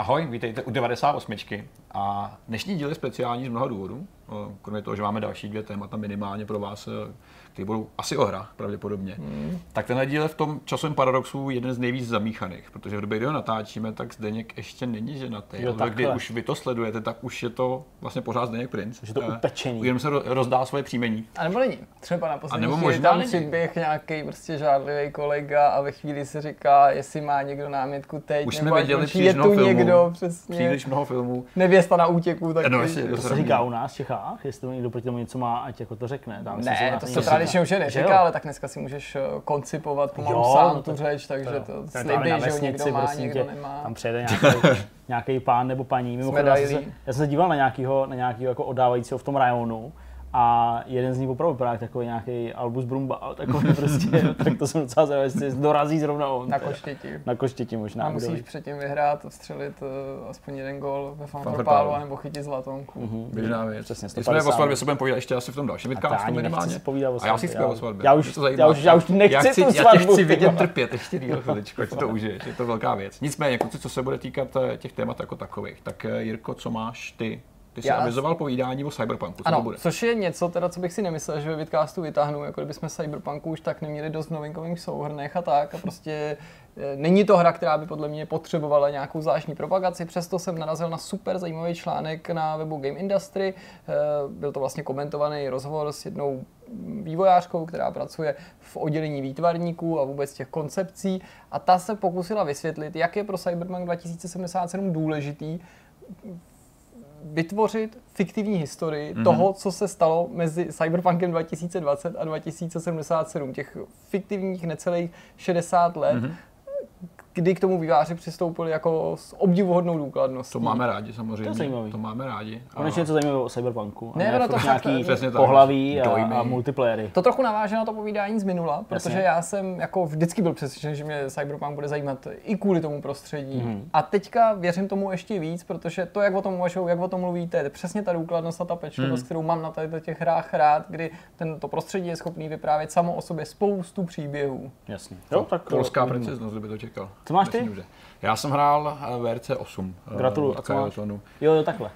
Ahoj, vítejte u 98. A dnešní díl je speciální z mnoha důvodů. Kromě toho, že máme další dvě témata minimálně pro vás, které budou asi o hrách pravděpodobně. Hmm. Tak tenhle díl je v tom časovém paradoxu jeden z nejvíc zamíchaných, protože v době, kdy ho natáčíme, tak Zdeněk ještě není ženatý. Jo, ale když už vy to sledujete, tak už je to vlastně pořád Zdeněk Prince. Je to upečený. Jenom se rozdá svoje příjmení. A nebo není. Třeba na poslední nebo chvíli tam přiběh nějaký prostě žádlivý kolega a ve chvíli se říká, jestli má někdo námětku teď, už nebo jsme viděli je tu filmů, někdo, přesně. Příliš mnoho filmů. Nevěsta na útěku, tak no, jestli, to se říká u nás v Čechách, jestli to někdo proti tomu něco má, ať jako to řekne. Tam ne, to se tradičně už neříká, ale tak dneska si můžeš eh, koncipovat pomalu jo, sám no to, tu řeč, takže to, to slibí, že někdo má, někdo nemá. Tam přijede nějaký, nějaký pán nebo paní. Mimochodem, já, jsem se, já jsem se díval na nějakého, na nějakého jako oddávajícího v tom rajonu a jeden z nich opravdu vypadá takový nějaký Albus Brumba, takový prostě, tak to jsem docela zvědavý, jestli dorazí zrovna on. Na koštěti. Na koštěti možná. A musíš předtím vyhrát, vstřelit uh, aspoň jeden gol ve fanfrpálu, nebo chytit zlatonku. Mm-hmm. Běžná věc. Přesně, My jsme o svatbě se budeme povídat ještě asi v tom dalším vidcastu minimálně. A já si chci o svatbě. Já už, já už, já už nechci já chci, tu svatbu. Já tě chci vidět trpět ještě díl chviličku, ať to užiješ, je to velká věc. Nicméně, co se bude týkat eh, těch témat jako takových, tak eh, Jirko, co máš ty ty jsi Já... avizoval povídání o Cyberpunku, co ano, to bude? což je něco, teda, co bych si nemyslel, že ve Vidcastu vytáhnu, jako kdybychom Cyberpunku už tak neměli dost v novinkových souhrnech a tak. A prostě e, není to hra, která by podle mě potřebovala nějakou zvláštní propagaci, přesto jsem narazil na super zajímavý článek na webu Game Industry. E, byl to vlastně komentovaný rozhovor s jednou vývojářkou, která pracuje v oddělení výtvarníků a vůbec těch koncepcí a ta se pokusila vysvětlit, jak je pro Cyberpunk 2077 důležitý vytvořit fiktivní historii mm-hmm. toho, co se stalo mezi Cyberpunkem 2020 a 2077, těch fiktivních necelých 60 let, mm-hmm kdy k tomu výváři přistoupili jako s obdivuhodnou důkladností. To máme rádi samozřejmě. To, to máme rádi. Konečně něco zajímavého o Cyberpunku. Ne, ne to nějaký tak, pohlaví a, a, multiplayery. To trochu naváže na to povídání z minula, protože Jasně. já jsem jako vždycky byl přesvědčen, že mě Cyberpunk bude zajímat i kvůli tomu prostředí. Mm-hmm. A teďka věřím tomu ještě víc, protože to, jak o tom uvažují, jak o tom mluvíte, je přesně ta důkladnost a ta pečlivost, mm. kterou mám na tady těch hrách rád, kdy tento prostředí je schopný vyprávět samo o sobě spoustu příběhů. Jasně. Jo, tak polská preciznost, kdyby to čekal. Co máš ty? Já jsem hrál VRC 8. Gratuluju. A co máš? Jo, jo, takhle.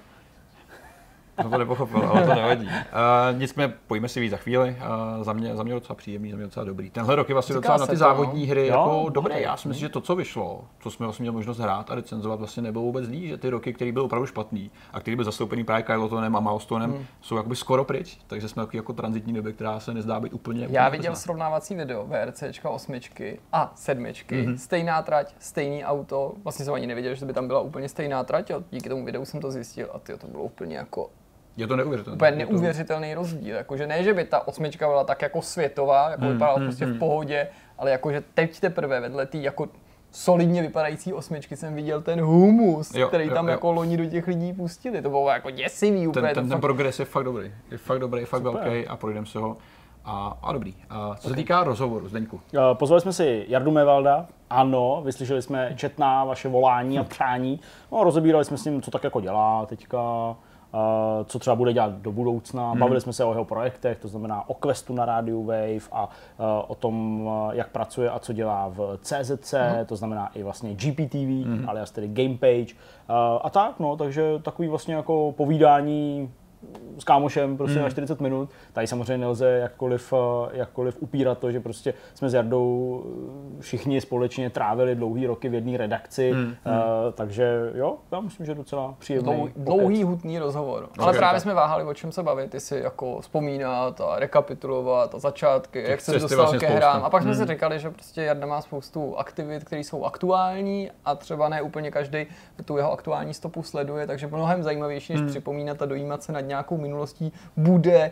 Jsem to nepochopil, ale to nevadí. Uh, nicméně pojďme si víc za chvíli. Uh, za, mě, za mě docela příjemný, za mě docela dobrý. Tenhle rok je vlastně Říká docela na ty závodní no. hry jo, jako dobrý. Já si myslím, že to, co vyšlo, co jsme vlastně měli možnost hrát a recenzovat, vlastně nebylo vůbec zlý, že ty roky, které byly opravdu špatný a které byly zastoupený právě Kylotonem a Milestonem, hmm. jsou jakoby skoro pryč. Takže jsme jako transitní doby, která se nezdá být úplně. Já viděl úplně srovnávací video VRC 8 a 7. Mm-hmm. Stejná trať, stejný auto. Vlastně jsem ani nevěděl, že by tam byla úplně stejná trať. A díky tomu videu jsem to zjistil a tyjo, to bylo úplně jako je to neuvěřitelné. Úplně neuvěřitelný to... rozdíl. Jakože ne, že by ta osmička byla tak jako světová, jako hmm, vypadala hmm, prostě hmm. v pohodě, ale jakože teď teprve vedle té jako solidně vypadající osmičky jsem viděl ten humus, jo, který tam jo, jako jo. loni do těch lidí pustili. To bylo jako děsivý úplně. Ten, ten, ten fakt... progres je fakt dobrý. Je fakt dobrý, je fakt Super. velký a projdeme se ho. A, a dobrý. A co okay. se týká rozhovoru, Zdeňku? Pozvali jsme si Jardu Mevalda, ano, vyslyšeli jsme četná vaše volání a přání. No, rozebírali jsme s ním, co tak jako dělá teďka, co třeba bude dělat do budoucna. Hmm. Bavili jsme se o jeho projektech, to znamená o Questu na rádiu Wave a o tom, jak pracuje a co dělá v CZC, hmm. to znamená i vlastně GPTV, hmm. alias tedy Gamepage a tak, no, takže takový vlastně jako povídání s kámošem prostě mm. na 40 minut. Tady samozřejmě nelze jakkoliv, eh, jakkoliv upírat to, že prostě jsme s Jardou eh, všichni společně trávili dlouhý roky v jedné redakci, mm. uh, takže jo, já myslím, že docela příjemný. Dlou, dlouhý, hutný rozhovor. Okay, Ale právě tak. jsme váhali, o čem se bavit, jestli jako vzpomínat a rekapitulovat a začátky, Těch jak se dostal vlastně ke hrám. A pak jsme mm. si říkali, že prostě Jarda má spoustu aktivit, které jsou aktuální a třeba ne úplně každý tu jeho aktuální stopu sleduje, takže mnohem zajímavější, než mm. připomínat a dojímat se nad nějakou minulostí, bude eh,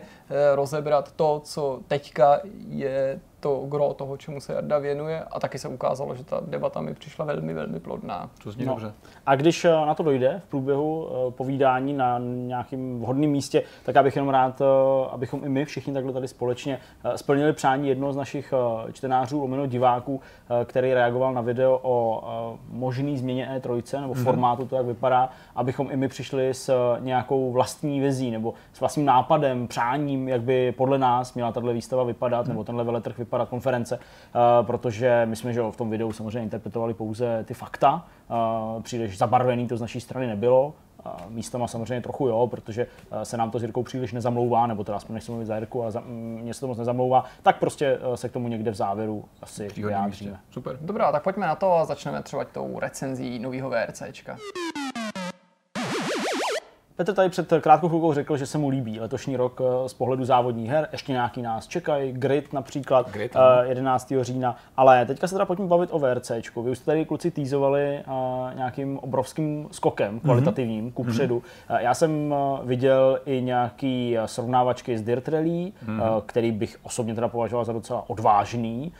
rozebrat to, co teďka je to gro toho, čemu se Jarda věnuje a taky se ukázalo, že ta debata mi přišla velmi, velmi plodná. To zní no. dobře. A když eh, na to dojde v průběhu eh, povídání na nějakém vhodném místě, tak já bych jenom rád, eh, abychom i my všichni takhle tady společně splnili přání jednoho z našich čtenářů, lomeno diváků, který reagoval na video o možný změně E3 nebo mm-hmm. formátu, to jak vypadá, abychom i my přišli s nějakou vlastní vizí nebo s vlastním nápadem, přáním, jak by podle nás měla tato výstava vypadat, mm. nebo tenhle veletrh vypadat vypadat konference, uh, protože my jsme že v tom videu samozřejmě interpretovali pouze ty fakta, uh, příliš zabarvený to z naší strany nebylo, místama samozřejmě trochu jo, protože se nám to s Jirkou příliš nezamlouvá, nebo teda aspoň nechci mluvit za Jirku, a za, mě se to moc nezamlouvá, tak prostě se k tomu někde v závěru asi vyjádříme. Super. Dobrá, tak pojďme na to a začneme třeba tou recenzí nového VRCčka. Petr tady před krátkou chvilkou řekl, že se mu líbí letošní rok eh, z pohledu závodních her. Ještě nějaký nás čekají, Grid například, Grid, 11. Eh, října. Ale teďka se teda pojďme bavit o VRC. Vy už jste tady kluci týzovali eh, nějakým obrovským skokem kvalitativním mm-hmm. kupředu. Mm-hmm. Já jsem viděl i nějaký srovnávačky z Dirt Rally, mm-hmm. který bych osobně teda považoval za docela odvážný.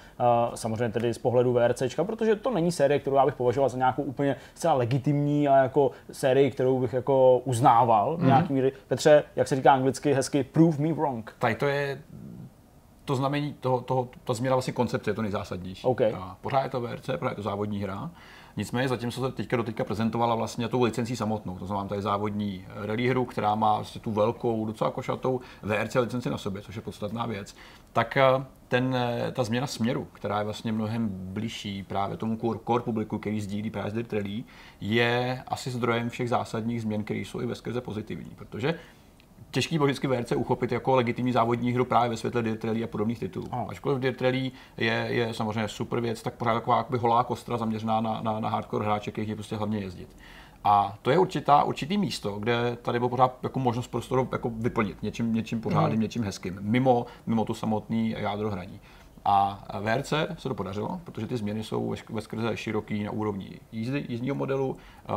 Samozřejmě tedy z pohledu VRC, protože to není série, kterou já bych považoval za nějakou úplně zcela legitimní a jako sérii, kterou bych jako uznával uznával mm-hmm. nějaký míry. Petře, jak se říká anglicky hezky, prove me wrong. Tady to je to znamení, toho, toho, ta změna vlastně koncepce je to nejzásadnější. Okay. A pořád je to VRC, pořád je to závodní hra. Nicméně zatím se teďka teďka prezentovala vlastně tou licencí samotnou. To znamená, tady závodní rally hru, která má vlastně tu velkou, docela košatou VRC licenci na sobě, což je podstatná věc. Tak eh, ten, eh, ta změna směru, která je vlastně mnohem blížší právě tomu core, publiku, který sdílí právě Dirt Rally, je asi zdrojem všech zásadních změn, které jsou i ve skrze pozitivní, protože těžký bylo vždycky VRC uchopit jako legitimní závodní hru právě ve světle Dirt Rally a podobných titulů. Oh. Ačkoliv Dirt Rally je, je samozřejmě super věc, tak pořád taková jakoby holá kostra zaměřená na, na, na hardcore hráče, kterých je prostě hlavně jezdit. A to je určitá, určitý místo, kde tady bylo pořád jako možnost prostoru jako vyplnit něčím, něčím pořádným, mm. něčím hezkým, mimo, mimo tu samotný jádro hraní. A VRC se to podařilo, protože ty změny jsou ve skrze široký na úrovni jízdy, jízdního modelu, uh,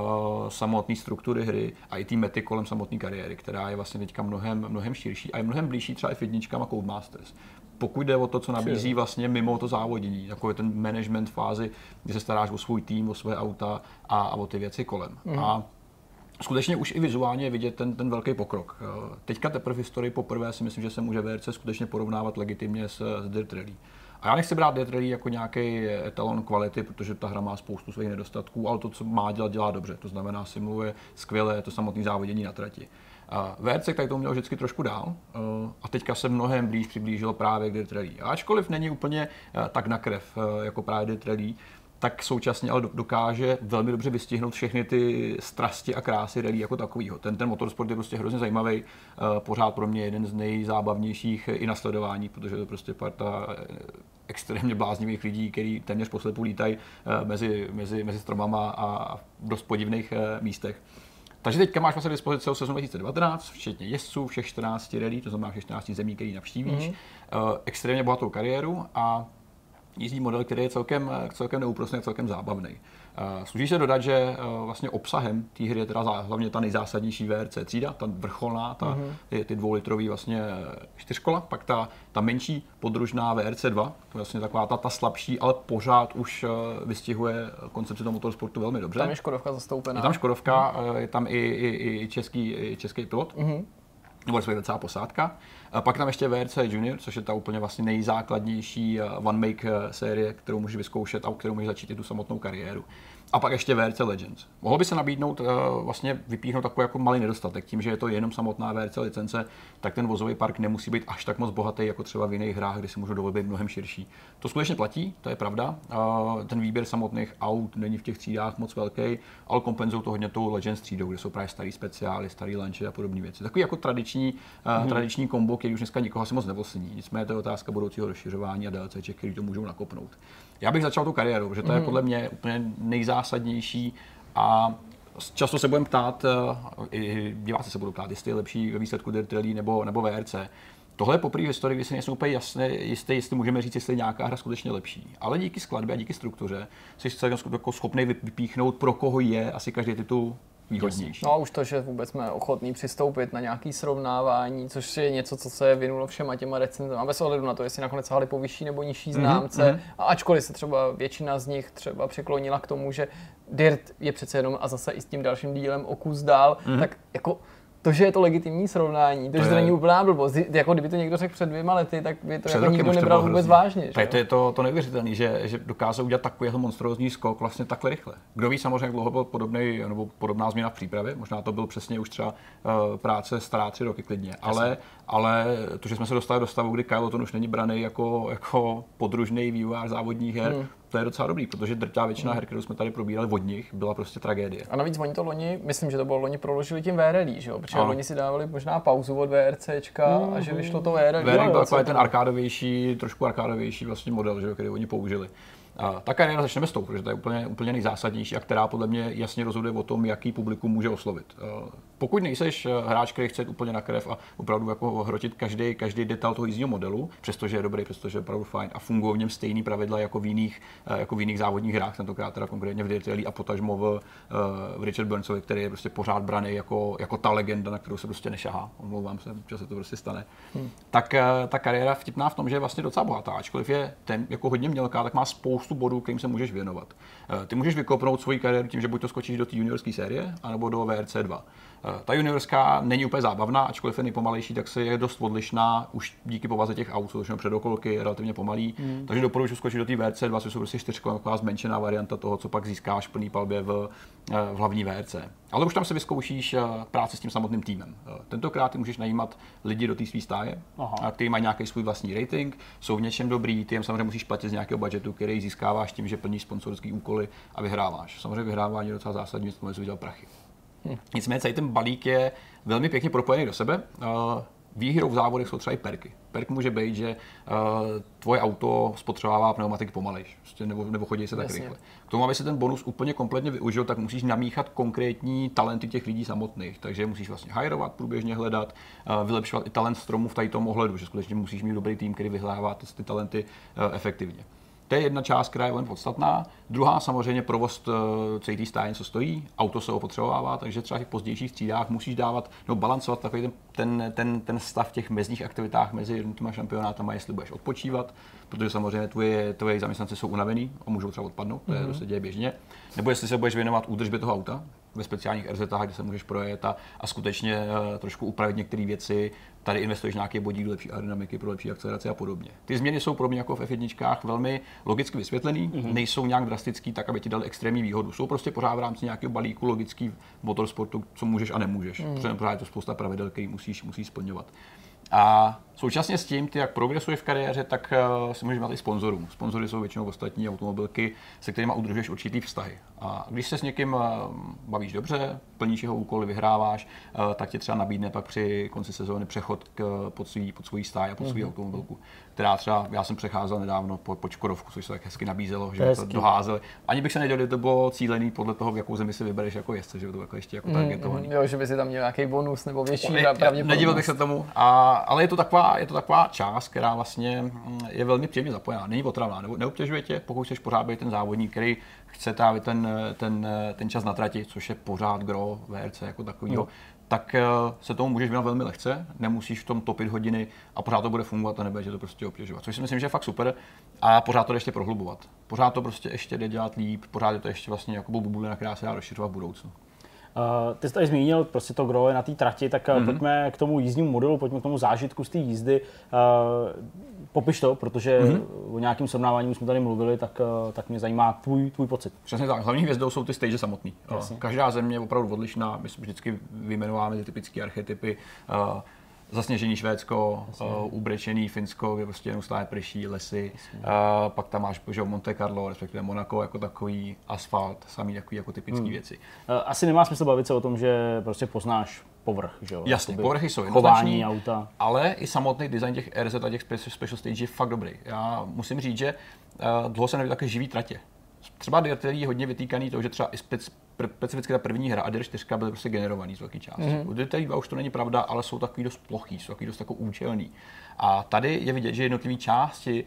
samotné struktury hry a i té mety kolem samotné kariéry, která je vlastně teďka mnohem, mnohem širší a je mnohem blížší třeba i f jedničkám a Codemasters pokud jde o to, co nabízí vlastně mimo to závodění, jako je ten management fázi, kdy se staráš o svůj tým, o své auta a, a o ty věci kolem. Mm. A skutečně už i vizuálně je vidět ten, ten velký pokrok. Teďka teprve v historii poprvé si myslím, že se může VRC skutečně porovnávat legitimně s, s Dirt Rally. A já nechci brát Death Rally jako nějaký etalon kvality, protože ta hra má spoustu svých nedostatků, ale to, co má dělat, dělá dobře. To znamená, simuluje skvěle to samotné závodění na trati. VRC tady to měl vždycky trošku dál eh, a teďka se mnohem blíž přiblížilo právě k Dirt Rally. Ačkoliv není úplně eh, tak na krev eh, jako právě Dirt Rally, tak současně ale dokáže velmi dobře vystihnout všechny ty strasti a krásy rally jako takového. Ten, ten motorsport je prostě hrozně zajímavý, pořád pro mě jeden z nejzábavnějších i na sledování, protože to je prostě parta extrémně bláznivých lidí, kteří téměř poslepu lítají mezi, mezi, mezi stromama a v dost podivných místech. Takže teďka máš vlastně dispozici sezonu 2019, včetně jezdců, všech 14 rally, to znamená všech 14 zemí, který navštívíš, mm-hmm. extrémně bohatou kariéru a jízdní model, který je celkem, celkem neúprosný a celkem zábavný. Uh, služí se dodat, že uh, vlastně obsahem té hry je teda hlavně ta nejzásadnější VRC třída, ta vrcholná, ta, mm-hmm. ty, ty dvoulitrový vlastně čtyřkola, pak ta, ta menší podružná VRC2, to je vlastně taková ta, ta slabší, ale pořád už uh, vystihuje koncepci toho motorsportu velmi dobře. Tam je Škodovka zastoupená. Je tam Škodovka, mm-hmm. je tam i, i, i český, i český pilot. Mm-hmm nebo respektive celá posádka. A pak tam ještě VRC Junior, což je ta úplně vlastně nejzákladnější one make série, kterou můžeš vyzkoušet a kterou můžeš začít i tu samotnou kariéru. A pak ještě VRC Legends. Mohlo by se nabídnout, uh, vlastně vypíchnout takový jako malý nedostatek. Tím, že je to jenom samotná VRC licence, tak ten vozový park nemusí být až tak moc bohatý, jako třeba v jiných hrách, kde si můžu dovolit mnohem širší. To skutečně platí, to je pravda. Ten výběr samotných aut není v těch třídách moc velký, ale kompenzují to hodně tou Legends třídou, kde jsou právě starý speciály, starý lanče a podobné věci. Takový jako tradiční, uh, hmm. tradiční kombo, který už dneska nikoho asi moc nevlastní. Nicméně to je otázka budoucího rozšiřování a DLCček, který to můžou nakopnout. Já bych začal tu kariéru, protože to je mhm. podle mě úplně nejzásadnější a často se budeme ptát, eh, i diváci se budou ptát, jestli je lepší ve výsledku Dirt Rally nebo, nebo VRC. Tohle je poprvé v historii, kdy si nejsem úplně jasné, jistý, jestli můžeme říct, jestli je nějaká hra skutečně lepší. Ale díky skladbě a díky struktuře jsi jako schopný vypíchnout, pro koho je asi každý titul výhodnější. No a už to, že vůbec jsme ochotní přistoupit na nějaký srovnávání, což je něco, co se vynulo všema těma recenzama, bez ohledu na to, jestli nakonec hali po vyšší nebo nižší mhm, známce. Mm-hmm. A ačkoliv se třeba většina z nich třeba přiklonila k tomu, že Dirt je přece jenom a zase i s tím dalším dílem o kus dál, mm-hmm. tak jako to, že je to legitimní srovnání, to, to že je... to není úplná blbost, jako kdyby to někdo řekl před dvěma lety, tak by to jako nikdo nebral vůbec hrozný. vážně. Že? To je to, to neuvěřitelné, že, že dokázal udělat takovýhle monstrózní skok vlastně takhle rychle. Kdo ví samozřejmě, jak dlouho byl podobný, nebo podobná změna v přípravě, možná to byl přesně už třeba uh, práce stará tři roky klidně, ale, ale to, že jsme se dostali do stavu, kdy Kyle to už není braný jako, jako podružný vývojář závodních her, hmm to je docela dobrý, protože drtá většina her, kterou jsme tady probírali od nich, byla prostě tragédie. A navíc oni to loni, myslím, že to bylo loni, proložili tím VRL, že jo? Protože ano. loni si dávali možná pauzu od VRCčka mm, a že vyšlo to VRL. VRL byl takový ten arkádovější, trošku arkádovější vlastně model, že jo, který oni použili. A ta kariéra začneme s tou, protože to je úplně, úplně nejzásadnější a která podle mě jasně rozhoduje o tom, jaký publikum může oslovit. Pokud nejseš eh, hráč, který chce jít úplně na krev a opravdu jako hrotit každý, každý detail toho jízdního modelu, přestože je dobrý, přestože je opravdu fajn a fungují v něm stejný pravidla jako v jiných, eh, jako v jiných závodních hrách, tentokrát teda konkrétně v Dirty a potažmo v, eh, v Richard Burnsovi, který je prostě pořád braný jako, jako ta legenda, na kterou se prostě nešahá. Omlouvám se, že se to prostě stane. Hmm. Tak ta kariéra vtipná v tom, že je vlastně docela bohatá, ačkoliv je ten jako hodně mělká, tak má spoustu bodů, kterým se můžeš věnovat. Ty můžeš vykopnout svoji kariéru tím, že buď to skočíš do té juniorské série, anebo do VRC 2. Eh, ta juniorská není úplně zábavná, ačkoliv je nejpomalejší, tak se je dost odlišná už díky povaze těch aut, což předokolky je relativně pomalý. Hmm. Takže doporučuji skočit do té VRC2, což jsou prostě čtyřkolá, taková zmenšená varianta toho, co pak získáš v plný palbě v, eh, v hlavní VRC. Ale už tam se vyzkoušíš eh, práci s tím samotným týmem. Tentokrát ty můžeš najímat lidi do té své stáje, Aha. kteří mají nějaký svůj vlastní rating, jsou v něčem dobrý, ty jim samozřejmě musíš platit z nějakého budgetu, který získáváš tím, že plníš sponsorské úkoly a vyhráváš. Samozřejmě vyhrávání je docela zásadní, že vydělat prachy. Nicméně celý ten balík je velmi pěkně propojený do sebe. Výhrou v závodech jsou třeba i perky. Perk může být, že uh, tvoje auto spotřebává pneumatiky pomalejš, prostě nebo, nebo chodí se tak Jasně. rychle. K tomu, aby se ten bonus úplně kompletně využil, tak musíš namíchat konkrétní talenty těch lidí samotných. Takže musíš vlastně hajrovat, průběžně hledat, uh, vylepšovat i talent stromu v tady tom ohledu, že skutečně musíš mít dobrý tým, který vyhlává ty talenty uh, efektivně. To je jedna část, která je velmi podstatná. Druhá samozřejmě provoz eh, celý té stáje, co stojí, auto se opotřebovává, takže třeba v těch pozdějších třídách musíš dávat, no balancovat takový ten, ten, ten, ten stav v těch mezních aktivitách mezi jednotlivými šampionátama, jestli budeš odpočívat, protože samozřejmě tvoje, tvoje zaměstnanci jsou unavený a můžou třeba odpadnout, to, je, mm-hmm. to se děje běžně. Nebo jestli se budeš věnovat údržbě toho auta, ve speciálních RZ, kde se můžeš projet a, a skutečně uh, trošku upravit některé věci. Tady investuješ nějaký bodík do lepší aerodynamiky, pro lepší akceleraci a podobně. Ty změny jsou pro mě jako v F1 velmi logicky vysvětlený, mm-hmm. nejsou nějak drastický, tak aby ti dali extrémní výhodu. Jsou prostě pořád v rámci nějakého balíku logický motorsportu, co můžeš a nemůžeš. Mm. Protože pořád je to spousta pravidel, které musíš, musíš splňovat. A současně s tím, ty jak progresuješ v kariéře, tak uh, si můžeš mít i sponzorům. Sponzory jsou většinou ostatní automobilky, se kterými udržuješ určitý vztahy. A když se s někým uh, bavíš dobře, plníš jeho úkoly, vyhráváš, uh, tak ti třeba nabídne pak při konci sezóny přechod k, pod, svý, pod svůj stáj a pod svou mm-hmm. automobilku která třeba, já jsem přecházel nedávno po, po Čkorovku, což se tak hezky nabízelo, že to, doházeli. Ani bych se nedělal, to bylo cílený podle toho, v jakou zemi si vybereš jako jezdce, že to jako ještě jako mm, targetovaný. Mm, jo, že by si tam měl nějaký bonus nebo větší ne, Nedíval bych se tomu, a, ale je to, taková, je to taková část, která vlastně mm, je velmi příjemně zapojená. Není otravná, ne, neobtěžuje tě, pokud chceš pořád být ten závodník, který chce trávit ten, ten, ten čas na trati, což je pořád gro VRC jako takového. Mm tak eh, se tomu můžeš věnovat velmi lehce, nemusíš v tom topit hodiny a pořád to bude fungovat a nebude že to prostě obtěžovat. Což si myslím, že je fakt super a pořád to jde ještě prohlubovat. Pořád to prostě ještě jde dělat líp, pořád je to ještě vlastně jako bublina, která se dá rozšiřovat v budoucnu. Ty jsi tady zmínil prostě to gro je na té trati, tak mm-hmm. pojďme k tomu jízdnímu modelu, pojďme k tomu zážitku z té jízdy. Uh, popiš to, protože mm-hmm. o nějakém srovnávání jsme tady mluvili, tak, uh, tak mě zajímá tvůj, tvůj pocit. Přesně tak. Hlavní hvězdou jsou ty stage samotný. Jasně. Každá země je opravdu odlišná. My vždycky vyjmenováme ty typické archetypy. Zasněžený Švédsko, uh, ubrečený Finsko, kde prostě neustále prší, lesy. Uh, pak tam máš že, Monte Carlo, respektive Monaco jako takový asfalt, samý takový jako typické hmm. věci. Uh, asi nemá smysl bavit se o tom, že prostě poznáš povrch, že jo? Jasně, Jakoby povrchy jsou chování auta. Ale i samotný design těch RZ a těch special stage je fakt dobrý. Já musím říct, že uh, dlouho se neviděl také živý tratě. Třeba Dirt je hodně vytýkaný to, že třeba i spec, specificky ta první hra a Dirt 4 byly prostě generovaný z velké části. Mm-hmm. U Dirt 2 už to není pravda, ale jsou takový dost plochý, jsou takový dost jako účelný. A tady je vidět, že jednotlivé části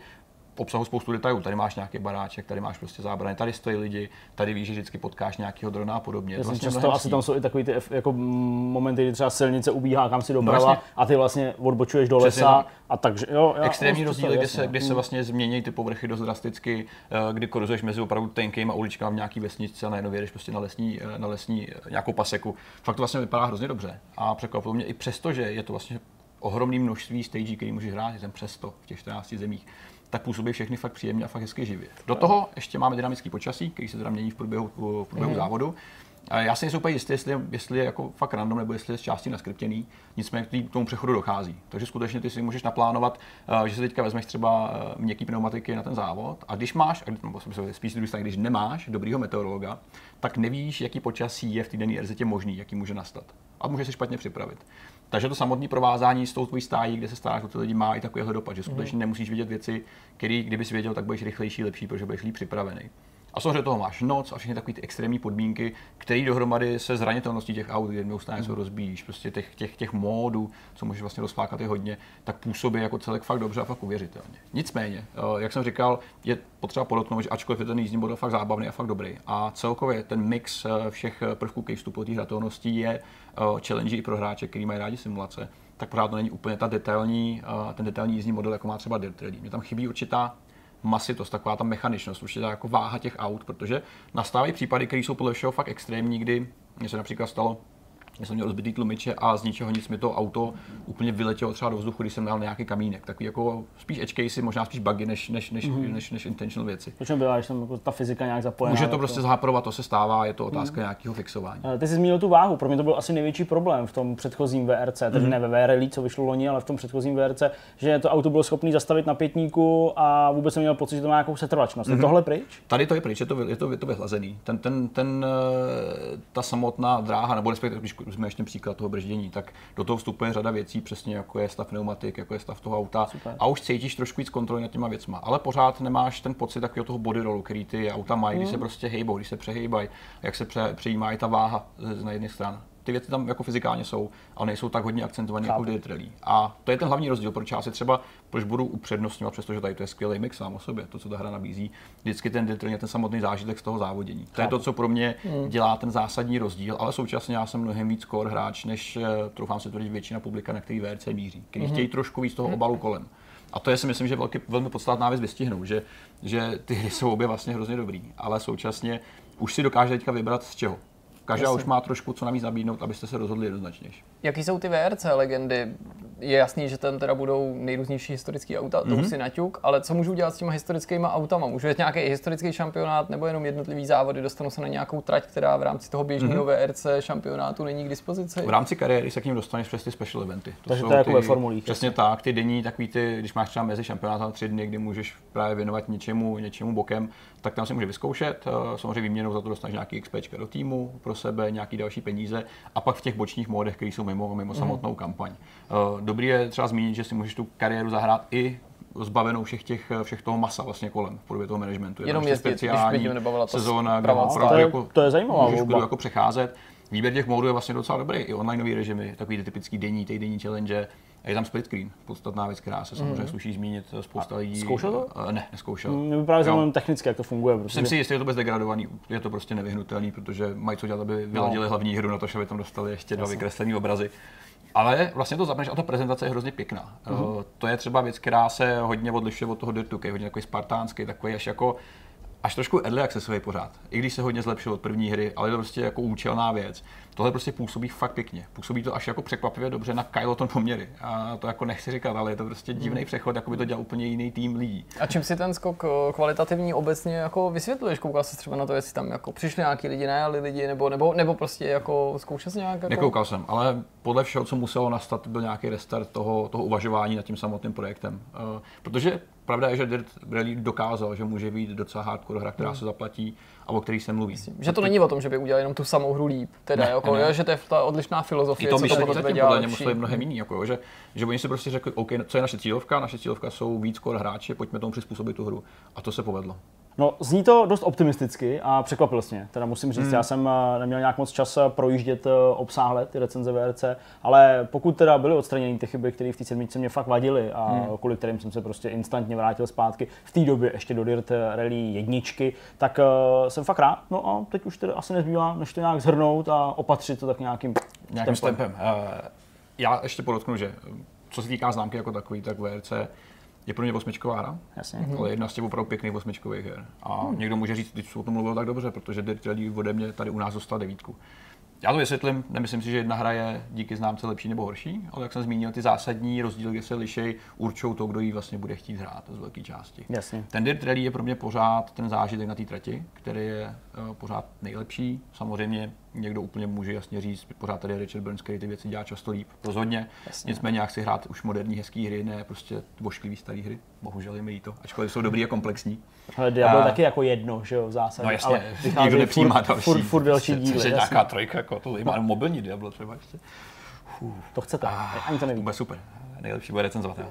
obsahu spoustu detailů. Tady máš nějaký baráček, tady máš prostě zábrany, tady stojí lidi, tady víš, že vždycky potkáš nějakého drona a podobně. Já vlastně často asi tam jsou i takový ty jako momenty, kdy třeba silnice ubíhá kam si doprava no, vlastně. a ty vlastně odbočuješ do Přesně lesa a takže jo. Já, Extrémní rozdíly, kdy se, kdy se vlastně změní ty povrchy dost drasticky, eh, kdy koruzuješ mezi opravdu tenkým a uličkám v nějaký vesničce a najednou jedeš prostě na lesní, eh, na lesní eh, nějakou paseku. Fakt to vlastně vypadá hrozně dobře. A překvapilo mě i přesto, že je to vlastně ohromné množství stagí, který můžeš hrát, je ten přesto v těch 14 zemích tak působí všechny fakt příjemně a fakt hezky živě. Do toho ještě máme dynamický počasí, který se teda mění v průběhu, v průběhu mm. závodu. Já si nejsem úplně jistý, jestli, jestli je jako fakt random nebo jestli je z části naskriptěný, nicméně k tomu přechodu dochází. Takže skutečně ty si můžeš naplánovat, eh, že si teďka vezmeš třeba eh, měkký pneumatiky na ten závod a když máš, nebo spíš když nemáš dobrýho meteorologa, tak nevíš, jaký počasí je v té denní RZT možný, jaký může nastat. A může se špatně připravit. Takže to samotné provázání s tou tvojí stájí, kde se staráš o ty lidi, má i takovýhle dopad, že skutečně mm. nemusíš vidět věci, které kdybys věděl, tak budeš rychlejší, lepší, protože budeš líp připravený. A samozřejmě toho máš noc a všechny takové ty extrémní podmínky, které dohromady se zranitelností těch aut, jednou stále se rozbíjíš, prostě těch, těch, těch módů, co můžeš vlastně rozflákat je hodně, tak působí jako celek fakt dobře a fakt uvěřitelně. Nicméně, eh, jak jsem říkal, je potřeba podotknout, že ačkoliv je ten jízdní model fakt zábavný a fakt dobrý. A celkově ten mix eh, všech prvků ke vstupu té hratelnosti je eh, challenge i pro hráče, kteří mají rádi simulace tak pořád to není úplně ta detailní, ten detailní jízdní model, jako má třeba Dirt Rally. Mě tam chybí určitá masitost, taková ta mechaničnost, určitá jako váha těch aut, protože nastávají případy, které jsou podle všeho fakt extrémní, kdy mě se například stalo, já jsem měl rozbitý tlumiče a z ničeho nic mi to auto úplně vyletělo třeba do vzduchu, když jsem dal nějaký kamínek. Takový jako spíš edge casey, možná spíš bugy než, než, než, mm-hmm. než, než intentional věci. Proč byla, když tam jako ta fyzika nějak zapojená? Může to prostě zhaprovat, to se stává, je to otázka mm. nějakého fixování. Ty jsi zmínil tu váhu, pro mě to byl asi největší problém v tom předchozím VRC, tedy mm. ne ve VRL, co vyšlo loni, ale v tom předchozím VRC, že to auto bylo schopné zastavit na pětníku a vůbec jsem měl pocit, že to má nějakou setrvačnost. Mm. Je mhm. tohle pryč? Tady to je pryč, je to, je to, je to vyhlazený. Ten, ten, ten, eh, ta samotná dráha, nebo respektive, když jsme ještě příklad toho brždění, tak do toho vstupuje řada věcí, přesně jako je stav pneumatik, jako je stav toho auta. Super. A už cítíš trošku víc kontroly nad těma věcma. Ale pořád nemáš ten pocit takového toho body rollu, který ty auta mají, mm. když se hmm. prostě hejbou, když se přehejbají, jak se pře, přejímá i ta váha na jedné straně ty věci tam jako fyzikálně jsou, ale nejsou tak hodně akcentované jako Rally. A to je ten hlavní rozdíl, proč já si třeba, proč budu upřednostňovat, přestože tady to je skvělý mix sám o sobě, to, co ta hra nabízí, vždycky ten Rally je ten samotný zážitek z toho závodění. To je to, co pro mě hmm. dělá ten zásadní rozdíl, ale současně já jsem mnohem víc core hráč, než eh, troufám se tvrdit většina publika, na který VRC míří, který hmm. chtějí trošku víc toho hmm. obalu kolem. A to je si myslím, že velký, velmi podstatná věc vystihnout, že, že ty hry jsou obě vlastně hrozně dobrý, ale současně už si dokáže teďka vybrat z čeho. Každá Jasně. už má trošku co navíc nabídnout, abyste se rozhodli jednoznačnější. Jaký jsou ty VRC legendy? Je jasný, že tam teda budou nejrůznější historické auta, mm-hmm. to už mhm. si naťuk, ale co můžu dělat s těma historickými autama? Můžu jít nějaký historický šampionát nebo jenom jednotlivý závody, dostanu se na nějakou trať, která v rámci toho běžného mm-hmm. VRC šampionátu není k dispozici? V rámci kariéry se k ním dostaneš přes ty special eventy. To Takže jsou to je jako ve formulích. Přesně jasný. tak, ty denní, takový ty, když máš třeba mezi šampionátem tři dny, kdy můžeš právě věnovat něčemu, něčemu bokem, tak tam si může vyzkoušet. Eh, samozřejmě výměnou za to dostaneš nějaký XP do týmu pro sebe, nějaký další peníze a pak v těch bočních módech, které jsou mimo, mimo mm. samotnou kampaň. Eh, dobrý je třeba zmínit, že si můžeš tu kariéru zahrát i zbavenou všech těch, všech toho masa vlastně kolem v podobě toho managementu. Jenom jezdit, speciální sezóna, kde opravdu jako, to je zajímavá můžeš jako přecházet. Výběr těch módů je vlastně docela dobrý, i onlineový režimy, takový ty typický denní, týdenní challenge, je tam split screen, podstatná věc, která se samozřejmě mm. sluší zmínit spousta lidí. Zkoušel to? Uh, ne, neskoušel. Mě by právě zajímalo technicky, jak to funguje. Prostě. Jsem si jistý, že to bez degradovaný, je to prostě nevyhnutelný, protože mají co dělat, aby vyladili no. hlavní hru na to, že by tam dostali ještě dva vykreslené obrazy. Ale vlastně to zapneš a ta prezentace je hrozně pěkná. Mm-hmm. Uh, to je třeba věc, která se hodně odlišuje od toho Dirtu, je hodně takový spartánský, takový až jako až trošku early accessový pořád. I když se hodně zlepšil od první hry, ale je to prostě jako účelná věc. Tohle prostě působí fakt pěkně. Působí to až jako překvapivě dobře na Kyloton poměry. A to jako nechci říkat, ale je to prostě divný přechod, jako by to dělal úplně jiný tým lidí. A čím si ten skok eh, kvalitativní obecně jako vysvětluješ? Koukal jsi třeba na to, jestli tam jako přišli nějaký lidi, najali lidi, nebo, nebo, nebo prostě jako zkoušel nějak? Jako... Nekoukal jsem, ale podle všeho, co muselo nastat, byl nějaký restart toho, toho uvažování nad tím samotným projektem. Uh, protože pravda je, že Dirt Rally dokázal, že může být docela hardcore hra, která hmm. se zaplatí a o který se mluví. Myslím, že to není o tom, že by udělali jenom tu samou hru líp, teda, ne, jako, ne. Jo, že to je ta odlišná filozofie, I to co to tebe dělá podle museli mnohem jiný, jako, že, že oni si prostě řekli, OK, co je naše cílovka, naše cílovka jsou víc core hráči, pojďme tomu přizpůsobit tu hru. A to se povedlo. No, zní to dost optimisticky a překvapil mě. Teda musím říct, hmm. já jsem eh, neměl nějak moc čas eh, projíždět eh, obsáhle ty recenze VRC, ale pokud teda byly odstraněny ty chyby, které v té sedmičce mě fakt vadily a hmm. kvůli kterým jsem se prostě instantně vrátil zpátky v té době ještě do Dirt Rally jedničky, tak uh, jsem fakt rád. No a teď už teda asi nezbývá, než to nějak zhrnout a opatřit to tak nějakým, nějakým tempem. tempem. Uh, já ještě podotknu, že co se týká známky jako takový, tak VRC je pro mě osmičková hra. Jasně. To je jedna z těch opravdu pěkných osmičkových her. A hmm. někdo může říct, že o tom mluvil tak dobře, protože Dirt Rally ode mě tady u nás dostal devítku. Já to vysvětlím, nemyslím si, že jedna hra je díky známce lepší nebo horší, ale jak jsem zmínil, ty zásadní rozdíly, kde se liší, určují to, kdo ji vlastně bude chtít hrát z velké části. Jasně. Ten Dirt Rally je pro mě pořád ten zážitek na té trati, který je uh, pořád nejlepší. Samozřejmě někdo úplně může jasně říct, pořád tady je Richard Burns, který ty věci dělá často líp. Rozhodně. Jasně. Nicméně, jak si hrát už moderní, hezké hry, ne prostě vošklivý staré hry. Bohužel je mi to, ačkoliv jsou dobrý a komplexní. Ale Diablo a... taky jako jedno, že jo, v zásadě. No jasně, ale nikdo nepřijímá furt, další. Furt, furt další díly. Což je nějaká trojka, jako to má mobilní Diablo třeba ještě. Uf. To chcete, a, ani to neví. Bude super, nejlepší bude recenzovat. Jo.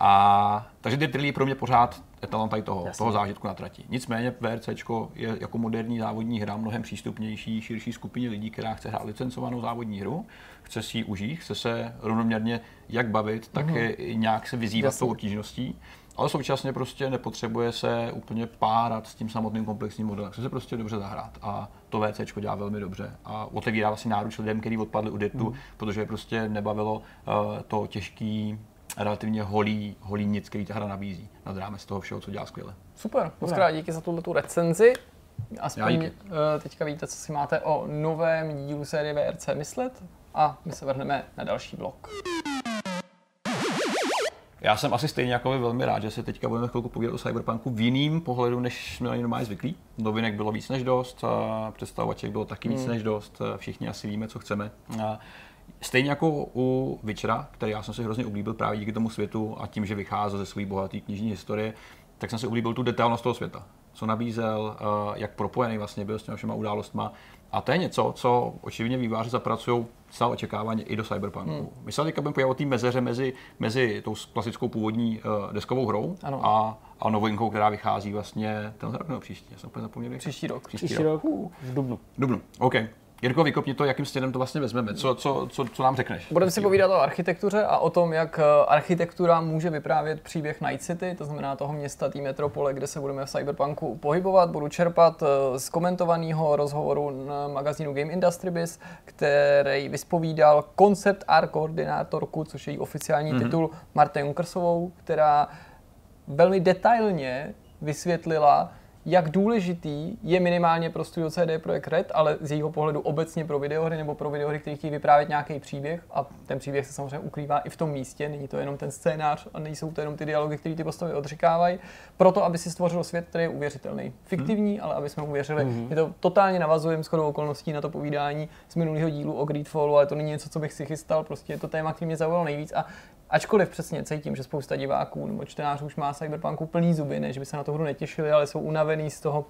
A, takže Dirt Rally pro mě pořád etalon tady toho, toho zážitku na trati. Nicméně VRC je jako moderní závodní hra mnohem přístupnější širší skupině lidí, která chce hrát licencovanou závodní hru, chce si ji užít, chce se rovnoměrně jak bavit, tak mm-hmm. i nějak se vyzývat Jasně. tou obtížností ale současně prostě nepotřebuje se úplně párat s tím samotným komplexním modelem. Chce se prostě dobře zahrát a to VC dělá velmi dobře a otevírá vlastně náruč lidem, kteří odpadli u Dirtu, mm. protože prostě nebavilo uh, to těžký relativně holý, holý nic, který ta hra nabízí nad rámec toho všeho, co dělá skvěle. Super, moc krát díky za tuhle tu recenzi. Aspoň uh, teďka víte, co si máte o novém dílu série VRC myslet a my se vrhneme na další blok. Já jsem asi stejně jako vy velmi rád, že se teďka budeme chvilku povídat o Cyberpunku v jiným pohledu, než jsme na něj normálně zvyklí. Novinek bylo víc než dost, představovaček bylo taky víc hmm. než dost, všichni asi víme, co chceme. Stejně jako u Witchera, který já jsem si hrozně oblíbil právě díky tomu světu a tím, že vycházel ze své bohaté knižní historie, tak jsem si oblíbil tu detailnost toho světa. Co nabízel, jak propojený vlastně byl s těmi všema událostma. A to je něco, co očividně výváři zapracují stále očekávaně i do Cyberpunku. Hmm. My se teďka budeme o té mezeře mezi, mezi tou klasickou původní uh, deskovou hrou ano. a, a novinkou, která vychází vlastně ten rok nebo příští. Já jsem úplně zapomněl. Příští rok. Příští, příští rok. rok. V Dubnu. Dubnu, OK. Jirko, vykopni to, jakým směrem to vlastně vezmeme. Co, co, co, co nám řekneš? Budeme si povídat o architektuře a o tom, jak eh, architektura může vyprávět příběh Night City, to znamená toho města, té metropole, kde se budeme v Cyberpunku pohybovat. Budu čerpat eh, z komentovaného rozhovoru na magazínu Game Industry Biz, který vyspovídal koncept art koordinátorku, což je její oficiální mm-hmm. titul, Marta Junkersovou, která velmi detailně vysvětlila, jak důležitý je minimálně pro Studio CD Projekt Red, ale z jejího pohledu obecně pro videohry nebo pro videohry, které chtějí vyprávět nějaký příběh a ten příběh se samozřejmě ukrývá i v tom místě, není to jenom ten scénář a nejsou to jenom ty dialogy, které ty postavy odříkávají, proto aby si stvořil svět, který je uvěřitelný. Fiktivní, hmm. ale aby jsme uvěřili. Hmm. Je to totálně navazujeme shodou okolností na to povídání z minulého dílu o Greedfallu, ale to není něco, co bych si chystal, prostě je to téma, který mě zaujalo nejvíc a Ačkoliv přesně cítím, že spousta diváků nebo čtenářů už má Cyberpunku plný zuby, než by se na to hru netěšili, ale jsou unavený z toho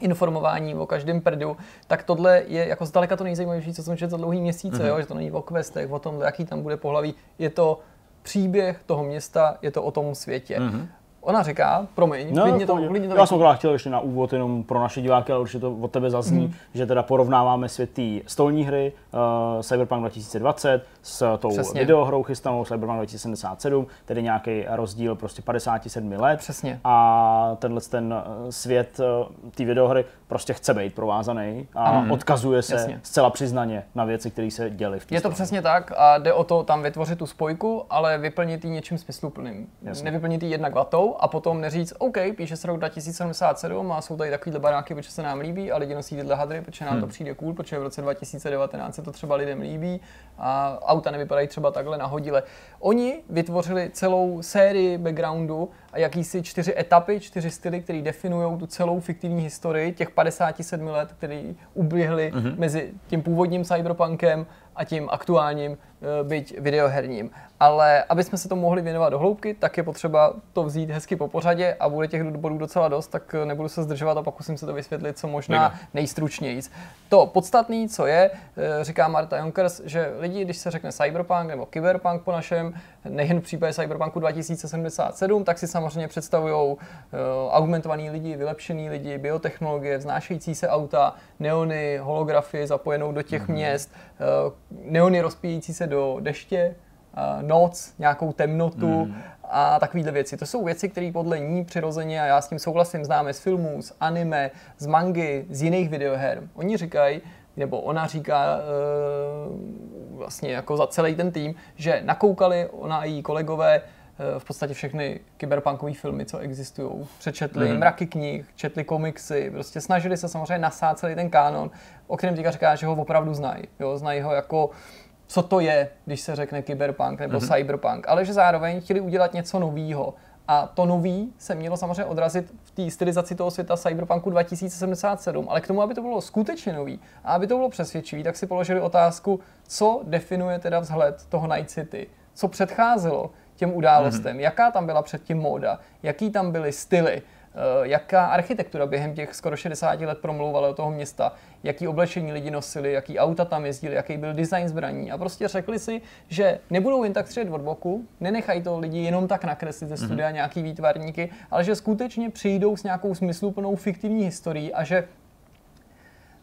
informování o každém prdu, tak tohle je jako zdaleka to nejzajímavější, co jsem četl za dlouhý měsíce, mm-hmm. jo? že to není o questech, o tom, jaký tam bude pohlaví, je to příběh toho města, je to o tom světě. Mm-hmm. Ona říká, promiň, no, klidně to, klidně to Já jsem chtěl ještě na úvod jenom pro naše diváky, ale určitě to od tebe zazní, mm. že teda porovnáváme světy stolní hry uh, Cyberpunk 2020 s tou Přesně. videohrou chystanou Cyberpunk 2077, tedy nějaký rozdíl prostě 57 let. Přesně. A tenhle ten eh, svět uh, té videohry prostě chce být provázaný a mm. odkazuje se Jasně. zcela přiznaně na věci, které se děly v Je to přesně tak a jde o to tam vytvořit tu spojku, ale vyplnit ji něčím smysluplným. Jasně. Nevyplnit ji jednak vatou, a potom neříct, OK, píše se rok 2077 a jsou tady takovýhle baráky, protože se nám líbí a lidi nosí tyhle hadry, protože nám hmm. to přijde cool, protože v roce 2019 se to třeba lidem líbí a auta nevypadají třeba takhle nahodile. Oni vytvořili celou sérii backgroundu a jakýsi čtyři etapy, čtyři styly, které definují tu celou fiktivní historii těch 57 let, které uběhly mm-hmm. mezi tím původním cyberpunkem a tím aktuálním, eh, byť videoherním. Ale aby jsme se to mohli věnovat do hloubky, tak je potřeba to vzít hezky po pořadě a bude těch bodů docela dost, tak eh, nebudu se zdržovat a pokusím se to vysvětlit co možná nejstručněji. To podstatné, co je, eh, říká Marta Jonkers, že lidi, když se řekne cyberpunk nebo cyberpunk po našem, nejen v případě cyberpunku 2077, tak si samozřejmě představují augmentovaný lidi, vylepšený lidi, biotechnologie, vznášející se auta, neony, holografie zapojenou do těch mm-hmm. měst, neony rozpíjící se do deště, noc, nějakou temnotu mm. a takovéhle věci. To jsou věci, které podle ní přirozeně, a já s tím souhlasím, známe z filmů, z anime, z mangy, z jiných videoher. Oni říkají, nebo ona říká uh, vlastně jako za celý ten tým, že nakoukali ona a její kolegové v podstatě všechny kyberpunkové filmy, co existují. Přečetli mm. mraky knih, četli komiksy, prostě snažili se samozřejmě nasát celý ten kánon, o kterém teďka říká, že ho opravdu znají. Jo, znají ho jako co to je, když se řekne kyberpunk nebo mm-hmm. cyberpunk, ale že zároveň chtěli udělat něco nového. A to nový se mělo samozřejmě odrazit v té stylizaci toho světa Cyberpunku 2077, ale k tomu, aby to bylo skutečně nový a aby to bylo přesvědčivý, tak si položili otázku, co definuje teda vzhled toho Night City, co předcházelo těm událostem, mm-hmm. jaká tam byla předtím móda, jaký tam byly styly, Eh, jaká architektura během těch skoro 60 let promlouvala do toho města, jaký oblečení lidi nosili, jaký auta tam jezdili, jaký byl design zbraní. A prostě řekli si, že nebudou jen tak střed od boku, nenechají to lidi jenom tak nakreslit ze studia mm-hmm. nějaký výtvarníky, ale že skutečně přijdou s nějakou smysluplnou fiktivní historií a že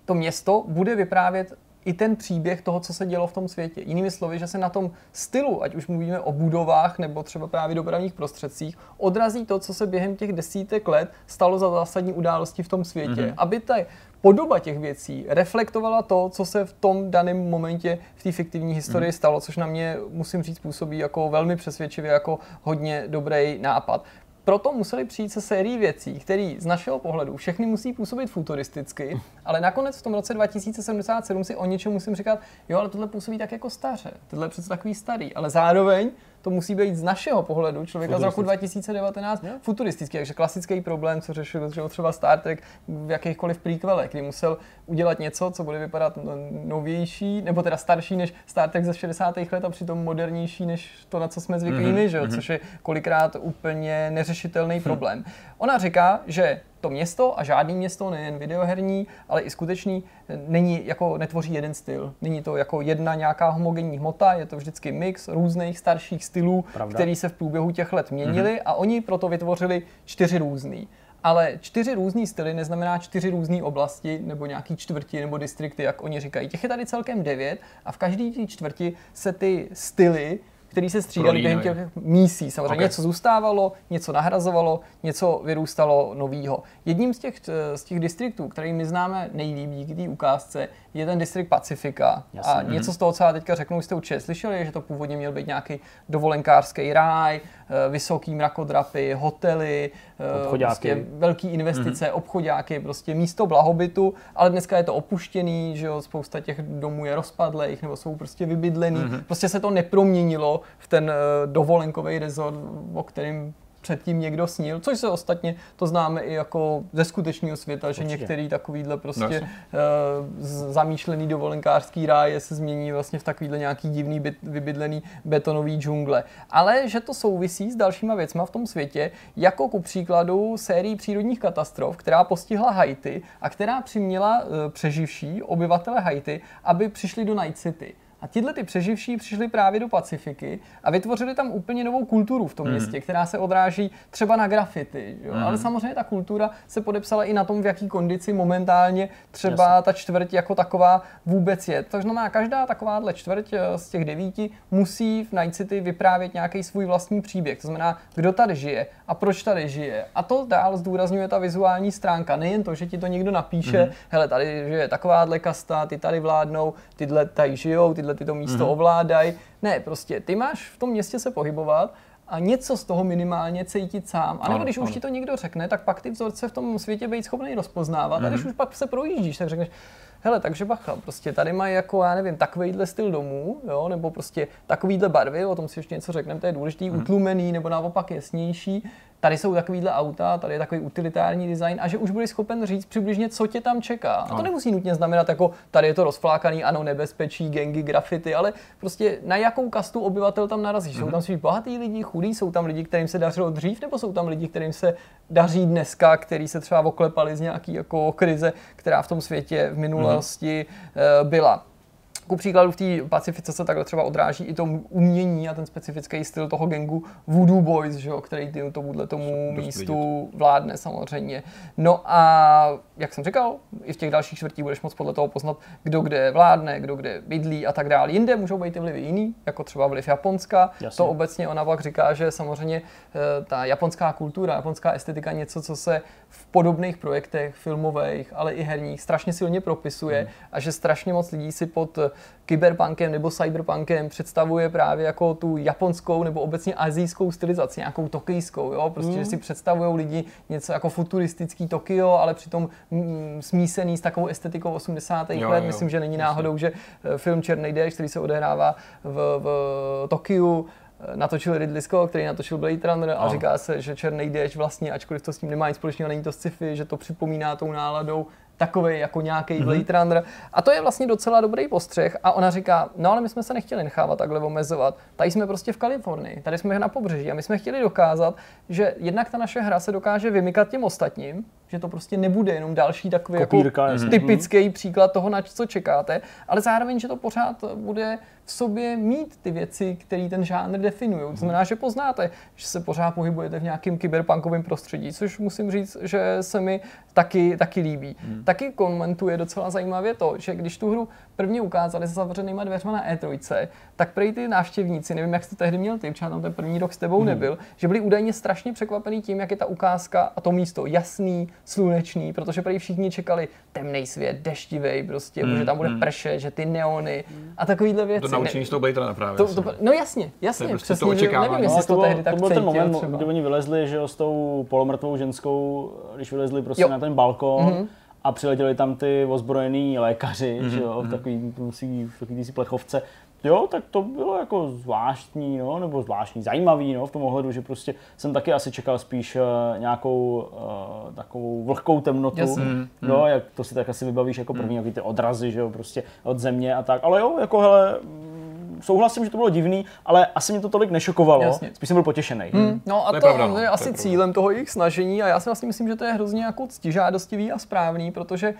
to město bude vyprávět i ten příběh toho, co se dělo v tom světě. Jinými slovy, že se na tom stylu, ať už mluvíme o budovách nebo třeba právě dopravních prostředcích, odrazí to, co se během těch desítek let stalo za zásadní události v tom světě. Mm-hmm. Aby ta podoba těch věcí reflektovala to, co se v tom daném momentě v té fiktivní historii mm. stalo, což na mě, musím říct, působí jako velmi přesvědčivě, jako hodně dobrý nápad proto museli přijít se sérií věcí, které z našeho pohledu všechny musí působit futuristicky, ale nakonec v tom roce 2077 si o něčem musím říkat, jo, ale tohle působí tak jako staře, tohle je přece takový starý, ale zároveň to musí být z našeho pohledu člověka z roku 2019 yeah. futuristický. Takže klasický problém, co řešil že třeba Star Trek v jakýchkoliv prequelech, kdy musel udělat něco, co bude vypadat novější, nebo teda starší než Star Trek ze 60. let a přitom modernější než to, na co jsme zvyklí mm-hmm. že jo? Mhm. což je kolikrát úplně neřešitelný hm. problém. Ona říká, že to město a žádný město, nejen videoherní, ale i skutečný, není jako netvoří jeden styl. Není to jako jedna nějaká homogenní hmota, je to vždycky mix různých starších stylů, Pravda. který se v průběhu těch let měnily mm-hmm. a oni proto vytvořili čtyři různý. Ale čtyři různý styly neznamená čtyři různé oblasti nebo nějaký čtvrti nebo distrikty, jak oni říkají. Těch je tady celkem devět a v každé té čtvrti se ty styly který se střídali během těch mísí. Samozřejmě okay. něco zůstávalo, něco nahrazovalo, něco vyrůstalo novýho. Jedním z těch, z těch distriktů, který my známe nejlíp díky té ukázce, je ten distrikt Pacifika. Jasně. A něco z toho, co já teďka řeknu, jste určitě slyšeli, že to původně měl být nějaký dovolenkářský ráj, eh, vysoký mrakodrapy, hotely, eh, prostě velký investice, mm-hmm. obchodáky, prostě místo blahobytu, ale dneska je to opuštěný, že jo, spousta těch domů je rozpadlých nebo jsou prostě vybydlený. Mm-hmm. Prostě se to neproměnilo v ten eh, dovolenkový rezort, o kterým předtím někdo snil, což se ostatně to známe i jako ze skutečného světa, Určitě. že některý takovýhle prostě no, uh, zamýšlený dovolenkářský ráje se změní vlastně v takovýhle nějaký divný byt, vybydlený betonový džungle. Ale že to souvisí s dalšíma věcma v tom světě, jako ku příkladu sérii přírodních katastrof, která postihla Haiti a která přiměla uh, přeživší obyvatele Haiti, aby přišli do Night City. A tihle ty přeživší přišli právě do Pacifiky a vytvořili tam úplně novou kulturu v tom mm. městě, která se odráží třeba na grafity. Jo? Mm. Ale samozřejmě ta kultura se podepsala i na tom, v jaký kondici momentálně třeba Jasně. ta čtvrť jako taková vůbec je. To znamená, každá takováhle čtvrť eh, z těch devíti musí v Night City vyprávět nějaký svůj vlastní příběh. To znamená, kdo tady žije a proč tady žije. A to dál zdůrazňuje ta vizuální stránka. Nejen to, že ti to někdo napíše, mm. hele, tady žije takováhle kasta, ty tady vládnou, tyhle tady žijou, tyhle ty to místo mm-hmm. ovládají. Ne, prostě ty máš v tom městě se pohybovat a něco z toho minimálně cítit sám. A nebo když ano. už ti to někdo řekne, tak pak ty vzorce v tom světě být schopný rozpoznávat. Mm-hmm. A když mhm. už pak se projíždíš, tak řekneš, hele, takže bacha, prostě tady mají jako, já nevím, takovýhle styl domů, jo, nebo prostě takovýhle barvy, o tom si ještě něco řekneme, to je důležitý, hmm. utlumený, nebo naopak jasnější, tady jsou takovýhle auta, tady je takový utilitární design a že už budeš schopen říct přibližně, co tě tam čeká. A to nemusí nutně znamenat jako tady je to rozflákaný, ano, nebezpečí, gengy, grafity, ale prostě na jakou kastu obyvatel tam narazí. Mm-hmm. Jsou tam spíš bohatý lidi, chudí, jsou tam lidi, kterým se dařilo dřív, nebo jsou tam lidi, kterým se daří dneska, který se třeba oklepali z nějaký jako krize, která v tom světě v minulosti mm-hmm. byla. Ku příkladu v té Pacifice se takhle třeba odráží i to umění a ten specifický styl toho gengu Voodoo Boys, že jo, který tomuhle tomu Dost místu vidět. vládne samozřejmě. No a jak jsem říkal, i v těch dalších čtvrtích budeš moc podle toho poznat, kdo kde vládne, kdo kde bydlí a tak dále. Jinde můžou být i vlivy jiný, jako třeba vliv Japonska. Jasně. To obecně ona pak říká, že samozřejmě eh, ta japonská kultura, japonská estetika něco, co se v podobných projektech filmových, ale i herních strašně silně propisuje hmm. a že strašně moc lidí si pod kyberpunkem nebo cyberpunkem představuje právě jako tu japonskou nebo obecně azijskou stylizaci, nějakou tokijskou, jo? prostě mm. si představují lidi něco jako futuristický Tokio, ale přitom mm, smísený s takovou estetikou 80. Jo, let. Jo, Myslím, že není náhodou, že eh, film Černý déšť, který se odehrává v, v Tokiu, eh, natočil Ridley Scott, který natočil Blade Runner a říká se, že Černý déšť vlastně, ačkoliv to s tím nemá nic společného, není to sci-fi, že to připomíná tou náladou takový jako nějaký mm-hmm. Blade Runner. A to je vlastně docela dobrý postřeh. A ona říká, no ale my jsme se nechtěli nechávat takhle omezovat. Tady jsme prostě v Kalifornii, tady jsme na pobřeží a my jsme chtěli dokázat, že jednak ta naše hra se dokáže vymykat těm ostatním, že to prostě nebude jenom další takový jako Kopírka, jako typický mm-hmm. příklad toho, na co čekáte, ale zároveň, že to pořád bude v sobě mít ty věci, které ten žánr definují. To znamená, že poznáte, že se pořád pohybujete v nějakém kyberpunkovém prostředí, což musím říct, že se mi taky, taky líbí. Hmm. Taky komentuje docela zajímavě to, že když tu hru prvně ukázali se zavřenýma dveřma na E3, tak prej ty návštěvníci, nevím, jak jsi to tehdy měl ty, třeba tam ten první rok s tebou hmm. nebyl, že byli údajně strašně překvapení tím, jak je ta ukázka a to místo jasný, slunečný, protože prý všichni čekali temný svět, deštivý, prostě, hmm. že tam bude hmm. prše, že ty neony hmm. a takovýhle věci. To naučení z toho Blade právě. To, to, no jasně, jasně, to přesně, to očekávání. Nevím, no, to, tehdy tak to byl ten moment, třeba. kdy oni vylezli, že jo, s tou polomrtvou ženskou, když vylezli prostě jo. na ten balkon, mm-hmm a přiletěli tam ty ozbrojení lékaři, mm-hmm. že jo, v mhm. takový, v takový plechovce. Jo, tak to bylo jako zvláštní, no, nebo zvláštní, zajímavý, no, v tom ohledu, že prostě jsem taky asi čekal spíš uh, nějakou uh, takovou vlhkou temnotu, yes. mm, no, mm. jak to si tak asi vybavíš jako první, mm. ty odrazy, že jo, prostě od země a tak, ale jo, jako hele, souhlasím, že to bylo divný, ale asi mě to tolik nešokovalo. Jasně. Spíš jsem byl potěšený. Hmm. No a to, je, pravda, no. je asi je cílem toho jejich snažení a já si vlastně myslím, že to je hrozně jako ctižádostivý a správný, protože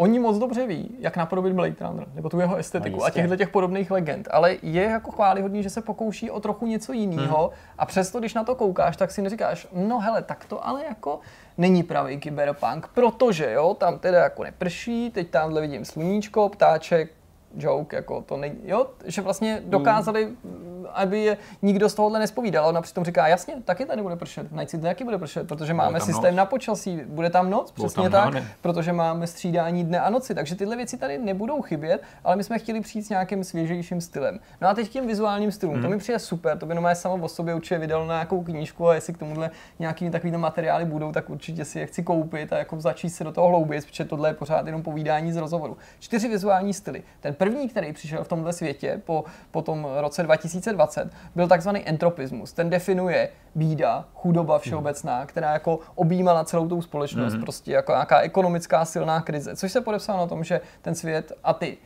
Oni moc dobře ví, jak napodobit Blade Runner, nebo tu jeho estetiku no, a těchto těch podobných legend, ale je jako chválihodný, že se pokouší o trochu něco jiného hmm. a přesto, když na to koukáš, tak si neříkáš, no hele, tak to ale jako není pravý kyberpunk, protože jo, tam teda jako neprší, teď tamhle vidím sluníčko, ptáček, joke, jako to ne, jo, že vlastně dokázali, mm. aby je nikdo z tohohle nespovídal. Ona přitom říká, jasně, taky tady bude pršet, Night City taky bude pršet, protože máme systém noc. na počasí, bude tam noc, Budou přesně tak, dány. protože máme střídání dne a noci, takže tyhle věci tady nebudou chybět, ale my jsme chtěli přijít s nějakým svěžejším stylem. No a teď tím vizuálním stylům, mm. to mi přijde super, to by jenom samo o sobě určitě vydal na nějakou knížku a jestli k tomuhle nějaký takový materiály budou, tak určitě si je chci koupit a jako začít se do toho hloubit, protože tohle je pořád jenom povídání z rozhovoru. Čtyři vizuální styly. Ten první, který přišel v tomhle světě po, po tom roce 2020, byl takzvaný entropismus. Ten definuje bída, chudoba všeobecná, která jako objímala celou tou společnost, mm-hmm. prostě jako nějaká ekonomická silná krize, což se podepsalo na tom, že ten svět a ty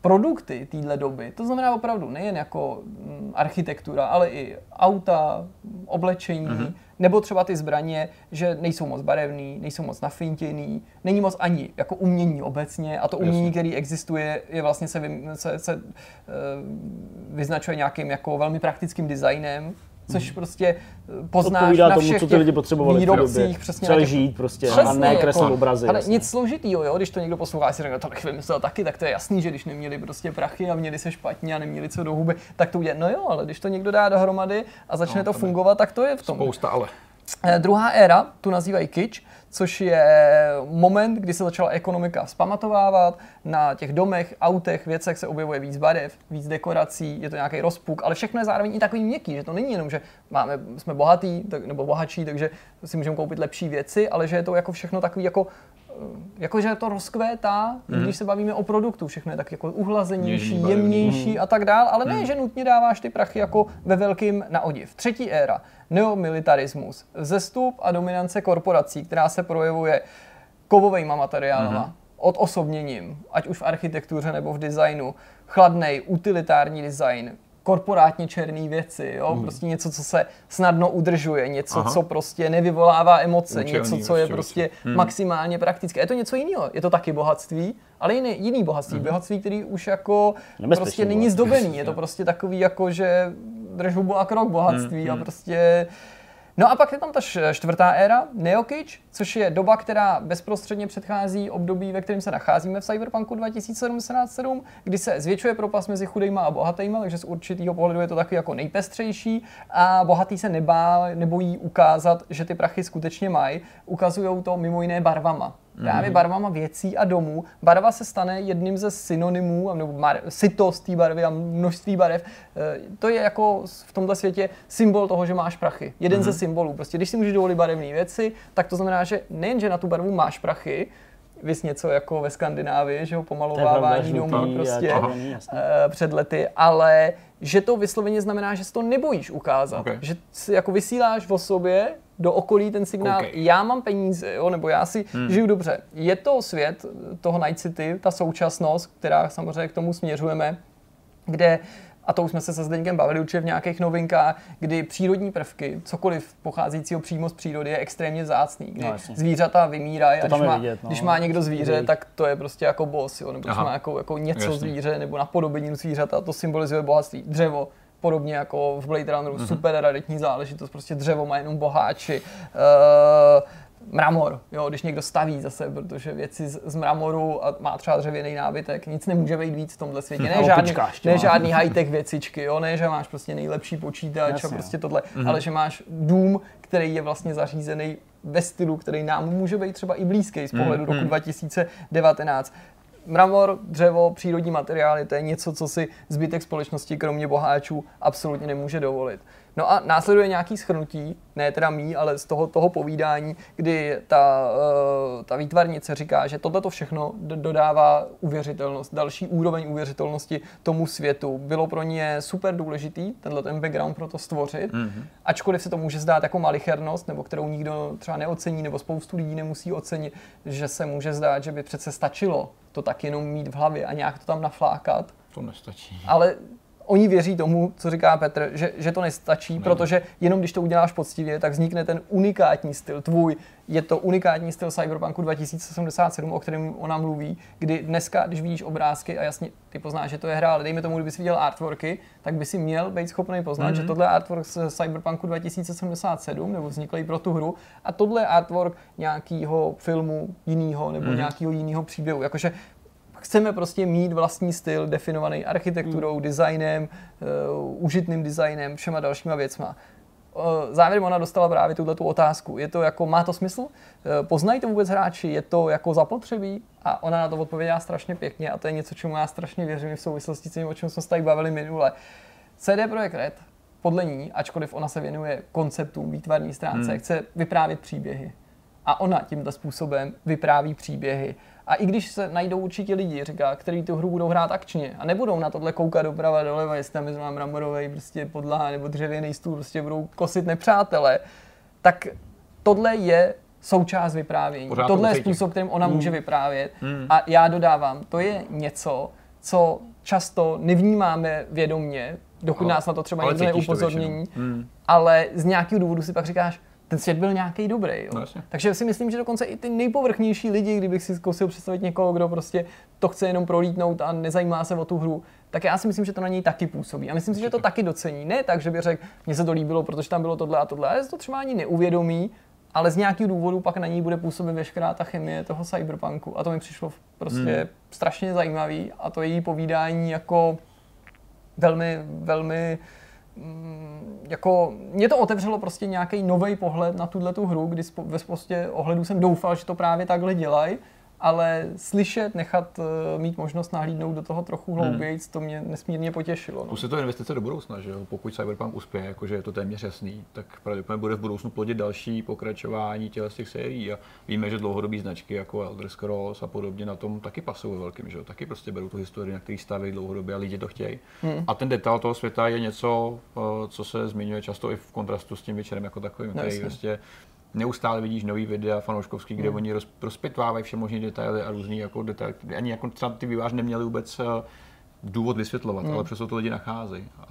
produkty téhle doby, to znamená opravdu nejen jako mm, architektura, ale i auta, oblečení, mm-hmm nebo třeba ty zbraně, že nejsou moc barevný, nejsou moc nafintěný, není moc ani jako umění obecně a to umění, který existuje, je vlastně se, vy, se, se uh, vyznačuje nějakým jako velmi praktickým designem, což hmm. prostě eh, poznáš na všech tomu, co ty lidi potřebovali výrobcích. Přesně Chtěli těch... žít prostě přesně, a ne kreslit jako, obrazy. Ale jasně. nic složitýho, jo, když to někdo poslouchá, si řekne, to bych vymyslel taky, tak to je jasný, že když neměli prostě prachy a měli se špatně a neměli co do huby, tak to udělá. No jo, ale když to někdo dá dohromady a začne no, to fungovat, tak to je v tom. Spousta ale. Eh, druhá éra, tu nazývají kitsch, což je moment, kdy se začala ekonomika zpamatovávat. Na těch domech, autech, věcech se objevuje víc barev, víc dekorací, je to nějaký rozpuk, ale všechno je zároveň i takový měkký, že to není jenom, že máme, jsme bohatí nebo bohatší, takže si můžeme koupit lepší věci, ale že je to jako všechno takový jako jakože to rozkvétá, mm. když se bavíme o produktu, všechno je tak jako uhlazenější, jemnější mm. a tak dál, ale ne, mm. že nutně dáváš ty prachy jako ve velkým na odiv. Třetí éra, neomilitarismus, zestup a dominance korporací, která se projevuje kovovými materiálama, mm. odosobněním, ať už v architektuře nebo v designu, chladnej, utilitární design, korporátně černé věci, jo? Hmm. prostě něco, co se snadno udržuje, něco, Aha. co prostě nevyvolává emoce, Učelný, něco, co je prostě hmm. maximálně praktické. Je to něco jiného, je to taky bohatství, ale jiný, jiný bohatství, hmm. bohatství, který už jako prostě není zdobený, je to prostě takový jako, že drž hubu a krok bohatství hmm. a hmm. prostě No a pak je tam ta čtvrtá éra, Neokič, což je doba, která bezprostředně předchází období, ve kterém se nacházíme v Cyberpunku 2077, kdy se zvětšuje propast mezi chudejma a bohatýma, takže z určitého pohledu je to taky jako nejpestřejší a bohatý se nebá, nebojí ukázat, že ty prachy skutečně mají. Ukazují to mimo jiné barvama právě mhm. barvama věcí a domů. Barva se stane jedním ze synonymů, nebo mar- sytost té barvy a množství barev. Eh, to je jako v tomto světě symbol toho, že máš prachy. Jeden mm-hmm. ze mhm. symbolů. Prostě když si můžeš dovolit barevné věci, tak to znamená, že nejen, že na tu barvu máš prachy, vys něco jako ve Skandinávii, že ho pomalovávání domů prostě uh, před lety, ale že to vysloveně znamená, že si to nebojíš ukázat. Okay. Že si jako vysíláš o sobě do okolí ten signál, okay. já mám peníze, jo, nebo já si hmm. žiju dobře. Je to svět toho Night City, ta současnost, která samozřejmě k tomu směřujeme, kde a to už jsme se se Zdeňkem bavili určitě v nějakých novinkách, kdy přírodní prvky, cokoliv pocházejícího přímo z přírody, je extrémně zácný, kdy no, zvířata vymírají a když má, vidět, no. když má někdo zvíře, tak to je prostě jako boss, jo, nebo když má jako, jako něco jasný. zvíře nebo napodobení zvířata, to symbolizuje bohatství. Dřevo, podobně jako v Blade Runneru, mm-hmm. super raritní záležitost, prostě dřevo má jenom boháči. Uh, mramor, jo, když někdo staví zase, protože věci z, z mramoru a má třeba dřevěný nábytek, nic nemůže být víc v tomhle světě. Ne, žádný, ne žádný high-tech věcičky, jo, ne, že máš prostě nejlepší počítač Jasně, a prostě tohle, mm-hmm. ale že máš dům, který je vlastně zařízený ve stylu, který nám může být třeba i blízký z pohledu mm-hmm. roku 2019 mramor, dřevo, přírodní materiály, to je něco, co si zbytek společnosti, kromě boháčů, absolutně nemůže dovolit. No a následuje nějaký schrnutí, ne teda mý, ale z toho, toho povídání, kdy ta, uh, ta výtvarnice říká, že tohle to všechno dodává uvěřitelnost, další úroveň uvěřitelnosti tomu světu. Bylo pro ně super důležitý tenhle ten background pro to stvořit, mm-hmm. ačkoliv se to může zdát jako malichernost, nebo kterou nikdo třeba neocení, nebo spoustu lidí nemusí ocenit, že se může zdát, že by přece stačilo to tak jenom mít v hlavě a nějak to tam naflákat. To nestačí. Ale oni věří tomu, co říká Petr, že, že to nestačí, ne. protože jenom když to uděláš poctivě, tak vznikne ten unikátní styl tvůj. Je to unikátní styl Cyberpunku 2077, o kterém ona mluví, kdy dneska, když vidíš obrázky a jasně ty poznáš, že to je hra, ale dejme tomu, kdyby si viděl artworky, tak by si měl být schopný poznat, mm-hmm. že mhm. tohle je artwork z Cyberpunku 2077, nebo vzniklý pro tu hru, a tohle je artwork nějakého filmu jiného nebo mm-hmm. nějakého jiného příběhu. Jakože chceme prostě mít vlastní styl definovaný architekturou, mm. designem, uh, užitným designem, všema dalšíma věcma. Uh, závěrem ona dostala právě tuhle tu otázku. Je to jako, má to smysl? Uh, poznají to vůbec hráči? Je to jako zapotřebí? A ona na to odpověděla strašně pěkně a to je něco, čemu já strašně věřím v souvislosti s tím, o čem jsme se tady bavili minule. CD Projekt Red podle ní, ačkoliv ona se věnuje konceptům výtvarní stránce, hmm. chce vyprávět příběhy. A ona tímto způsobem vypráví příběhy. A i když se najdou určitě lidi, říká, kteří tu hru budou hrát akčně a nebudou na tohle koukat doprava doleva, jestli tam je mramorový prostě podlaha nebo dřevěný stůl, prostě budou kosit nepřátele, tak tohle je součást vyprávění. Pořád tohle je způsob, kterým ona hmm. může vyprávět. Hmm. A já dodávám, to je něco, co často nevnímáme vědomně, dokud no, nás na to třeba někdo neupozornění, hmm. ale z nějakého důvodu si pak říkáš, ten svět byl nějaký dobrý. Jo. No, Takže si myslím, že dokonce i ty nejpovrchnější lidi, kdybych si zkusil představit někoho, kdo prostě to chce jenom prolítnout a nezajímá se o tu hru, tak já si myslím, že to na něj taky působí. A myslím si, že to taky docení. Ne tak, že by řekl, mně se to líbilo, protože tam bylo tohle a tohle, ale to třeba ani neuvědomí, ale z nějakého důvodu pak na ní bude působit veškerá ta chemie toho cyberpunku. A to mi přišlo prostě hmm. strašně zajímavý a to její povídání jako velmi, velmi Mm, jako mě to otevřelo prostě nějaký nový pohled na tuhle tu hru, kdy ve prostě ohledu jsem doufal, že to právě takhle dělají ale slyšet, nechat uh, mít možnost nahlídnout do toho trochu hlouběji, hmm. to mě nesmírně potěšilo. No. Už je to investice do budoucna, že jo? Pokud Cyberpunk uspěje, jakože je to téměř jasný, tak pravděpodobně bude v budoucnu plodit další pokračování těch, těch sérií a víme, že dlouhodobé značky jako Elder Scrolls a podobně na tom taky pasují velkým, že jo? Taky prostě berou tu historii, na který staví dlouhodobě a lidi to chtějí. Hmm. A ten detail toho světa je něco, uh, co se zmiňuje často i v kontrastu s tím večerem jako takovým, no, který prostě neustále vidíš nový videa fanouškovský, kde hmm. oni roz, rozpitvávají vše možné detaily a různý jako detaily, ani jako třeba ty vývář neměli vůbec uh, důvod vysvětlovat, hmm. ale přesto to lidi nacházejí. A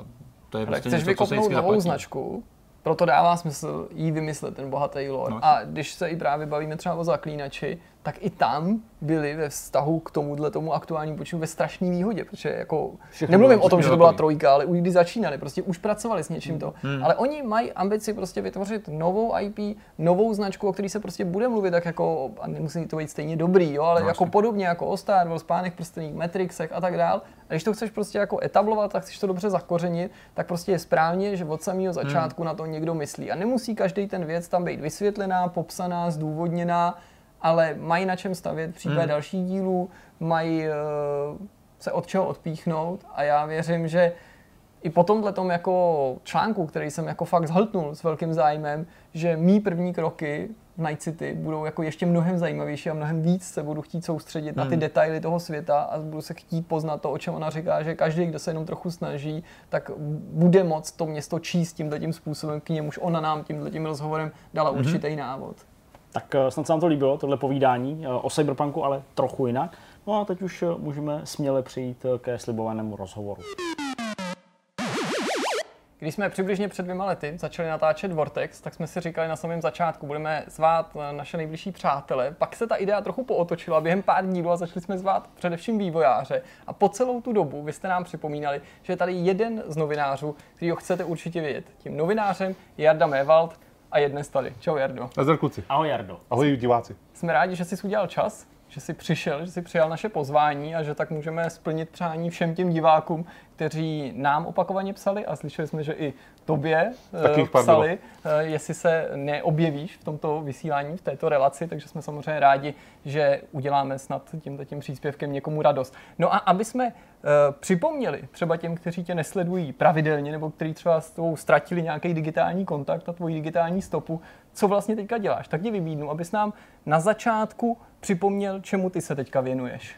to je prostě chceš něco, vykopnout novou zaplatí. značku, proto dává smysl jí vymyslet ten bohatý lore. No. A když se i právě bavíme třeba o zaklínači, tak i tam byli ve vztahu k tomuhle tomu aktuálnímu počinu ve strašné výhodě, protože jako Všechno nemluvím o tom, že to byla trojka, ale už když začínali, prostě už pracovali s něčím to. Hmm. Ale oni mají ambici prostě vytvořit novou IP, novou značku, o který se prostě bude mluvit tak jako, a nemusí to být stejně dobrý, jo, ale no, jako podobně jako o Star Wars, Pánech prstených, Matrixech a tak dál. A když to chceš prostě jako etablovat a chceš to dobře zakořenit, tak prostě je správně, že od samého začátku hmm. na to někdo myslí. A nemusí každý ten věc tam být vysvětlená, popsaná, zdůvodněná, ale mají na čem stavět případě hmm. dalších dílů, mají uh, se od čeho odpíchnout a já věřím, že i po tomhle jako článku, který jsem jako fakt zhltnul s velkým zájmem, že mý první kroky v Night City budou jako ještě mnohem zajímavější a mnohem víc se budu chtít soustředit hmm. na ty hmm. detaily toho světa a budu se chtít poznat to, o čem ona říká, že každý, kdo se jenom trochu snaží, tak bude moct to město číst tímhle tím způsobem, k němuž ona nám tímhle tím rozhovorem dala hmm. určitý návod. Tak eh, snad se vám to líbilo, tohle povídání eh, o Cyberpunku, ale trochu jinak. No a teď už eh, můžeme směle přijít ke slibovanému rozhovoru. Když jsme přibližně před dvěma lety začali natáčet Vortex, tak jsme si říkali na samém začátku, budeme zvát naše nejbližší přátele. Pak se ta idea trochu pootočila během pár dílů a začali jsme zvát především vývojáře. A po celou tu dobu vy jste nám připomínali, že je tady jeden z novinářů, který ho chcete určitě vědět. Tím novinářem je Jarda Mévald, a je dnes tady. Čau Jardo. Nazdar kluci. Ahoj Jardo. Ahoj diváci. Jsme rádi, že jsi udělal čas, že jsi přišel, že jsi přijal naše pozvání a že tak můžeme splnit přání všem těm divákům, kteří nám opakovaně psali a slyšeli jsme, že i tobě eh, Takých psali, eh, jestli se neobjevíš v tomto vysílání, v této relaci, takže jsme samozřejmě rádi, že uděláme snad tímto tím příspěvkem někomu radost. No a aby jsme uh, připomněli třeba těm, kteří tě nesledují pravidelně, nebo kteří třeba s tou ztratili nějaký digitální kontakt a tvoji digitální stopu, co vlastně teďka děláš, tak tě vybídnu, abys nám na začátku připomněl, čemu ty se teďka věnuješ.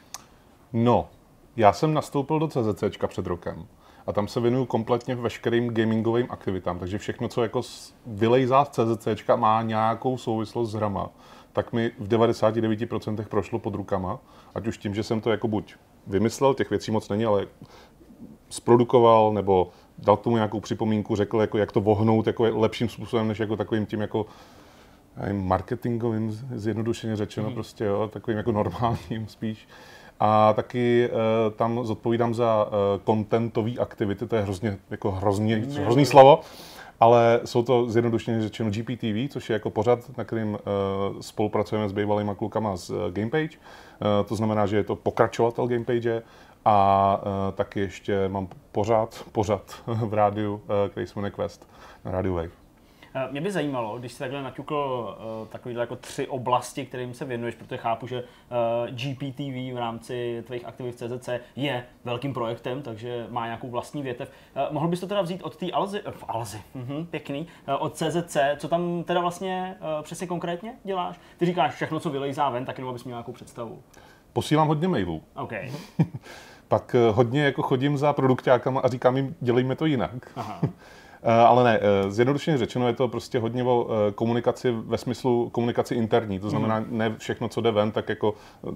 No, já jsem nastoupil do CZC před rokem a tam se věnuju kompletně veškerým gamingovým aktivitám, takže všechno, co jako vylejzá z CZC má nějakou souvislost s hrama, tak mi v 99% prošlo pod rukama, ať už tím, že jsem to jako buď vymyslel, těch věcí moc není, ale zprodukoval, nebo dal k tomu nějakou připomínku, řekl, jako, jak to vohnout jako lepším způsobem, než jako takovým tím jako marketingovým, zjednodušeně řečeno, hmm. prostě jo, takovým jako normálním spíš. A taky uh, tam zodpovídám za uh, contentové aktivity, to je hrozně, jako hrozně, hrozný slovo, ale jsou to zjednodušeně řečeno GPTV, což je jako pořad, na kterým uh, spolupracujeme s bývalýma klukama z uh, Gamepage. Uh, to znamená, že je to pokračovatel Gamepage a uh, taky ještě mám pořád, pořád v rádiu, uh, který se jmenuje Quest na rádiu Wave. Eh, mě by zajímalo, když jsi takhle naťukl uh, takovýhle jako tři oblasti, kterým se věnuješ, protože chápu, že uh, GPTV v rámci tvých aktivit v CZC je velkým projektem, takže má nějakou vlastní větev. Uh, mohl bys to teda vzít od té Alzy, uh, Alzy, uh-huh, pěkný, uh, od CZC, co tam teda vlastně uh, přesně konkrétně děláš? Ty říkáš všechno, co vylejzá ven, tak jenom abys měl nějakou představu. Posílám hodně mailů. Okay. Pak hodně jako chodím za produktákama a říkám jim, dělejme to jinak. Aha. Eh, ale ne, eh, zjednodušeně řečeno je to prostě hodně o eh, komunikaci ve smyslu komunikaci interní. To znamená, hmm. ne všechno, co jde ven, tak jako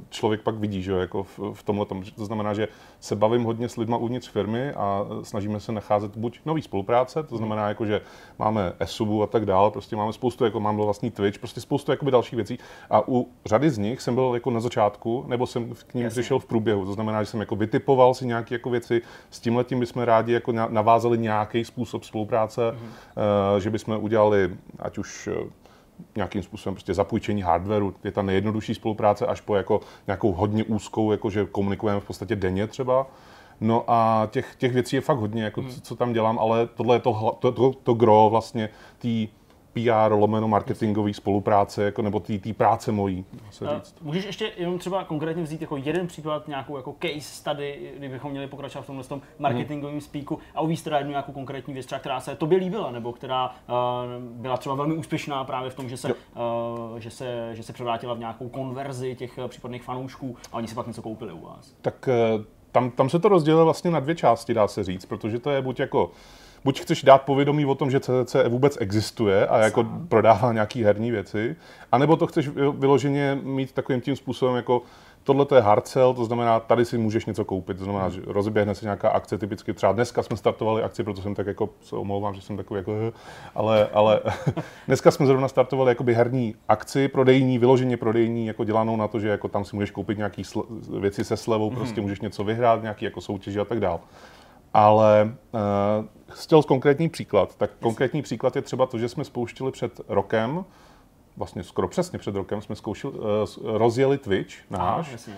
člověk pak vidí, že jako v, v tomhle tom. To znamená, že se bavím hodně s lidma uvnitř firmy a snažíme se nacházet buď nový spolupráce, to znamená, jako, že máme esubu a tak dále, prostě máme spoustu, jako mám vlastní Twitch, prostě spoustu jakoby dalších věcí. A u řady z nich jsem byl jako na začátku, nebo jsem k ním Jasně. přišel v průběhu. To znamená, že jsem jako vytipoval si nějaké jako věci, s tímhletím bychom rádi jako navázali nějaký způsob spolupráce spolupráce, mm-hmm. že bychom udělali, ať už eh, nějakým způsobem prostě zapůjčení hardwareu, je ta nejjednodušší spolupráce až po jako nějakou hodně úzkou, jako že komunikujeme v podstatě denně třeba. No a těch, těch věcí je fakt hodně, jako mm. co, co tam dělám, ale tohle je to, to, to, to gro vlastně té PR, lomeno marketingový spolupráce, jako, nebo té práce mojí, se říct. Můžeš ještě jenom třeba konkrétně vzít jako jeden příklad, nějakou jako case study, kdybychom měli pokračovat v tomhle tom marketingovém hmm. speaku a uvíct teda jednu nějakou konkrétní věc, třeba, která se tobě líbila, nebo která uh, byla třeba velmi úspěšná právě v tom, že se, uh, že se, že se převrátila v nějakou konverzi těch případných fanoušků a oni si pak něco koupili u vás. Tak uh, tam, tam se to rozdělilo vlastně na dvě části, dá se říct, protože to je buď jako buď chceš dát povědomí o tom, že CCC vůbec existuje a jako prodává nějaký herní věci, anebo to chceš vyloženě mít takovým tím způsobem jako tohle to je hard sell, to znamená, tady si můžeš něco koupit, to znamená, že rozběhne se nějaká akce, typicky třeba dneska jsme startovali akci, proto jsem tak jako, se omlouvám, že jsem takový jako, ale, ale dneska jsme zrovna startovali jakoby herní akci, prodejní, vyloženě prodejní, jako dělanou na to, že jako tam si můžeš koupit nějaké věci se slevou, prostě mm. můžeš něco vyhrát, nějaký jako soutěži a tak dále. Ale uh, chtěl konkrétní příklad. Tak konkrétní příklad je třeba to, že jsme spouštili před rokem, vlastně skoro přesně před rokem, jsme zkoušeli, uh, rozjeli Twitch náš, uh,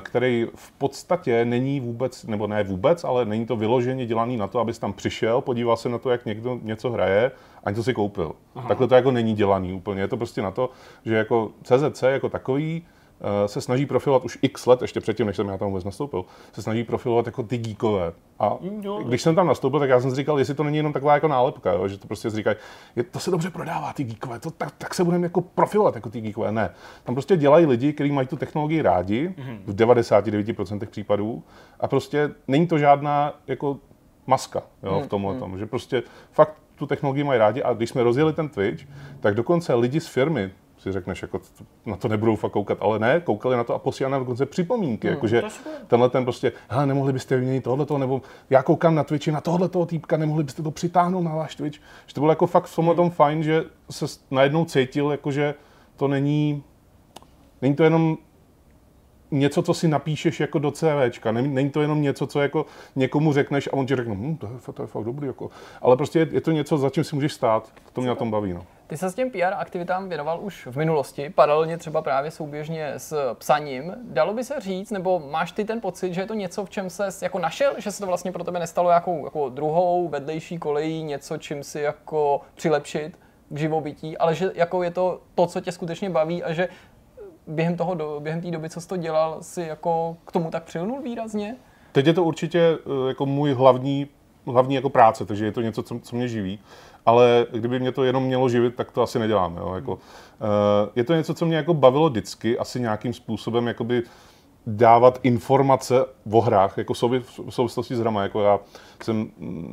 který v podstatě není vůbec, nebo ne vůbec, ale není to vyloženě dělaný na to, abys tam přišel, podíval se na to, jak někdo něco hraje a něco si koupil. Aha. Takhle to jako není dělaný úplně. Je to prostě na to, že jako CZC jako takový Eh, se snaží profilovat už x let, ještě předtím, než jsem já tam vůbec nastoupil, se snaží profilovat jako ty geekové. A když jsem tam nastoupil, tak já jsem si říkal, jestli to není jenom taková jako nálepka, jo, že to prostě říkají, je, to se dobře prodává, ty geekové, to, tak, tak se budeme jako profilovat jako ty geekové. Ne, tam prostě dělají lidi, kteří mají tu technologii rádi, mm-hmm. v 99% případů, a prostě není to žádná jako maska jo, v mhm, tomhle mm. tom, že prostě fakt tu technologii mají rádi a když jsme rozjeli ten Twitch, tak dokonce lidi z firmy, si řekneš, jako na to nebudou fakt koukat, ale ne, koukali na to a posílali nám dokonce připomínky, hmm, jakože tenhle ten prostě, hele, nemohli byste vyměnit tohleto, nebo já koukám na Twitchi na tohle toho týpka, nemohli byste to přitáhnout na váš Twitch. Že to bylo jako fakt v tomhle tom fajn, že se najednou cítil, jakože to není, není to jenom něco, co si napíšeš jako do CVčka. Není to jenom něco, co jako někomu řekneš a on ti řekne, hm, to, je, to je fakt dobrý. Jako. Ale prostě je, je, to něco, za čím si můžeš stát. To mě na tom baví. No. Ty se s těm PR aktivitám věnoval už v minulosti, paralelně třeba právě souběžně s psaním. Dalo by se říct, nebo máš ty ten pocit, že je to něco, v čem se jako našel, že se to vlastně pro tebe nestalo jako, jako druhou vedlejší kolejí, něco, čím si jako přilepšit k živobytí, ale že jako je to to, co tě skutečně baví a že během toho, do, během té doby, co jsi to dělal, si jako k tomu tak přilnul výrazně? Teď je to určitě eh, jako můj hlavní, hlavní jako práce, takže je to něco, co, co mě živí ale kdyby mě to jenom mělo živit, tak to asi nedělám. Jo? Jako, uh, je to něco, co mě jako bavilo vždycky, asi nějakým způsobem jakoby dávat informace o hrách, jako v souvislosti s hrama. Jako já jsem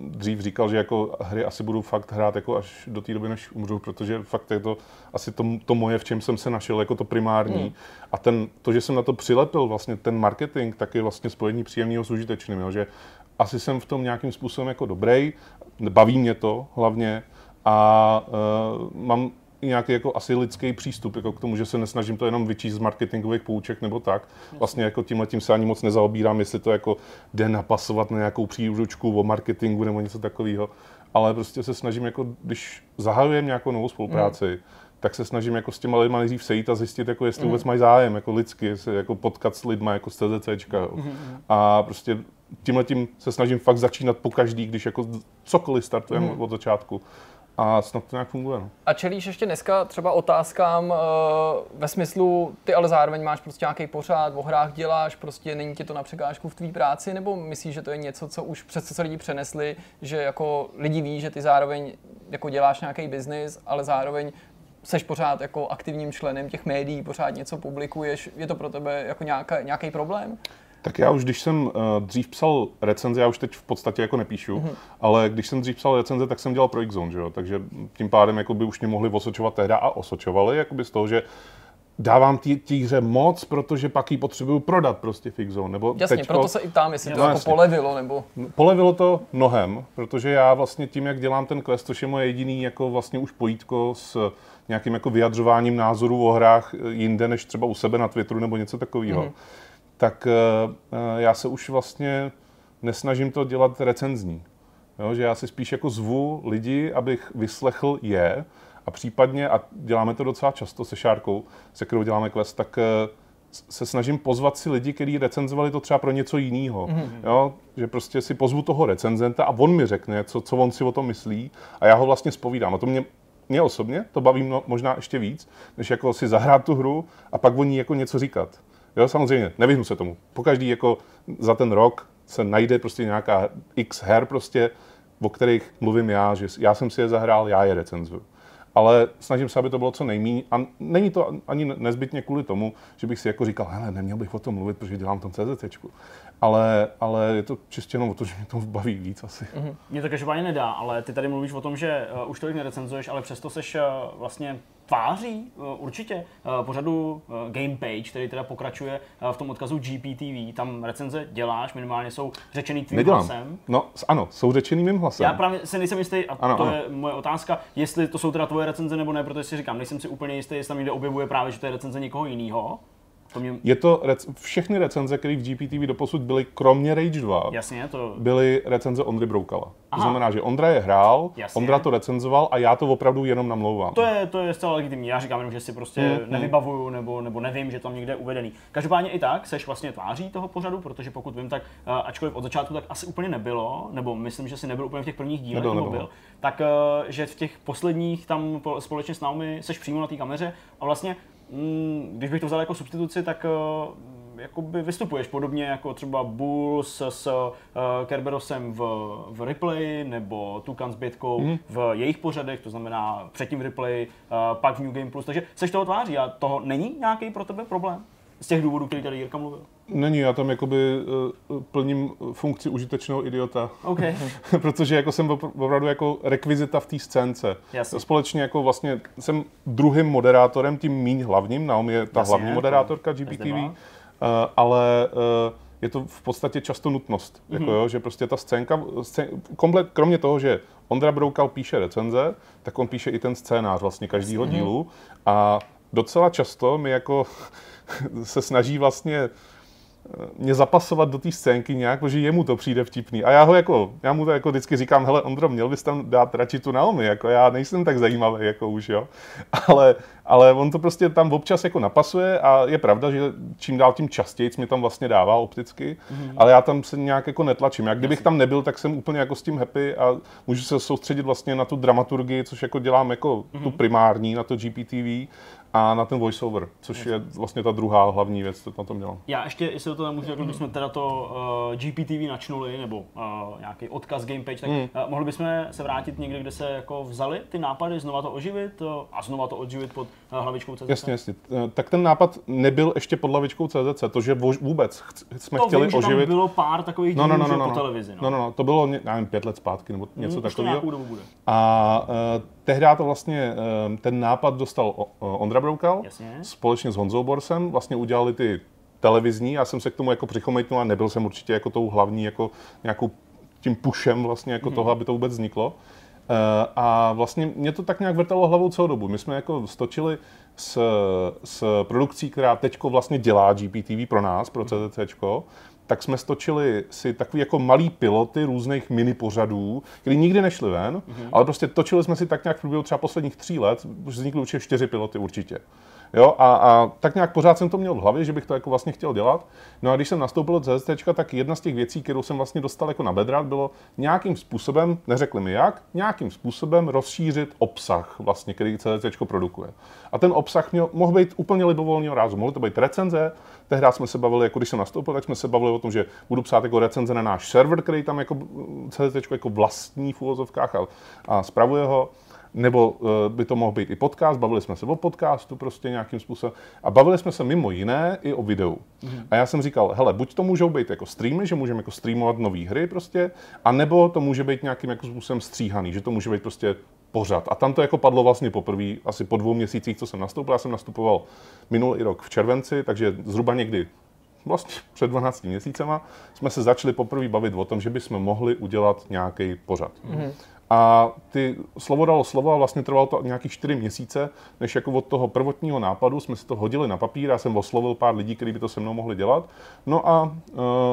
dřív říkal, že jako hry asi budu fakt hrát jako až do té doby, než umřu, protože fakt je to asi to, to moje, v čem jsem se našel, jako to primární. Hmm. A ten, to, že jsem na to přilepil, vlastně ten marketing, tak je vlastně spojení příjemného s užitečným, jo? že asi jsem v tom nějakým způsobem jako dobrý, baví mě to hlavně a uh, mám nějaký jako asi lidský přístup jako k tomu, že se nesnažím to jenom vyčíst z marketingových pouček nebo tak. Vlastně jako tímhle tím se ani moc nezaobírám, jestli to jako jde napasovat na nějakou příručku o marketingu nebo něco takového. Ale prostě se snažím, jako když zahajujeme nějakou novou spolupráci, mm. tak se snažím jako s těma lidma nejdřív sejít a zjistit, jako jestli mm. vůbec mají zájem, jako lidsky, se jako potkat s lidma jako z CZCčka. Mm. A prostě tímhle tím se snažím fakt začínat po každý, když jako cokoliv startujeme mm. od začátku. A snad to nějak funguje. No. A čelíš ještě dneska třeba otázkám uh, ve smyslu, ty ale zároveň máš prostě nějaký pořád, v hrách děláš, prostě není ti to na překážku v tvý práci, nebo myslíš, že to je něco, co už přes co se lidi přenesli, že jako lidi ví, že ty zároveň jako děláš nějaký biznis, ale zároveň seš pořád jako aktivním členem těch médií, pořád něco publikuješ, je to pro tebe jako nějaký problém? Tak já už, když jsem uh, dřív psal recenze, já už teď v podstatě jako nepíšu, mm-hmm. ale když jsem dřív psal recenze, tak jsem dělal pro X-Zone, že jo? takže tím pádem jako by už mě mohli osočovat tehda a osočovali, jakoby z toho, že dávám té hře moc, protože pak ji potřebuju prodat prostě v X-Zone. Nebo Jasně, teďko, proto se i ptám, jestli no, to jako jasně. polevilo, nebo... Polevilo to mnohem, protože já vlastně tím, jak dělám ten quest, což je moje jediný jako vlastně už pojítko s nějakým jako vyjadřováním názorů o hrách jinde, než třeba u sebe na Twitteru nebo něco takového, mm-hmm tak eh, eh, já se už vlastně nesnažím to dělat recenzní. Jo, že já si spíš jako zvu lidi, abych vyslechl je a případně, a děláme to docela často se Šárkou, se kterou děláme quest, tak eh, se snažím pozvat si lidi, kteří recenzovali to třeba pro něco jiného. Mm-hmm. Jo? Že prostě si pozvu toho recenzenta a on mi řekne, co, co on si o tom myslí a já ho vlastně spovídám. A to mě mě osobně to baví možná ještě víc, než jako si zahrát tu hru a pak o ní jako něco říkat. Jo, samozřejmě, nevyhnu se tomu. Pokaždý jako za ten rok se najde prostě nějaká x her prostě, o kterých mluvím já, že já jsem si je zahrál, já je recenzuju ale snažím se, aby to bylo co nejméně. A není to ani nezbytně kvůli tomu, že bych si jako říkal, hele, neměl bych o tom mluvit, protože dělám tom CZC. Ale, ale je to čistě jenom o to, že mě to baví víc asi. Mm-hmm. Mě to každopádně nedá, ale ty tady mluvíš o tom, že uh, už tolik nerecenzuješ, ale přesto seš uh, vlastně tváří uh, určitě uh, pořadu uh, Game Page, který teda pokračuje v tom odkazu GPTV. Tam recenze děláš, minimálně jsou řečený tvým Nedělám. hlasem. No, ano, jsou řečený mým hlasem. Já právě se nejsem jistý, a ano, to ano. je moje otázka, jestli to jsou teda tvoje recenze nebo ne, protože si říkám, nejsem si úplně jistý, jestli tam někde objevuje právě, že to je recenze někoho jiného. To mě... Je to rec- všechny recenze, které v GPTV doposud byly, kromě Rage 2, Jasně, to... byly recenze Ondry Broukala. Aha. To znamená, že Ondra je hrál, Jasně. Ondra to recenzoval a já to opravdu jenom namlouvám. To je, to je zcela legitimní. Já říkám jenom, že si prostě mm, nevybavuju nebo, nebo nevím, že tam někde je uvedený. Každopádně i tak seš vlastně tváří toho pořadu, protože pokud vím, tak uh, ačkoliv od začátku tak asi úplně nebylo, nebo myslím, že si nebyl úplně v těch prvních dílech, nebyl, nebyl. tak uh, že v těch posledních tam společně s námi seš přímo na té kameře a vlastně když bych to vzal jako substituci, tak uh, jakoby vystupuješ podobně jako třeba Bulls s uh, Kerberosem v, v replay nebo Tukan s Bětkou mm. v jejich pořadech, to znamená předtím v replay, uh, pak v New Game Plus, takže seš toho tváří a toho není nějaký pro tebe problém? Z těch důvodů, který tady Jirka mluvil. Není, já tam jakoby uh, plním funkci užitečného idiota. Okay. Protože jako jsem opravdu jako rekvizita v té scénce. Jasně. Společně jako vlastně jsem druhým moderátorem, tím míň hlavním, Naomi je ta Jasně, hlavní moderátorka GPTV, uh, ale uh, je to v podstatě často nutnost, mm-hmm. jako jo, že prostě ta scénka, scén, komplet, kromě toho, že Ondra Broukal píše recenze, tak on píše i ten scénář vlastně každého mm-hmm. dílu a docela často mi jako se snaží vlastně mě zapasovat do té scénky nějak, protože jemu to přijde vtipný. A já ho jako, já mu to jako vždycky říkám, hele Ondro, měl bys tam dát radši tu Naomi, jako já nejsem tak zajímavý jako už, jo. Ale, ale on to prostě tam občas jako napasuje a je pravda, že čím dál tím častěji mě tam vlastně dává opticky, mm-hmm. ale já tam se nějak jako netlačím. Já kdybych tam nebyl, tak jsem úplně jako s tím happy a můžu se soustředit vlastně na tu dramaturgii, což jako dělám jako mm-hmm. tu primární, na to GPTV a na ten voiceover, což je vlastně ta druhá hlavní věc, co na tom dělám. Já ještě, jestli to nemůžu, mm. bychom teda to uh, GPTV načnuli, nebo uh, nějaký odkaz gamepage, tak mm. uh, mohli bychom se vrátit někde, kde se jako vzali ty nápady, znova to oživit uh, a znova to oživit pod uh, hlavičkou CZC? Jasně, jasně. Tak ten nápad nebyl ještě pod hlavičkou CZC, to, že vůbec jsme to chtěli vím, oživit. Tam bylo pár takových no, no, no, no, no, po televizi. No. no, no, no, to bylo, nevím, pět let zpátky nebo něco mm, takového. A uh, tehdy to vlastně, uh, ten nápad dostal Ondra Broukal, Jasně. společně s Honzou Borsem vlastně udělali ty televizní, já jsem se k tomu jako přichomejtnul a nebyl jsem určitě jako tou hlavní, jako nějakou tím pušem vlastně jako hmm. toho, aby to vůbec vzniklo. Uh, a vlastně mě to tak nějak vrtalo hlavou celou dobu. My jsme jako stočili s, s produkcí, která teďko vlastně dělá GPTV pro nás, pro CZC, tak jsme stočili si takový jako malý piloty různých mini pořadů, které nikdy nešly ven, mm-hmm. ale prostě točili jsme si tak nějak v průběhu třeba posledních tří let, už vznikly určitě čtyři piloty určitě. Jo, a, a, tak nějak pořád jsem to měl v hlavě, že bych to jako vlastně chtěl dělat. No a když jsem nastoupil do CZT, tak jedna z těch věcí, kterou jsem vlastně dostal jako na bedra, bylo nějakým způsobem, neřekli mi jak, nějakým způsobem rozšířit obsah, vlastně, který CZT produkuje. A ten obsah měl, mohl být úplně libovolného rázu. Mohly to být recenze, tehdy jsme se bavili, jako když jsem nastoupil, tak jsme se bavili o tom, že budu psát jako recenze na náš server, který tam jako CZT jako vlastní v úvozovkách a, a spravuje ho nebo uh, by to mohl být i podcast, bavili jsme se o podcastu prostě nějakým způsobem a bavili jsme se mimo jiné i o videu. Mm. A já jsem říkal, hele, buď to můžou být jako streamy, že můžeme jako streamovat nové hry prostě, a nebo to může být nějakým jako způsobem stříhaný, že to může být prostě pořad. A tam to jako padlo vlastně poprvé, asi po dvou měsících, co jsem nastoupil. Já jsem nastupoval minulý rok v červenci, takže zhruba někdy vlastně před 12 měsícema jsme se začali poprvé bavit o tom, že bychom mohli udělat nějaký pořad. Mm. A ty slovo dalo slovo a vlastně trvalo to nějakých čtyři měsíce, než jako od toho prvotního nápadu jsme si to hodili na papír. Já jsem oslovil pár lidí, kteří by to se mnou mohli dělat. No a uh,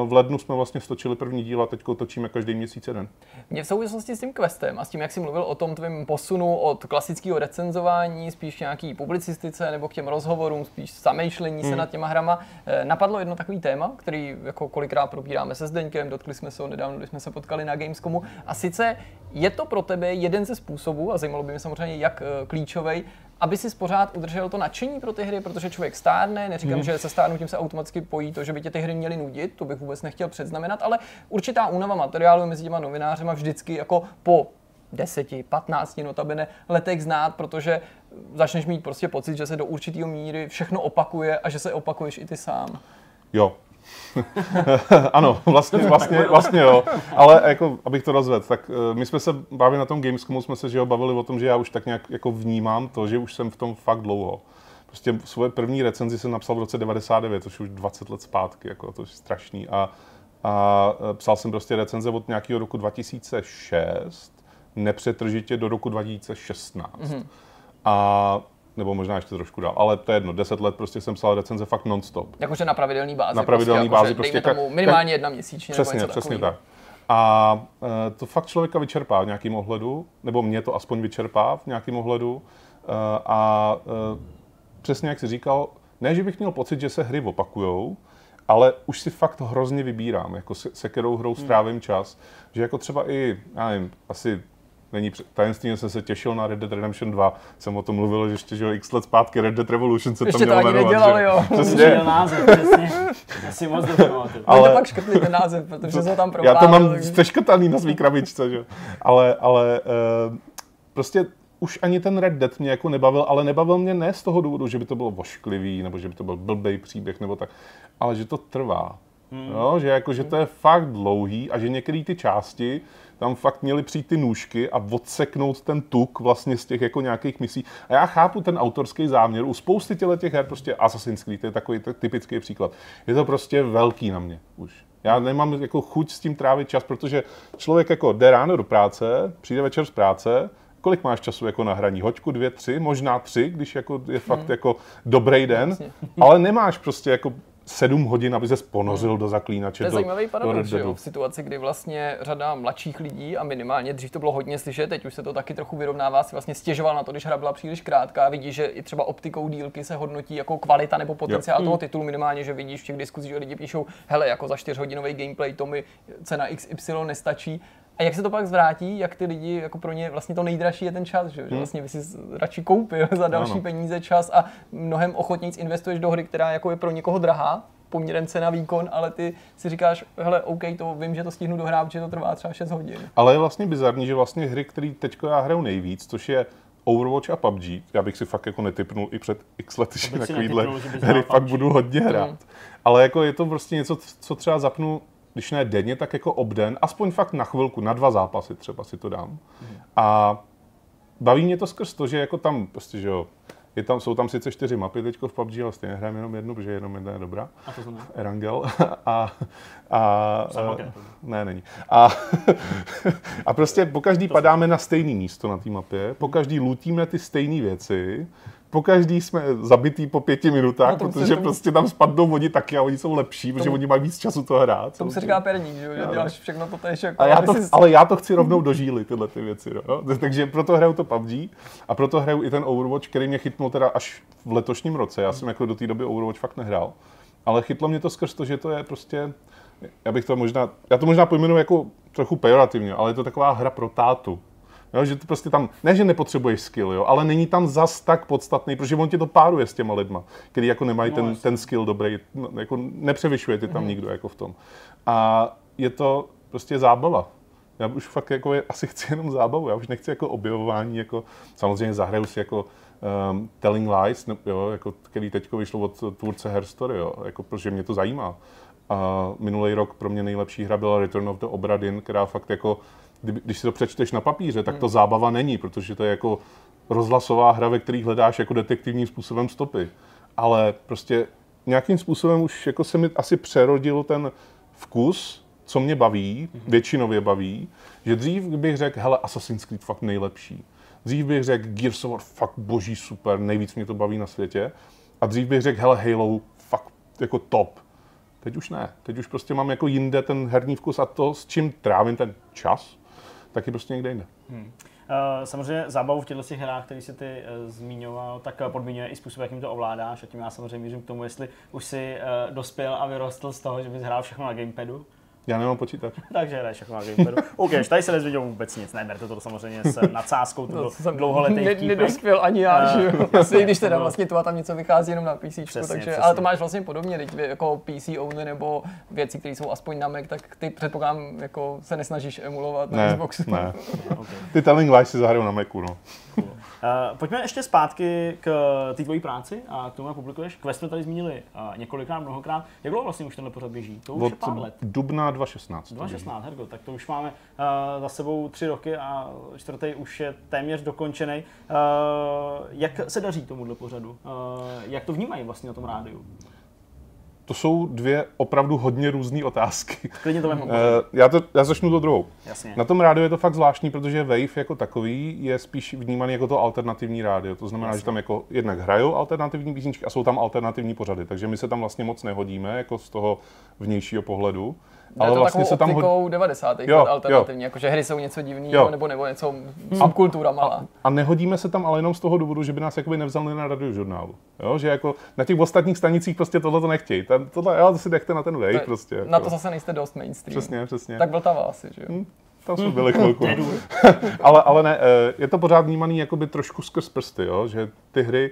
v lednu jsme vlastně stočili první díl a teď točíme každý měsíc jeden. Mě v souvislosti s tím questem a s tím, jak jsi mluvil o tom tvém posunu od klasického recenzování, spíš nějaký publicistice nebo k těm rozhovorům, spíš zamýšlení hmm. se nad těma hrama, eh, napadlo jedno takový téma, který jako kolikrát probíráme se Zdeňkem, dotkli jsme se ho nedávno, když jsme se potkali na Gamescomu. A sice je to to pro tebe jeden ze způsobů, a zajímalo by mě samozřejmě, jak eh, klíčový, aby si pořád udržel to nadšení pro ty hry, protože člověk stárne, neříkám, hmm. že se stárnutím se automaticky pojí to, že by tě ty hry měly nudit, to bych vůbec nechtěl předznamenat, ale určitá únava materiálu mezi těma novinářema vždycky jako po 10, 15 notabene letech znát, protože začneš mít prostě pocit, že se do určitého míry všechno opakuje a že se opakuješ i ty sám. Jo, ano, vlastně, vlastně, vlastně jo. Ale jako, abych to rozvedl, tak uh, my jsme se bavili na tom Gamescomu, jsme se že jo, bavili o tom, že já už tak nějak jako vnímám to, že už jsem v tom fakt dlouho. Prostě svoje první recenzi jsem napsal v roce 99, což už 20 let zpátky, jako to je strašný. A, a e, psal jsem prostě recenze od nějakého roku 2006, nepřetržitě do roku 2016. Mm-hmm. A nebo možná ještě trošku dál, ale to je jedno, deset let prostě jsem psal recenze fakt non-stop. Jakože na pravidelný bázi. Na pravidelný prostě, bázi. Prostě, tomu minimálně jedna měsíčně. Přesně, nebo přesně tak. A uh, to fakt člověka vyčerpá v nějakém ohledu, nebo mě to aspoň vyčerpá v nějakém ohledu. Uh, a uh, přesně jak jsi říkal, ne, že bych měl pocit, že se hry opakujou, ale už si fakt hrozně vybírám, jako se, se kterou hrou hmm. strávím čas, že jako třeba i, já nevím, asi není tajemství, že jsem se těšil na Red Dead Redemption 2. Jsem o tom mluvil, že ještě že x let zpátky Red Dead Revolution se ještě tam mělo jmenovat. To nedělali, jo. Přesně. název, přesně. Já si moc dobře Ale to pak škrtli ten název, protože se tam prováděl. Já to mám takže... přeškrtaný na svý krabičce, že? Ale, ale uh, prostě už ani ten Red Dead mě jako nebavil, ale nebavil mě ne z toho důvodu, že by to bylo vošklivý, nebo že by to byl blbý příběh, nebo tak, ale že to trvá. Hmm. No, že, jako, že to je fakt dlouhý a že některé ty části tam fakt měly přijít ty nůžky a odseknout ten tuk vlastně z těch jako nějakých misí. A já chápu ten autorský záměr. U spousty těle těch her prostě Assassin's Creed je takový typický příklad. Je to prostě velký na mě už. Já nemám jako chuť s tím trávit čas, protože člověk jako jde ráno do práce, přijde večer z práce, kolik máš času jako na hraní? Hoďku, dvě, tři, možná tři, když jako je fakt hmm. jako dobrý den, ale nemáš prostě jako sedm hodin, aby se ponořil do zaklínače. To je do, zajímavý paradox, v situaci, kdy vlastně řada mladších lidí a minimálně dřív to bylo hodně slyšet, teď už se to taky trochu vyrovnává, si vlastně stěžoval na to, když hra byla příliš krátká, vidí, že i třeba optikou dílky se hodnotí jako kvalita nebo potenciál jo. toho mm. titulu minimálně, že vidíš v těch diskuzích, že lidi píšou, hele, jako za čtyřhodinový gameplay to mi cena XY nestačí, a jak se to pak zvrátí, jak ty lidi, jako pro ně vlastně to nejdražší je ten čas, že, hmm. že vlastně by si radši koupil za další ano. peníze čas a mnohem ochotněji investuješ do hry, která jako je pro někoho drahá, poměrem cena výkon, ale ty si říkáš, hele, OK, to vím, že to stihnu dohrát, protože to trvá třeba 6 hodin. Ale je vlastně bizarní, že vlastně hry, které teď já hraju nejvíc, což je Overwatch a PUBG, já bych si fakt jako netypnul i před x lety, že takovýhle hry fakt budu hodně hrát. Hmm. Ale jako je to prostě něco, co třeba zapnu když ne denně, tak jako obden, aspoň fakt na chvilku, na dva zápasy třeba si to dám. Mm. A baví mě to skrz to, že jako tam prostě, že jo, je tam, jsou tam sice čtyři mapy teď v PUBG, ale stejně hrajeme jenom jednu, protože jenom jedna je dobrá. A to znamená? Erangel. a, a, a ne, není. A, a prostě po každý padáme na stejné místo na té mapě, po každý lutíme ty stejné věci, po každý jsme zabitý po pěti minutách, no, protože tomu... prostě tam spadnou oni taky a oni jsou lepší, tomu... protože oni mají víc času to hrát. Tomu se říká perník, že, že děláš všechno to tež. Jako, a já to, jsi... Ale já to chci rovnou dožílit, tyhle ty věci. No. Takže proto hraju to PUBG a proto hraju i ten Overwatch, který mě chytnul teda až v letošním roce. Já jsem jako do té doby Overwatch fakt nehrál. Ale chytlo mě to skrz to, že to je prostě, já bych to možná, já to možná pojmenuji jako trochu pejorativně, ale je to taková hra pro tátu. Jo, že to prostě tam, ne, že nepotřebuješ skill, jo, ale není tam zas tak podstatný, protože on tě to páruje s těma lidma, který jako nemají no, ten, ten skill dobrý, no, jako nepřevyšuje ty tam mm. nikdo jako v tom. A je to prostě zábava. Já už fakt jako je, asi chci jenom zábavu, já už nechci jako objevování, jako samozřejmě zahraju si jako um, Telling Lies, ne, jo, jako, který teď vyšlo od tvůrce Herstory, jo, jako, protože mě to zajímá. A minulý rok pro mě nejlepší hra byla Return of the Obra Dinn, která fakt jako když si to přečteš na papíře, tak to hmm. zábava není, protože to je jako rozhlasová hra, ve které hledáš jako detektivním způsobem stopy. Ale prostě nějakým způsobem už jako se mi asi přerodil ten vkus, co mě baví, hmm. většinově baví, že dřív bych řekl, hele, Assassin's Creed fakt nejlepší. Dřív bych řekl, Gears of War fakt boží super, nejvíc mě to baví na světě. A dřív bych řekl, hele, Halo fakt jako top. Teď už ne. Teď už prostě mám jako jinde ten herní vkus a to, s čím trávím ten čas, taky prostě někde jinde. Hmm. Uh, samozřejmě zábavu v těchto hrách, který si ty uh, zmiňoval, tak uh, podmiňuje i způsob, jakým to ovládáš. A tím já samozřejmě mířím k tomu, jestli už si dospěl a vyrostl z toho, že bys hrál všechno na gamepadu, Já nemám počítač. Takže hraješ jako na gameperu. OK, tady se nezvěděl vůbec nic, neberte to samozřejmě s nadsázkou, to no, byl dlouholetý ne, Nedospěl ani já, že jo. Asi, když teda vlastně to a tam něco vychází jenom na PC, přesně, takže, přesně. ale to máš vlastně podobně, teď jako PC only nebo věci, které jsou aspoň na Mac, tak ty předpokládám, jako se nesnažíš emulovat ne, na Xboxu. Ne. okay. Ty Telling Lies si zahrajou na Macu, no. Cool. Uh, pojďme ještě zpátky k té tvojí práci a k tomu, jak publikuješ. Quest jsme tady zmínili uh, několikrát, mnohokrát. Jak dlouho vlastně už tenhle pořad běží? To už Od je pár let. dubna 2016. 2016, hergo, tak to už máme uh, za sebou tři roky a čtvrtý už je téměř dokončený. Uh, jak se daří tomuhle pořadu? Uh, jak to vnímají vlastně na tom rádiu? To jsou dvě opravdu hodně různé otázky. Klidně to uh, já, to, já začnu to druhou. Jasně. Na tom rádiu je to fakt zvláštní, protože Wave jako takový je spíš vnímaný jako to alternativní rádio. To znamená, Jasně. že tam jako jednak hrajou alternativní písničky a jsou tam alternativní pořady. Takže my se tam vlastně moc nehodíme jako z toho vnějšího pohledu. Ale to vlastně se tam hod... 90. Jo, alternativní, jo. jakože hry jsou něco divného nebo, nebo něco subkultura malá. A, a, nehodíme se tam ale jenom z toho důvodu, že by nás jakoby nevzali na radiožurnálu. Jo? Že jako na těch ostatních stanicích prostě tohle to nechtějí. Ten, tohle, jo, to si nechte na ten wave to, prostě. Jako. Na to zase nejste dost mainstream. Přesně, přesně. Tak byl ta asi, že jo? Hmm. Tam jsme byli chvilku. ale, ale ne, eh, je to pořád vnímaný jakoby trošku skrz prsty, jo? že ty hry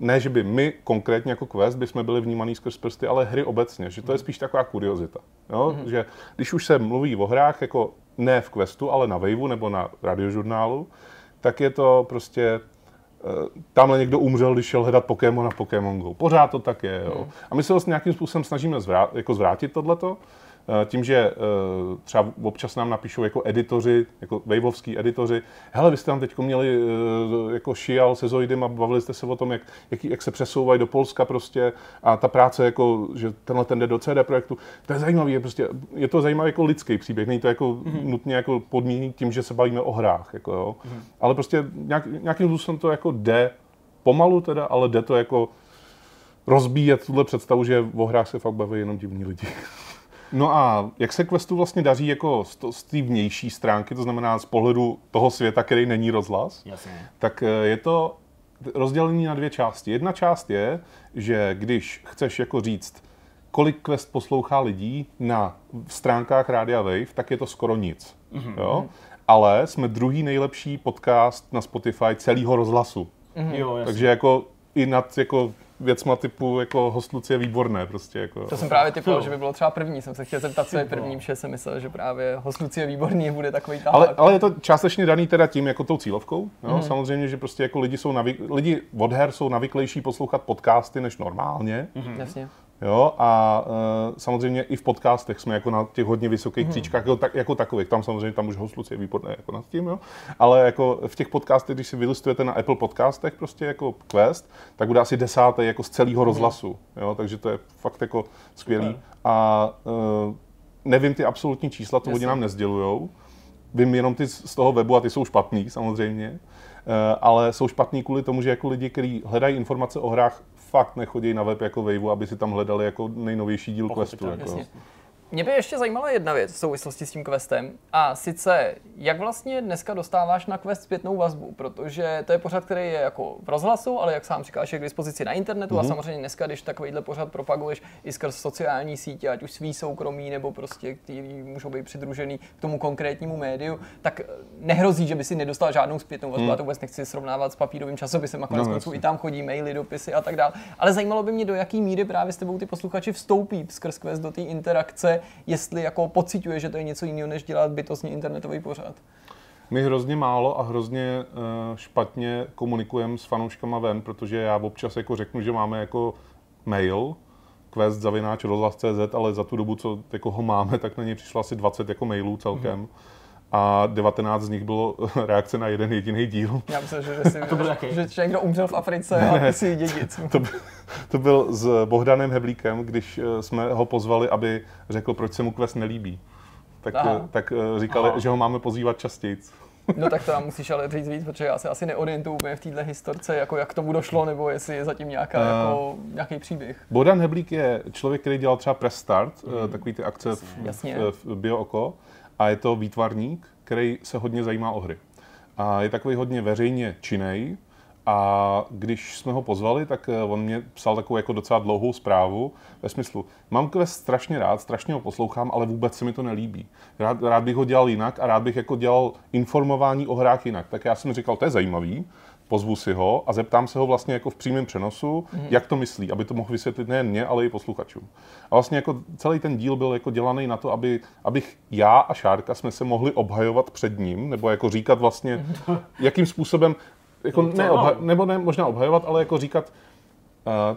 ne, že by my konkrétně jako Quest jsme byli vnímaný skrz prsty, ale hry obecně, že to je mhm. spíš taková kuriozita. Jo? Mm-hmm. Že když už se mluví o hrách, jako ne v Questu, ale na Waveu nebo na radiožurnálu, tak je to prostě eh, tamhle někdo umřel, když šel hledat Pokémon na Pokémon Go. Pořád to tak je. Jo? Mm. A my se vlastně nějakým způsobem snažíme zvrát, jako zvrátit tohleto, tím, že eh, třeba občas nám napíšou jako editoři, jako waveovský editoři, hele, vy jste tam teď měli eh, jako šial se Zoidem a bavili jste se o tom, jak, jak, jak se přesouvají do Polska prostě a ta práce, jako, že tenhle ten jde do CD projektu, to je zajímavý, je, prostě, je to zajímavý jako lidský příběh, není to jako mm-hmm. nutně jako podmíněný tím, že se bavíme o hrách, jako jo. Mm-hmm. ale prostě nějak, nějakým způsobem to jako jde, pomalu teda, ale jde to jako rozbíjet tuhle představu, že o hrách se fakt baví jenom divní lidi. No a jak se Questu vlastně daří jako z té vnější stránky, to znamená z pohledu toho světa, který není rozhlas, Jasně. tak eh, je to rozdělení na dvě části. Jedna část je, že když chceš jako říct, kolik Quest poslouchá lidí na stránkách Rádia Wave, tak je to skoro nic. Mm-hmm. Jo? Ale jsme druhý nejlepší podcast na Spotify celého rozhlasu. Mm-hmm. Jo, Takže jako i nad jako věcma typu jako host Lucie výborné prostě. Jako. To jsem právě typoval, že by bylo třeba první. Jsem se chtěl zeptat, co je první, že jsem myslel, že právě host Lucie výborný bude takový tahák. Ale, ale, je to částečně daný teda tím jako tou cílovkou. Jo? Mm. Samozřejmě, že prostě jako lidi jsou navyk, lidi od her jsou navyklejší poslouchat podcasty než normálně. Mm. Jasně. Jo, a uh, samozřejmě i v podcastech jsme jako na těch hodně vysokých hmm. příčkách jako, tak, jako takových. Tam samozřejmě tam už host je výborné jako nad tím, jo. Ale jako v těch podcastech, když si vylistujete na Apple podcastech prostě jako Quest, tak bude asi desátý jako z celého hmm. rozhlasu. Jo, takže to je fakt jako skvělý. Super. A uh, nevím ty absolutní čísla, to oni nám nezdělujou. Vím jenom ty z toho webu a ty jsou špatný samozřejmě. Eh, ale jsou špatný kvůli tomu, že jako lidi, kteří hledají informace o hrách, fakt nechodí na web jako Waveu, aby si tam hledali jako nejnovější díl Questu. Jako. Mě by ještě zajímala jedna věc v souvislosti s tím questem. A sice, jak vlastně dneska dostáváš na quest zpětnou vazbu, protože to je pořad, který je jako v rozhlasu, ale jak sám říkáš, je k dispozici na internetu mm-hmm. a mhm. samozřejmě dneska, když takovýhle pořad propaguješ i skrz sociální sítě, ať už svý soukromí nebo prostě, který můžou být přidružený k tomu konkrétnímu médiu, tak nehrozí, že by si nedostal žádnou zpětnou vazbu. Mm. Já to vůbec nechci srovnávat s papírovým časopisem, a konec no, konců i tam chodí maily, dopisy a tak dále. Ale zajímalo by mě, do jaký míry právě s tebou ty posluchači vstoupí skrz quest do té interakce jestli jako pociťuje, že to je něco jiného, než dělat bytostně internetový pořad. My hrozně málo a hrozně uh, špatně komunikujeme s fanouškama ven, protože já občas jako řeknu, že máme jako mail, quest zavináč rozhlas.cz, ale za tu dobu, co jako ho máme, tak na něj přišlo asi 20 jako mailů celkem. Mm-hmm a 19 z nich bylo reakce na jeden jediný díl. Já myslím, že, že, si, to byl že, že někdo umřel v Africe ne, a ty si dědic. To, to byl s Bohdanem Heblíkem, když eh, jsme ho pozvali, aby řekl, proč se mu quest nelíbí. Tak, eh, tak eh, říkali, Aha. že ho máme pozývat častěji. No tak to nám musíš ale říct víc, protože já se asi neorientuju úplně v této historce, jako jak k tomu došlo, nebo jestli je zatím nějaká, uh, jako, nějaký příběh. Bohdan Heblík je člověk, který dělal třeba Press Start, mm. takový ty akce v, Jasně. v, v BioOko a je to výtvarník, který se hodně zajímá o hry. A je takový hodně veřejně činej A když jsme ho pozvali, tak eh, on mě psal takovou jako docela dlouhou zprávu ve smyslu, mám quest strašně rád, strašně ho poslouchám, ale vůbec se mi to nelíbí. Rád, rád bych ho dělal jinak a rád bych jako dělal informování o hrách jinak. Tak já jsem říkal, to je zajímavý, pozvu si ho a zeptám se ho vlastně jako v přímém přenosu, mm. jak to myslí, aby to mohl vysvětlit nejen mě, ale i posluchačům. A vlastně jako celý ten díl byl jako dělaný na to, aby, abych já a Šárka jsme se mohli obhajovat před ním, nebo jako říkat vlastně, jakým způsobem, jako ne, obha- nebo ne možná obhajovat, ale jako říkat,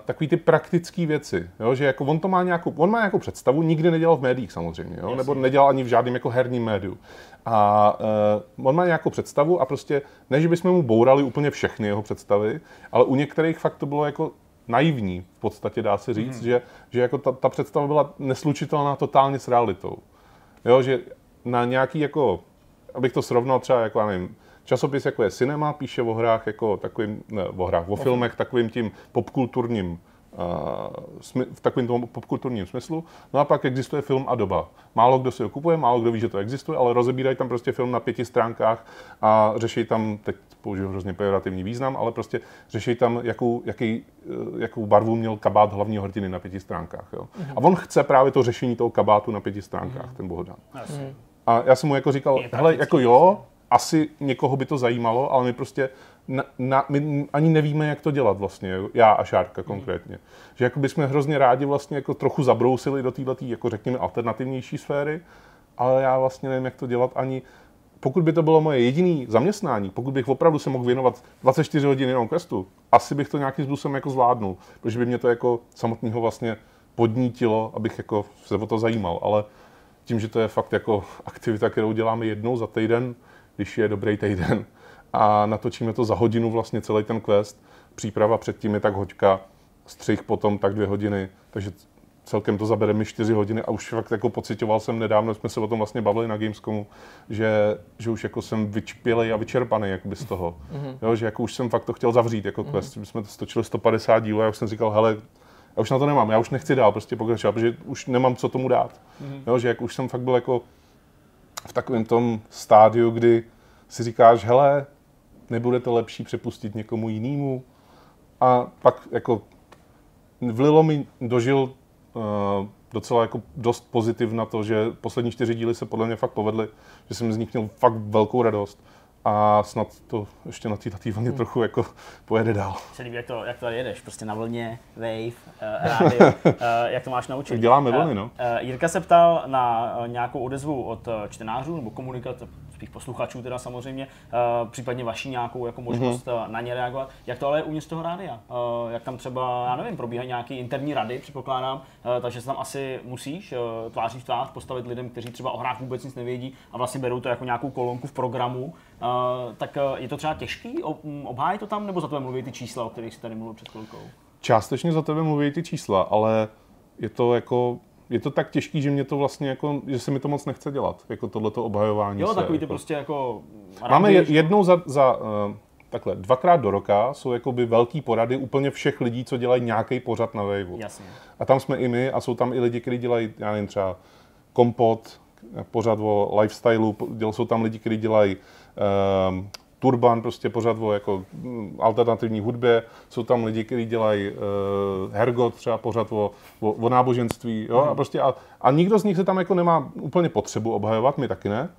takový ty praktické věci, jo? že jako on to má nějakou, on má nějakou představu, nikdy nedělal v médiích samozřejmě, jo? nebo nedělal ani v žádném jako herním médiu. A uh, on má nějakou představu a prostě, ne, že bychom mu bourali úplně všechny jeho představy, ale u některých fakt to bylo jako naivní, v podstatě dá se říct, mm. že, že jako ta, ta představa byla neslučitelná totálně s realitou. Jo, že na nějaký jako, abych to srovnal třeba jako, já nevím, časopis jako je Cinema, píše o hrách jako takovým, ne, o hrách, o filmech takovým tím popkulturním v takovém tom popkulturním smyslu. No a pak existuje film a doba. Málo kdo si ho kupuje, málo kdo ví, že to existuje, ale rozebírají tam prostě film na pěti stránkách a řeší tam, teď použiju hrozně pejorativní význam, ale prostě řeší tam, jakou, jaký, eh, jakou barvu měl kabát hlavního hrdiny na pěti stránkách. Jo. Mm-hmm. A on chce právě to řešení toho kabátu na pěti stránkách, mm-hmm. ten Bohdan. Mm-hmm. A já jsem mu jako říkal, hele, jako jo, asi někoho by to zajímalo, ale my prostě na, na, my ani nevíme, jak to dělat vlastně, já a Šárka konkrétně. Že jako bychom hrozně rádi vlastně jako trochu zabrousili do této, jako řekněme, alternativnější sféry, ale já vlastně nevím, jak to dělat ani, pokud by to bylo moje jediné zaměstnání, pokud bych opravdu se mohl věnovat 24 hodin jenom questu, asi bych to nějakým způsobem jako zvládnul, protože by mě to jako samotného vlastně podnítilo, abych jako se o to zajímal, ale tím, že to je fakt jako aktivita, kterou děláme jednou za týden, když je dobrý týden, a natočíme to za hodinu vlastně celý ten quest. Příprava předtím je tak hoďka, střih potom tak dvě hodiny, takže celkem to zabere mi čtyři hodiny a už fakt jako pocitoval jsem nedávno, jsme se o tom vlastně bavili na Gamescomu, že, že už jako jsem vyčpělej a vyčerpaný jakoby z toho. Mm-hmm. Jo, že jako už jsem fakt to chtěl zavřít jako quest. Mm-hmm. My jsme to stočili 150 dílů a já už jsem říkal, hele, já už na to nemám, já už nechci dál prostě pokračovat, protože už nemám co tomu dát. Mm-hmm. Jo, že jako už jsem fakt byl jako v takovém tom stádiu, kdy si říkáš, hele, nebude to lepší přepustit někomu jinému? A pak jako vlilo mi dožil uh, docela jako dost pozitiv na to, že poslední čtyři díly se podle mě fakt povedly, že jsem z nich měl fakt velkou radost a snad to ještě na té vlně hmm. trochu jako pojede dál. Se líbí, jak to, jak to jedeš, prostě na vlně, wave, uh, rádio, uh, jak to máš naučit. Děláme vlny, no. Uh, Jirka se ptal na nějakou odezvu od čtenářů nebo komunikace, spíš posluchačů teda samozřejmě, uh, případně vaší nějakou jako možnost mm-hmm. na ně reagovat. Jak to ale je uvnitř toho rádia? Uh, jak tam třeba, já nevím, probíhají nějaké interní rady, předpokládám, takže se tam asi musíš tváří v tvář postavit lidem, kteří třeba o hrách vůbec nic nevědí a vlastně berou to jako nějakou kolonku v programu. Tak je to třeba těžký obhájit to tam, nebo za to mluví ty čísla, o kterých jsi tady mluvil před chvilkou? Částečně za tebe mluví ty čísla, ale je to jako je to tak těžký, že mě to vlastně jako, že se mi to moc nechce dělat, jako tohleto obhajování Jo, se, takový ty jako. prostě jako... Máme jednou za, za uh, takhle, dvakrát do roka jsou jakoby velký porady úplně všech lidí, co dělají nějaký pořad na Waveu. Jasně. A tam jsme i my a jsou tam i lidi, kteří dělají, já nevím, třeba kompot, pořad o lifestyleu, jsou tam lidi, kteří dělají um, Turban, prostě pořád o jako mm, alternativní hudbě, jsou tam lidi, kteří dělají uh, hergot, třeba pořád o, o, o náboženství, jo, a mhm. prostě a, a nikdo z nich se tam jako nemá úplně potřebu obhajovat, my taky ne,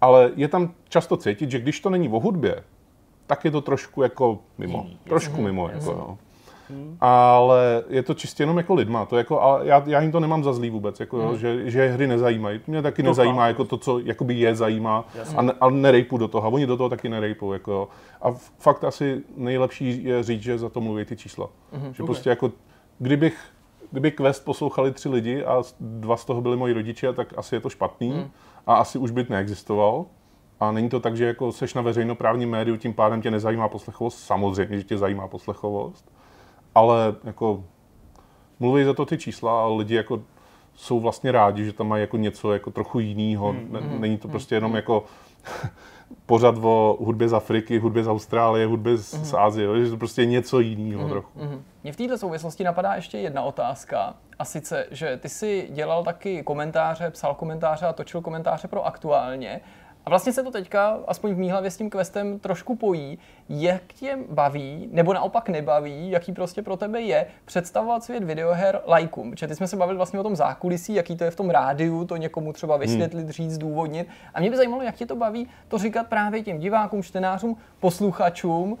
ale je tam často cítit, že když to není o hudbě, tak je to trošku jako mimo, trošku mimo, jako, jo. Hmm. Ale je to čistě jenom jako lidma. To jako, ale já, já jim to nemám za zlý vůbec, jako, hmm. že, že hry nezajímají. Mě taky to nezajímá jako to, co jakoby je zajímá. A, ne, a nerejpu do toho. A oni do toho taky nerejpou. Jako. A fakt asi nejlepší je říct, že za to mluví ty čísla. Hmm. Že prostě jako, kdybych kdyby Quest poslouchali tři lidi a dva z toho byli moji rodiče, tak asi je to špatný hmm. a asi už by neexistoval. A není to tak, že jako seš na veřejnoprávním médiu, tím pádem tě nezajímá poslechovost. Samozřejmě, že tě zajímá poslechovost ale jako mluví za to ty čísla a lidi jako jsou vlastně rádi, že tam mají jako něco jako trochu jiného. Hmm, hmm, Není to hmm, prostě jenom jako pořad o hudbě z Afriky, hudbě z Austrálie, hudbě z, z Ázie, že to prostě je něco jiného trochu. Mně v této souvislosti napadá ještě jedna otázka. A sice, že ty si dělal taky komentáře, psal komentáře a točil komentáře pro aktuálně. A vlastně se to teďka, aspoň v mý hlavě s tím questem, trošku pojí, jak tě baví, nebo naopak nebaví, jaký prostě pro tebe je představovat svět videoher lajkům. Protože ty jsme se bavili vlastně o tom zákulisí, jaký to je v tom rádiu, to někomu třeba vysvětlit, hmm. říct, zdůvodnit. A mě by zajímalo, jak tě to baví to říkat právě těm divákům, čtenářům, posluchačům,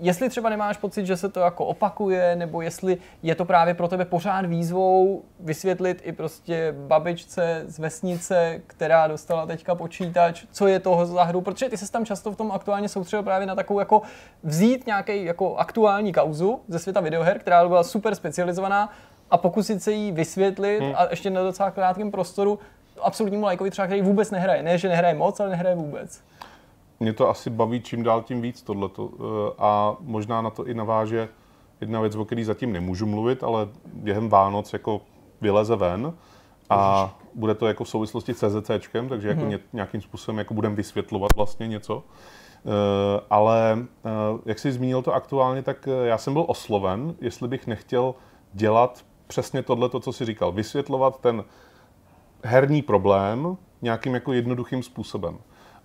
jestli třeba nemáš pocit, že se to jako opakuje, nebo jestli je to právě pro tebe pořád výzvou vysvětlit i prostě babičce z vesnice, která dostala teďka počítač, co je toho za hru, protože ty se tam často v tom aktuálně soustředil právě na takovou jako vzít nějaký jako aktuální kauzu ze světa videoher, která byla super specializovaná a pokusit se jí vysvětlit hmm. a ještě na docela krátkém prostoru absolutnímu lajkovi třeba, který vůbec nehraje. Ne, že nehraje moc, ale nehraje vůbec mě to asi baví čím dál tím víc tohleto. Eh, a možná na to i naváže jedna věc, o které zatím nemůžu mluvit, ale během Vánoc jako vyleze ven a bude to jako v souvislosti s CZCčkem, takže jako hmm. nějakým způsobem jako budeme vysvětlovat vlastně něco. Uh, ale uh, jak jsi zmínil to aktuálně, tak já jsem byl osloven, jestli bych nechtěl dělat přesně tohle, co jsi říkal, vysvětlovat ten herní problém nějakým jako jednoduchým způsobem.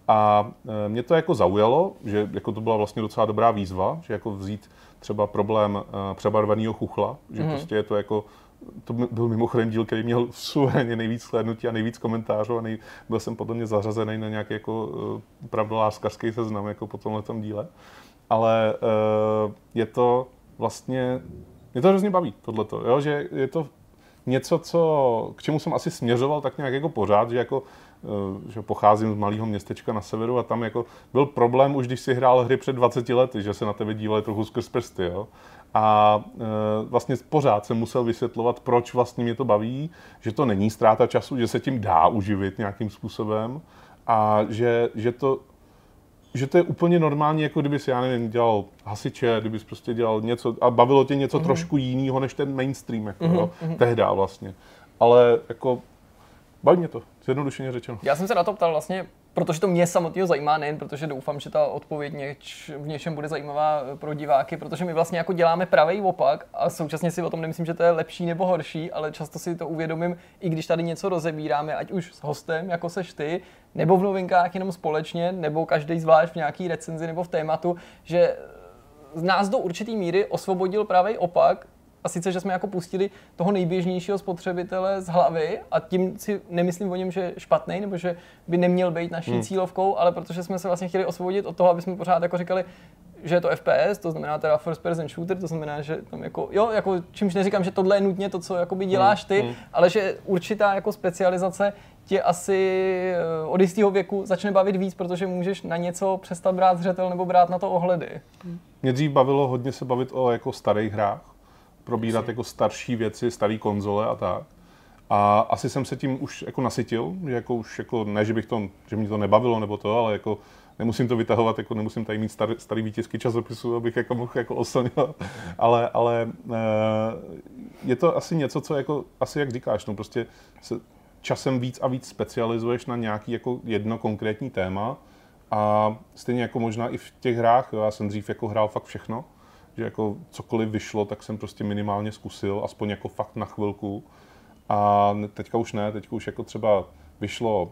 A e, mě to jako zaujalo, že jako to byla vlastně docela dobrá výzva, že jako vzít třeba problém e, přebarveného chuchla, že mm-hmm. prostě je to jako to byl mimochodem díl, který měl suverénně nejvíc slednutí a nejvíc komentářů a nej, byl jsem podle mě zařazený na nějaký jako uh, pravdoláskařský seznam jako po tomhle díle. Ale je to vlastně, mě to hrozně baví, tohleto, jo? že je to něco, co, k čemu jsem asi směřoval tak nějak jako pořád, že jako že pocházím z malého městečka na severu a tam jako byl problém už, když si hrál hry před 20 lety, že se na tebe dívali trochu skrz prsty, jo. A e, vlastně pořád jsem musel vysvětlovat, proč vlastně mě to baví, že to není ztráta času, že se tím dá uživit nějakým způsobem a že, že to že to je úplně normální, jako kdyby si, já nevím, dělal hasiče, kdyby prostě dělal něco a bavilo tě něco mm-hmm. trošku jiného než ten mainstream, jako, mm-hmm. jo, tehda vlastně. Ale jako baví mě to. Zjednodušeně řečeno. Já jsem se na to ptal vlastně, protože to mě samotného zajímá, nejen protože doufám, že ta odpověď něč, v něčem bude zajímavá pro diváky, protože my vlastně jako děláme pravý opak a současně si o tom nemyslím, že to je lepší nebo horší, ale často si to uvědomím, i když tady něco rozebíráme, ať už s hostem, jako seš ty, nebo v novinkách jenom společně, nebo každý zvlášť v nějaký recenzi nebo v tématu, že z nás do určitý míry osvobodil pravý opak a sice, že jsme jako pustili toho nejběžnějšího spotřebitele z hlavy a tím si nemyslím o něm, že je špatný nebo že by neměl být naší hmm. cílovkou, ale protože jsme se vlastně chtěli osvobodit od toho, aby jsme pořád jako říkali, že je to FPS, to znamená teda first person shooter, to znamená, že tam jako, jo, jako čímž neříkám, že tohle je nutně to, co jakoby děláš hmm, ty, hmm. ale že určitá jako specializace tě asi eh, od jistého věku začne bavit víc, protože můžeš na něco přestat brát zřetel nebo brát na to ohledy. Mě dřív bavilo hodně se bavit o jako starých hrách, probírat jako starší věci, staré konzole a tak. A asi jsem se tím už jako nasytil, že jako už jako, ne, že bych to, že mě to nebavilo nebo to, ale jako nemusím to vytahovat, jako nemusím tady mít starý, starý výtisky časopisu, abych jako mohl jako oslnil, ale, ale eh, je to asi něco, co jako, asi jak říkáš, no prostě se časem víc a víc specializuješ na nějaký jako jedno konkrétní téma a stejně jako možná i v těch hrách, jo, já jsem dřív jako hrál fakt všechno, že jako cokoliv vyšlo, tak jsem prostě minimálně zkusil, aspoň jako fakt na chvilku. A teďka už ne, teďka už jako třeba vyšlo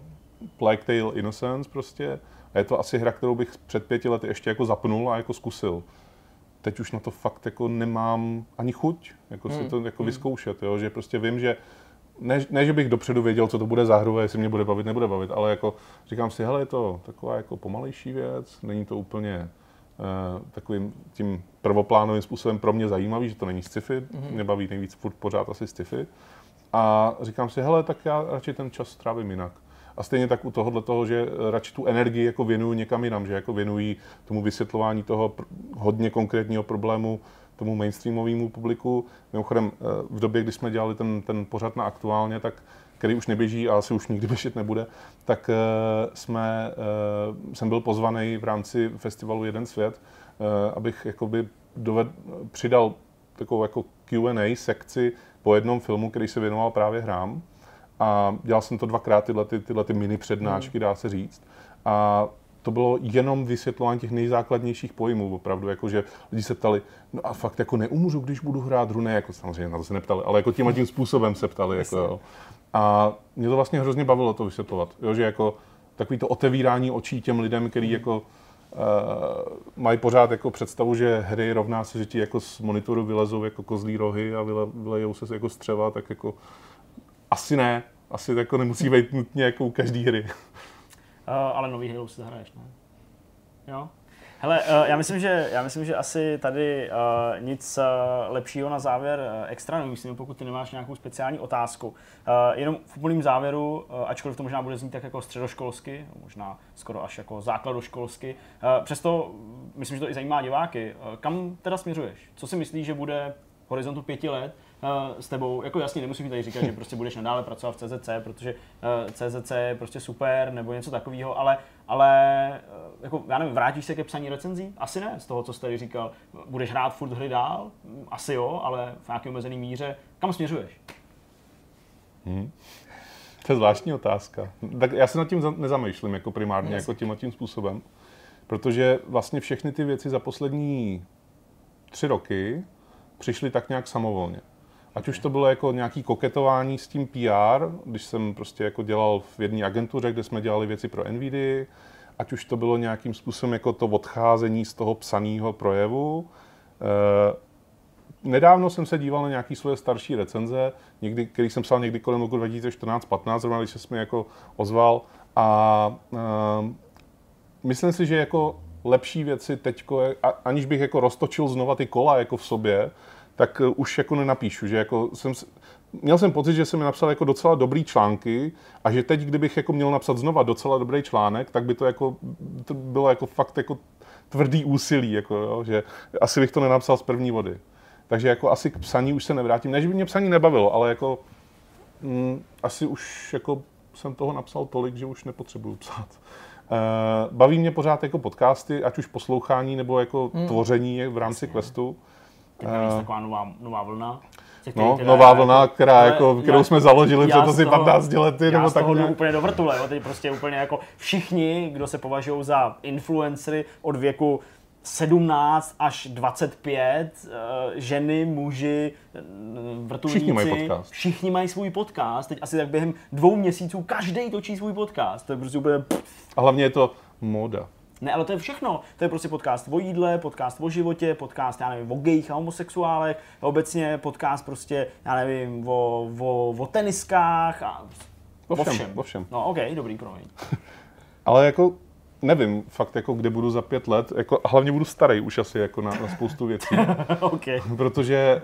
Plague Tale Innocence prostě a je to asi hra, kterou bych před pěti lety ještě jako zapnul a jako zkusil. Teď už na to fakt jako nemám ani chuť, jako hmm. si to jako hmm. vyzkoušet, jo? že prostě vím, že ne, ne, že bych dopředu věděl, co to bude za hru, jestli mě bude bavit, nebude bavit, ale jako říkám si, hele, je to taková jako pomalejší věc, není to úplně takovým tím prvoplánovým způsobem pro mě zajímavý, že to není sci-fi, mm-hmm. mě baví nejvíc furt pořád asi sci-fi. A říkám si, hele, tak já radši ten čas strávím jinak. A stejně tak u tohohle toho, že radši tu energii jako věnuju někam jinam, že jako věnují tomu vysvětlování toho hodně konkrétního problému tomu mainstreamovému publiku. Mimochodem, eh, v době, kdy jsme dělali ten, ten pořad na aktuálně, tak který už neběží a asi už nikdy běžet nebude, tak uh, jsme, uh, jsem byl pozvaný v rámci festivalu Jeden svět, uh, abych jakoby doved, přidal takovou jako Q&A sekci po jednom filmu, který se věnoval právě hrám. A dělal jsem to dvakrát, tyhle, ty, tyhle ty mini přednášky, hmm. dá se říct. A to bylo jenom vysvětlování těch nejzákladnějších pojmů, opravdu, jako že lidi se ptali, no a fakt jako neumřu, když budu hrát hru, ne, jako samozřejmě na to se neptali, ale jako tím a tím způsobem se ptali, jako jo. A mě to vlastně hrozně bavilo to vysvětlovat, jo, že jako takový to otevírání očí těm lidem, který mm. jako uh, mají pořád jako představu, že hry rovná se, že ti jako z monitoru vylezou jako kozlí rohy a vyle, vylejou se jako střeva, tak jako asi ne. Asi jako nemusí být nutně jako u každý hry. Uh, ale nový Halo si zahraješ, ne? Jo? Hele, uh, já myslím, že, já myslím, že asi tady uh, nic uh, lepšího na závěr uh, extra nemyslím, pokud ty nemáš nějakou speciální otázku. Uh, jenom v úplném závěru, uh, ačkoliv to možná bude znít tak jako středoškolsky, možná skoro až jako základoškolsky, uh, přesto myslím, že to i zajímá diváky. Uh, kam teda směřuješ? Co si myslíš, že bude v horizontu pěti let s tebou, jako jasně nemusím tady říkat, že prostě budeš nadále pracovat v CZC, protože CZC je prostě super nebo něco takového, ale, ale jako, já nevím, vrátíš se ke psaní recenzí? Asi ne, z toho, co jsi tady říkal. Budeš hrát furt hry dál? Asi jo, ale v nějaké omezené míře. Kam směřuješ? Hmm. To je zvláštní otázka. Tak já se nad tím nezamýšlím jako primárně, yes. jako tím a tím způsobem. Protože vlastně všechny ty věci za poslední tři roky přišly tak nějak samovolně. Ať už to bylo jako nějaký koketování s tím PR, když jsem prostě jako dělal v jedné agentuře, kde jsme dělali věci pro NVIDIA, ať už to bylo nějakým způsobem jako to odcházení z toho psaného projevu. Eh, nedávno jsem se díval na nějaké svoje starší recenze, někdy, který jsem psal někdy kolem roku 2014-15, zrovna když jsem jako ozval a uh, myslím si, že jako lepší věci teďko, aniž bych jako roztočil znova ty kola jako v sobě, tak uh, už jako nenapíšu, že jako jsem, měl jsem pocit, že jsem mi napsal jako docela dobrý články a že teď, kdybych jako měl napsat znova docela dobrý článek, tak by to jako to bylo jako fakt jako tvrdý úsilí, jako jo, že asi bych to nenapsal z první vody. Takže jako asi k psaní už se nevrátím. Ne, že by mě psaní nebavilo, ale jako mm, asi už jako jsem toho napsal tolik, že už nepotřebuju psát. Uh, baví mě pořád jako podcasty, ať už poslouchání nebo jako hmm. tvoření v rámci Jasně. questu. Teď uh, taková nová, nová vlna. No, nová vlna, která, jako, kterou já, jsme založili před asi 15 lety. Já nebo z toho tak úplně do vrtule, jo, teď prostě úplně jako všichni, kdo se považují za influencery od věku 17 až 25, uh, eh, ženy, muži, vrtulníci. Všichni mají podcast. Všichni mají svůj podcast. Teď asi tak během dvou měsíců každý točí svůj podcast. To je prostě úplně... A hlavně je to moda. Ne, ale to je všechno. To je prostě podcast o jídle, podcast o životě, podcast, já nevím, o gejích a homosexuálech, obecně podcast prostě, já nevím, o, o, o teniskách a o všem. O všem. O všem. No, OK, dobrý, promiň. ale jako nevím fakt, jako kde budu za pět let, jako, hlavně budu starý už asi jako na, na spoustu věcí. okay. Protože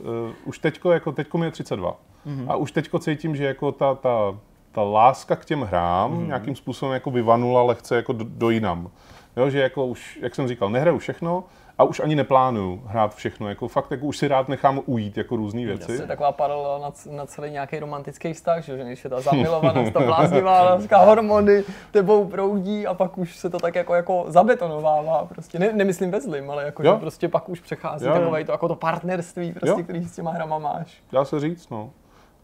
uh, uh, už teďko, jako teďko mi je 32 mm-hmm. a už teďko cítím, že jako ta, ta ta láska k těm hrám mm-hmm. nějakým způsobem jako vyvanula lehce jako do, do jinam. Jo, že jako už, jak jsem říkal, nehraju všechno a už ani neplánuju hrát všechno. Jako fakt jako už si rád nechám ujít jako různé věci. Je taková paralela na, na celý nějaký romantický vztah, že, když je ta zamilovanost, ta bláznivá láska, hormony tebou proudí a pak už se to tak jako, jako zabetonovává. Prostě ne, nemyslím bez zlým, ale jako, že prostě pak už přechází jo, takové to, jako to partnerství, prostě, jo. který s těma hrama máš. Dá se říct, no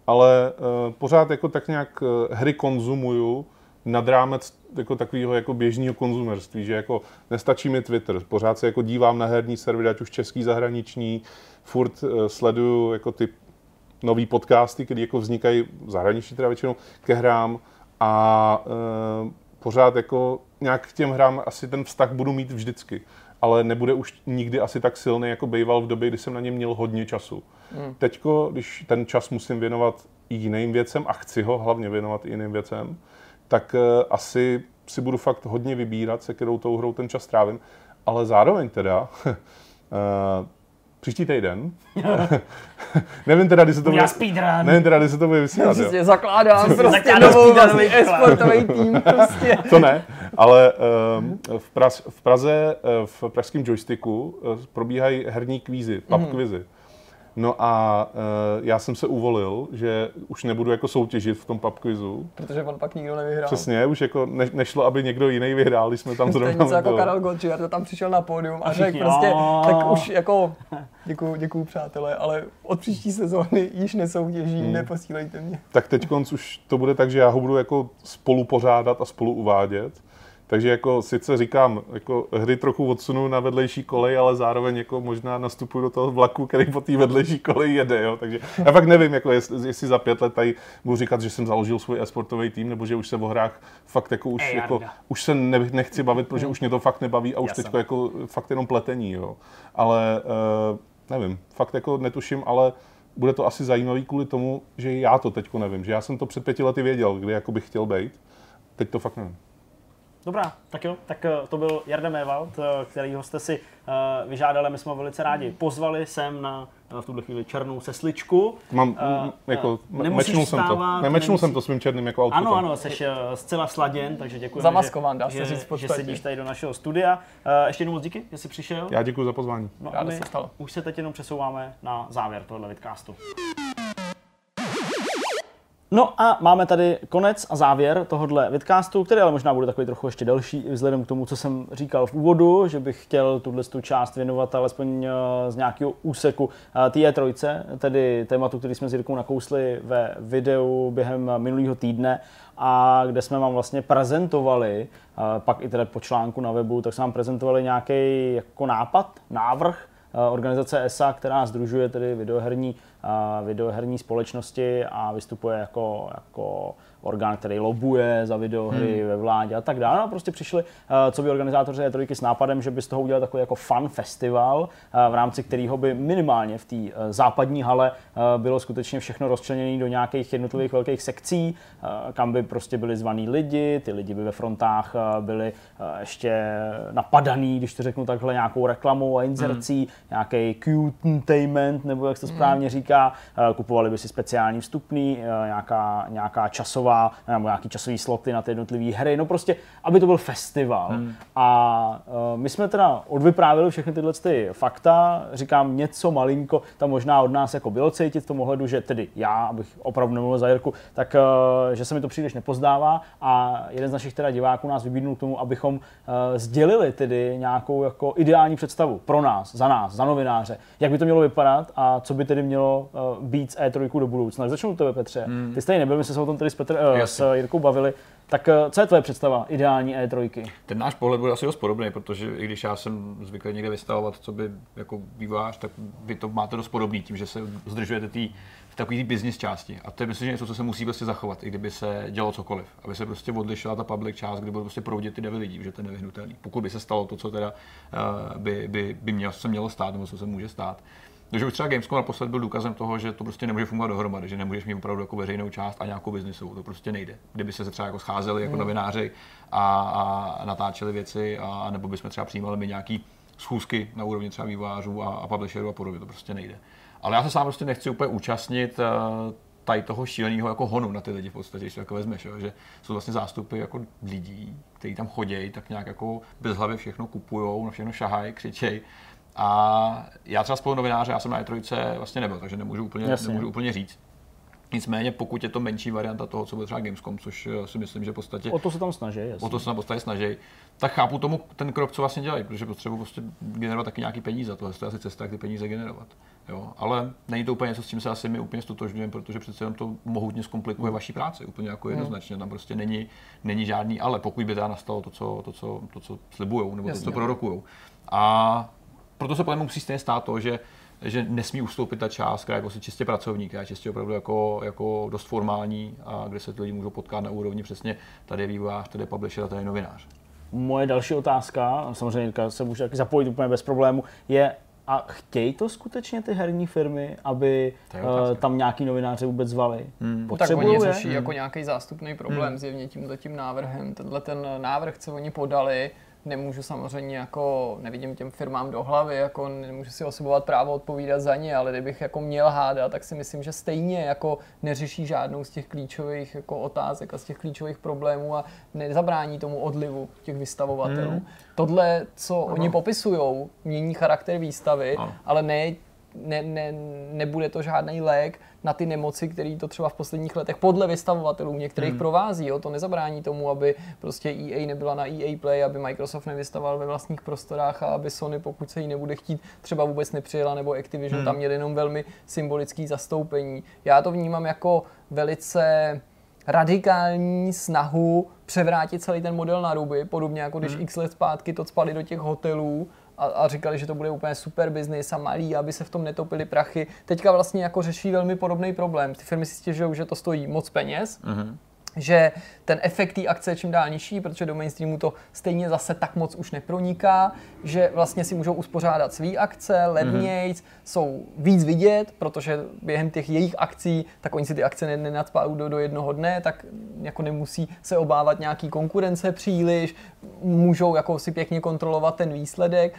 ale uh, pořád jako tak nějak uh, hry konzumuju nad rámec jako takového jako běžného konzumerství, že jako nestačí mi Twitter, pořád se jako dívám na herní servery, ať už český, zahraniční, furt uh, sleduju jako ty nový podcasty, které jako vznikají v zahraničí teda většinou ke hrám. A uh, pořád jako nějak k těm hrám asi ten vztah budu mít vždycky ale nebude už nikdy asi tak silný, jako býval v době, kdy jsem na ně měl hodně času. Hmm. Teďko, když ten čas musím věnovat i jiným věcem a chci ho hlavně věnovat i jiným věcem, tak uh, asi si budu fakt hodně vybírat, se kterou tou hrou ten čas trávím, ale zároveň teda uh, příští týden. nevím teda, kdy se to bude... Nevím teda, kdy se to bude vysílat. Prostě zakládám prostě novou e-sportový tým. Prostě. to ne, ale um, v, Praz, v Praze, eh, v pražském joysticku uh, probíhají herní kvízy, pub mm. kvízy. No a uh, já jsem se uvolil, že už nebudu jako soutěžit v tom pub quizu. Protože on pak nikdo nevyhrál. Přesně, už jako ne, nešlo, aby někdo jiný vyhrál, když jsme tam zrovna To je něco jako Karel Gottschalk, to tam přišel na pódium a řekl prostě, tak už jako, děkuju, děkuju přátelé, ale od příští sezóny již nesoutěžím, hmm. neposílejte mě. Tak teď už to bude tak, že já ho budu jako spolu pořádat a spolu uvádět. Takže jako sice říkám, jako hry trochu odsunu na vedlejší kolej, ale zároveň jako možná nastupuju do toho vlaku, který po té vedlejší koleji jede, jo. Takže já fakt nevím, jako jestli, jestli za pět let tady budu říkat, že jsem založil svůj e-sportový tým, nebo že už se o hrách fakt jako už, jako, už se ne, nechci bavit, protože už mě to fakt nebaví a už teď jako fakt jenom pletení, jo. Ale uh, nevím, fakt jako netuším, ale bude to asi zajímavý kvůli tomu, že já to teďko nevím, že já jsem to před pěti lety věděl, kdy jako bych chtěl být, teď to fakt nevím. Dobrá, tak jo, tak eh, to byl Jarda Mévald, eh, kterýho jste si uh, vyžádali, my jsme velice rádi pozvali sem na v tuhle chvíli černou sesličku. Mám, uh, jako, mečnul jsem to. Nemečnul jsem to svým černým jako outfitem. Ano, ano, jsi zcela sladěn, takže děkuji. Zamaskovan, dá se říct že, že sedíš tady do našeho studia. Uh, ještě jednou moc díky, že jsi přišel. Já děkuji za pozvání. No, Ráda se stalo. Už se teď jenom přesouváme na závěr tohohle vidcastu. No a máme tady konec a závěr tohohle vidcastu, který ale možná bude takový trochu ještě delší, vzhledem k tomu, co jsem říkal v úvodu, že bych chtěl tuhle tu část věnovat alespoň eh, z nějakého úseku eh, té trojce, tedy tématu, který jsme s Jirkou nakousli ve videu během minulého týdne a kde jsme vám vlastně prezentovali, eh, pak i tedy po článku na webu, tak jsme vám prezentovali nějaký jako nápad, návrh organizace ESA, která združuje tedy videoherní videoherní společnosti a vystupuje jako, jako orgán, který lobuje za videohry hmm. ve vládě a tak dále. No a prostě přišli, eh, co by organizátoři E3 s nápadem, že by z toho udělali takový jako fun festival, eh, v rámci kterého by minimálně v té eh, západní hale bylo skutečně všechno rozčleněné do nějakých jednotlivých velkých sekcí, kam by prostě byli zvaní lidi, ty lidi by ve frontách byli ještě napadaný, když to řeknu takhle, nějakou reklamou a inzercí, hmm. nějaký cute nebo jak se to hmm. správně říká, kupovali by si speciální vstupný, nějaká, nějaká časová časová, nebo nějaký časový sloty na ty jednotlivé hry, no prostě, aby to byl festival. Hmm. A uh, my jsme teda odvyprávili všechny tyhle ty fakta, říkám něco malinko, tam možná od nás jako bylo cítit v tom ohledu, že tedy já, abych opravdu nemluvil za Jirku, tak uh, že se mi to příliš nepozdává a jeden z našich teda diváků nás vybídnul k tomu, abychom uh, sdělili tedy nějakou jako ideální představu pro nás, za nás, za novináře, jak by to mělo vypadat a co by tedy mělo uh, být z E3 do budoucna. Začnu tebe, Petře. Hmm. Ty jste nebyl, my jsme se o tom tady s Petr, uh, s Jirkou bavili. Tak eh, co je tvoje představa ideální E3? Ten náš pohled bude asi dost podobný, protože i když já jsem zvyklý někde vystavovat, co by jako vývář, tak vy to máte dost podobný tím, že se zdržujete tý, v takové business části. A to je myslím, že něco, co se musí prostě zachovat, i kdyby se dělo cokoliv. Aby se prostě odlišila ta public část, kdy budou prostě proudit ty davy lidí, že to je nevyhnutelný. Pokud by se stalo to, co teda uh, by, by, by mělo, se mělo stát, nebo co se může stát, takže už třeba Gamescom naposled byl důkazem toho, že to prostě nemůže fungovat dohromady, že nemůžeš mít opravdu jako veřejnou část a nějakou biznisovou. To prostě nejde. Kdyby se třeba jako scházeli jako mm. novináři a, a, natáčeli věci, a, nebo bychom třeba přijímali my nějaký schůzky na úrovni třeba vývojářů a, a publisherů a podobně. To prostě nejde. Ale já se sám prostě nechci úplně účastnit uh, tady toho šíleného jako honu na ty lidi v podstatě, když to jako vezmeš, jo, že jsou vlastně zástupy jako lidí, kteří tam chodí, tak nějak jako bez hlavy všechno kupujou, na všechno šahají, křičej a já třeba spolu novináře, já jsem na E3 vlastně nebyl, takže nemůžu úplně, nemůžu úplně říct. Nicméně, pokud je to menší varianta toho, co bude třeba Gamescom, což eh, si myslím, že v podstatě... O to se tam snaží, jasně. O to se tam v podstatě snaží, tak chápu tomu ten krok, co vlastně dělají, protože potřebuji prostě generovat taky nějaký peníze. Tohle je asi cesta, jak ty peníze generovat. Jo, ale není to úplně něco, s čím se asi my úplně stotožňujeme, protože přece jenom to mohutně zkomplikuje vaší práci, úplně jako jednoznačně. Tam prostě není, není žádný, ale pokud by teda nastalo to, co, to, co, to, co slibujou, nebo Jasně, to, co prorokujou. A proto se podle musí stejně stát to, že že nesmí ustoupit ta část, která je prostě čistě pracovník, která je čistě opravdu jako, jako dost formální a kde se ty lidi můžou potkat na úrovni přesně tady je vývojář, tady je publisher a tady je novinář. Moje další otázka, samozřejmě se může taky zapojit úplně bez problému, je, a chtějí to skutečně ty herní firmy, aby uh, tam nějaký novináři vůbec zvali? Hmm. Tak oni řeší hmm. jako nějaký zástupný problém hmm. zjevně tímto tím návrhem. Tenhle ten návrh, co oni podali, nemůžu samozřejmě jako, nevidím těm firmám do hlavy, jako nemůžu si osobovat právo odpovídat za ně, ale kdybych jako měl hádat, tak si myslím, že stejně jako neřeší žádnou z těch klíčových jako otázek a z těch klíčových problémů a nezabrání tomu odlivu těch vystavovatelů. Hmm. Tohle, co ano. oni popisují, mění charakter výstavy, ano. ale ne ne, ne, nebude to žádný lék na ty nemoci, které to třeba v posledních letech podle vystavovatelů některých hmm. provází. Jo? To nezabrání tomu, aby prostě EA nebyla na EA Play, aby Microsoft nevystavoval ve vlastních prostorách a aby Sony, pokud se jí nebude chtít, třeba vůbec nepřijela, nebo Activision hmm. tam měl jenom velmi symbolický zastoupení. Já to vnímám jako velice radikální snahu převrátit celý ten model na ruby, podobně jako když hmm. x let zpátky to spali do těch hotelů a, a říkali, že to bude úplně super biznis a malý, aby se v tom netopily prachy. Teďka vlastně jako řeší velmi podobný problém. Ty firmy si stěžují, že to stojí moc peněz, mm-hmm že ten efekt té akce je čím dál nižší, protože do mainstreamu to stejně zase tak moc už neproniká, že vlastně si můžou uspořádat své akce, levnějc, mm-hmm. jsou víc vidět, protože během těch jejich akcí, tak oni si ty akce nenadspávají do, do jednoho dne, tak jako nemusí se obávat nějaký konkurence příliš, můžou jako si pěkně kontrolovat ten výsledek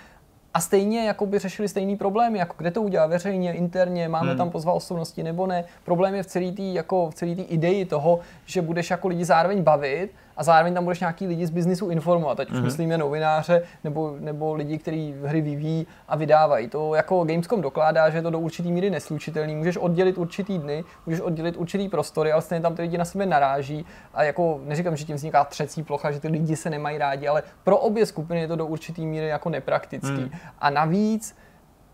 a stejně jako by řešili stejný problém, jako kde to udělá veřejně, interně, máme hmm. tam pozvat osobnosti nebo ne. Problém je v celé té jako v ideji toho, že budeš jako lidi zároveň bavit a zároveň tam budeš nějaký lidi z biznisu informovat, ať už mm-hmm. myslíme novináře nebo, nebo lidi, kteří hry vyvíjí a vydávají. To jako Gamescom dokládá, že je to do určitý míry neslučitelný. Můžeš oddělit určitý dny, můžeš oddělit určitý prostory, ale stejně tam ty lidi na sebe naráží a jako neříkám, že tím vzniká třecí plocha, že ty lidi se nemají rádi, ale pro obě skupiny je to do určitý míry jako nepraktický. Mm. A navíc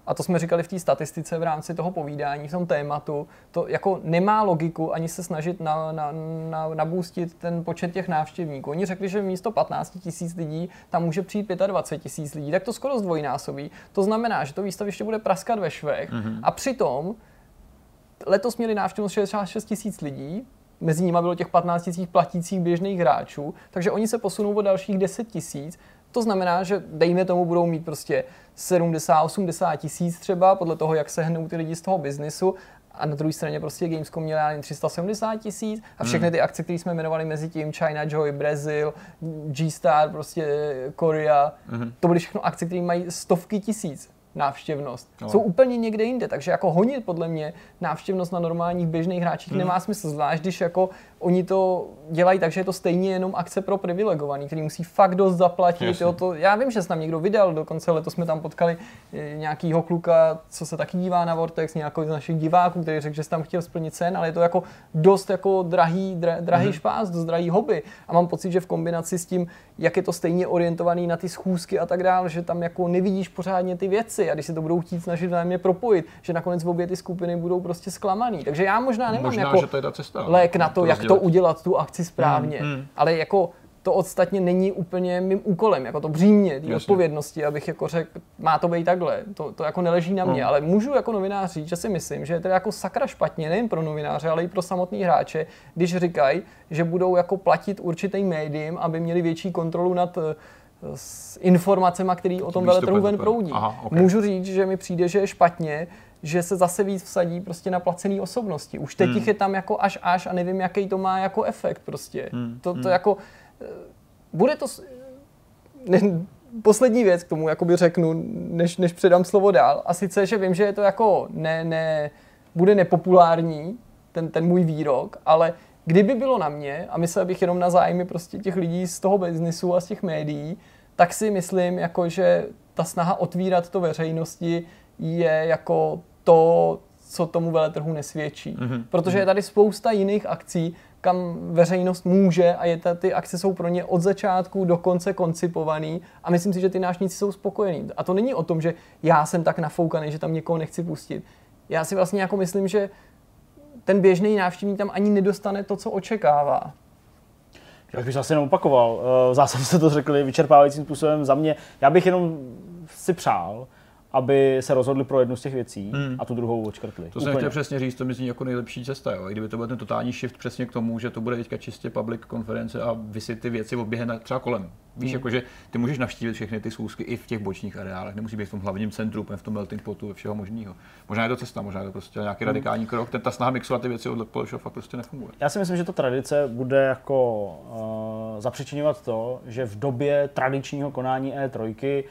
a to jsme říkali v té statistice v rámci toho povídání, v tom tématu, to jako nemá logiku ani se snažit na, na, na, nabůstit ten počet těch návštěvníků. Oni řekli, že místo 15 tisíc lidí tam může přijít 25 tisíc lidí, tak to skoro zdvojnásobí. To znamená, že to výstaviště bude praskat ve švech mm-hmm. a přitom letos měli návštěvnost 66 tisíc lidí, mezi nimi bylo těch 15 tisíc platících běžných hráčů, takže oni se posunou o dalších 10 tisíc to znamená, že dejme tomu budou mít prostě 70-80 tisíc třeba, podle toho, jak se hnou ty lidi z toho biznisu a na druhé straně prostě Gamescom měl jen 370 tisíc a všechny hmm. ty akce, které jsme jmenovali mezi tím, China Joy, Brazil, G-Star, prostě Korea, mm. to byly všechno akce, které mají stovky tisíc návštěvnost. No. Jsou úplně někde jinde, takže jako honit podle mě návštěvnost na normálních běžných hráčích hmm. nemá smysl, zvlášť když jako oni to dělají tak, že je to stejně jenom akce pro privilegovaný, který musí fakt dost zaplatit. Jo, to, já vím, že jsem tam někdo vydal, dokonce letos jsme tam potkali eh, nějakýho kluka, co se taky dívá na Vortex, nějaký z našich diváků, který řekl, že jsem tam chtěl splnit cen, ale je to jako dost jako drahý, dra, drahý hmm. špás, dost drahý hobby. A mám pocit, že v kombinaci s tím, jak je to stejně orientovaný na ty schůzky a tak dále, že tam jako nevidíš pořádně ty věci a když se to budou chtít snažit mě propojit, že nakonec obě ty skupiny budou prostě zklamaný. Takže já možná nemám možná, jako že to je ta cesta, lék na to jak to udělat tu akci správně, mm, mm. ale jako to ostatně není úplně mým úkolem, jako to břímě té odpovědnosti, abych jako řekl, má to být takhle, to, to jako neleží na mě, mm. ale můžu jako novinář říct, že si myslím, že je to jako sakra špatně, nejen pro novináře, ale i pro samotný hráče, když říkají, že budou jako platit určitým médiím, aby měli větší kontrolu nad eh, s informacemi, které o tom veletrhu ven proudí. Aha, okay. Můžu říct, že mi přijde, že je špatně, že se zase víc vsadí prostě na placený osobnosti. Už teď hmm. je tam jako až až a nevím, jaký to má jako efekt prostě. Hmm. To, to hmm. jako, eh, bude to, ne, poslední věc k tomu jakoby řeknu, než, než předám slovo dál. A sice, že vím, že je to jako ne, ne, bude nepopulární, ten, ten můj výrok, ale kdyby bylo na mě, a myslel bych jenom na zájmy prostě těch lidí z toho biznisu a z těch médií, tak si myslím, jako, že ta snaha otvírat to veřejnosti je jako to, co tomu veletrhu nesvědčí. Mm-hmm. Protože je tady spousta jiných akcí, kam veřejnost může a je ta, ty akce jsou pro ně od začátku do konce koncipovaný a myslím si, že ty nášníci jsou spokojení. A to není o tom, že já jsem tak nafoukaný, že tam někoho nechci pustit. Já si vlastně jako myslím, že ten běžný návštěvník tam ani nedostane to, co očekává. Jak bych asi jenom opakoval, eh, zásadě jste to řekli vyčerpávajícím způsobem za mě. Já bych jenom si přál, aby se rozhodli pro jednu z těch věcí hmm. a tu druhou očkrtli. To jsem chtěl přesně říct, to myslím jako nejlepší cesta. Jo. I kdyby to byl ten totální shift přesně k tomu, že to bude teďka čistě public konference a vysvět ty věci oběhne třeba kolem. Víš, hmm. jako, že ty můžeš navštívit všechny ty schůzky i v těch bočních areálech, nemusí být v tom hlavním centru, v tom melting potu, všeho možného. Možná je to cesta, možná je to prostě nějaký hmm. radikální krok, ten ta snaha mixovat ty věci od Polish fakt prostě nefunguje. Já si myslím, že ta tradice bude jako uh, zapřičinovat to, že v době tradičního konání E3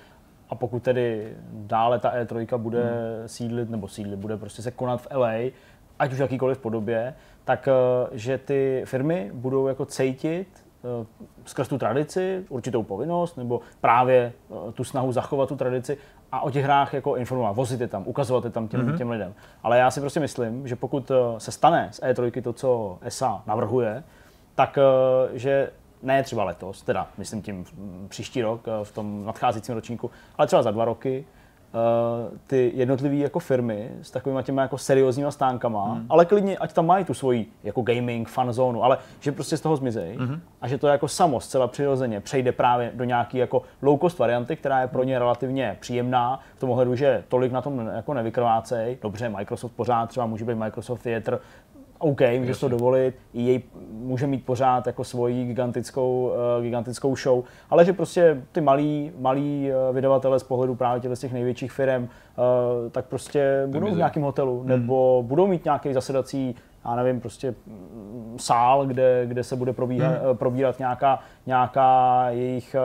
a pokud tedy dále ta E3 bude hmm. sídlit, nebo sídlit, bude prostě se konat v LA, ať už jakýkoliv podobě, tak eh, že ty firmy budou jako cítit eh, skrz tu tradici určitou povinnost, nebo právě eh, tu snahu zachovat tu tradici a o těch hrách jako informovat, vozit je tam, ukazovat je tam těm, mm-hmm. těm lidem. Ale já si prostě myslím, že pokud se stane z E3 to, co ESA navrhuje, tak že ne třeba letos, teda myslím tím příští rok, eh, v tom nadcházejícím ročníku, ale třeba za dva roky, ty jednotlivé jako firmy s takovými těmi jako seriózníma stánkama, hmm. ale klidně, ať tam mají tu svoji jako gaming, fan zónu, ale že prostě z toho zmizej hmm. a že to jako samo zcela přirozeně přejde právě do nějaký jako low cost varianty, která je pro ně relativně příjemná v tom ohledu, že tolik na tom jako nevykrvácej. Dobře, Microsoft pořád třeba může být Microsoft Theater, OK, může to dovolit, jej může mít pořád jako svoji gigantickou, uh, gigantickou show, ale že prostě ty malí, malí uh, vydavatele z pohledu právě těch největších firm, uh, tak prostě budou v nějakém hotelu, hmm. nebo budou mít nějaký zasedací já nevím, prostě mm, sál, kde, kde se bude probíhat, hmm. probírat nějaká, nějaká jejich,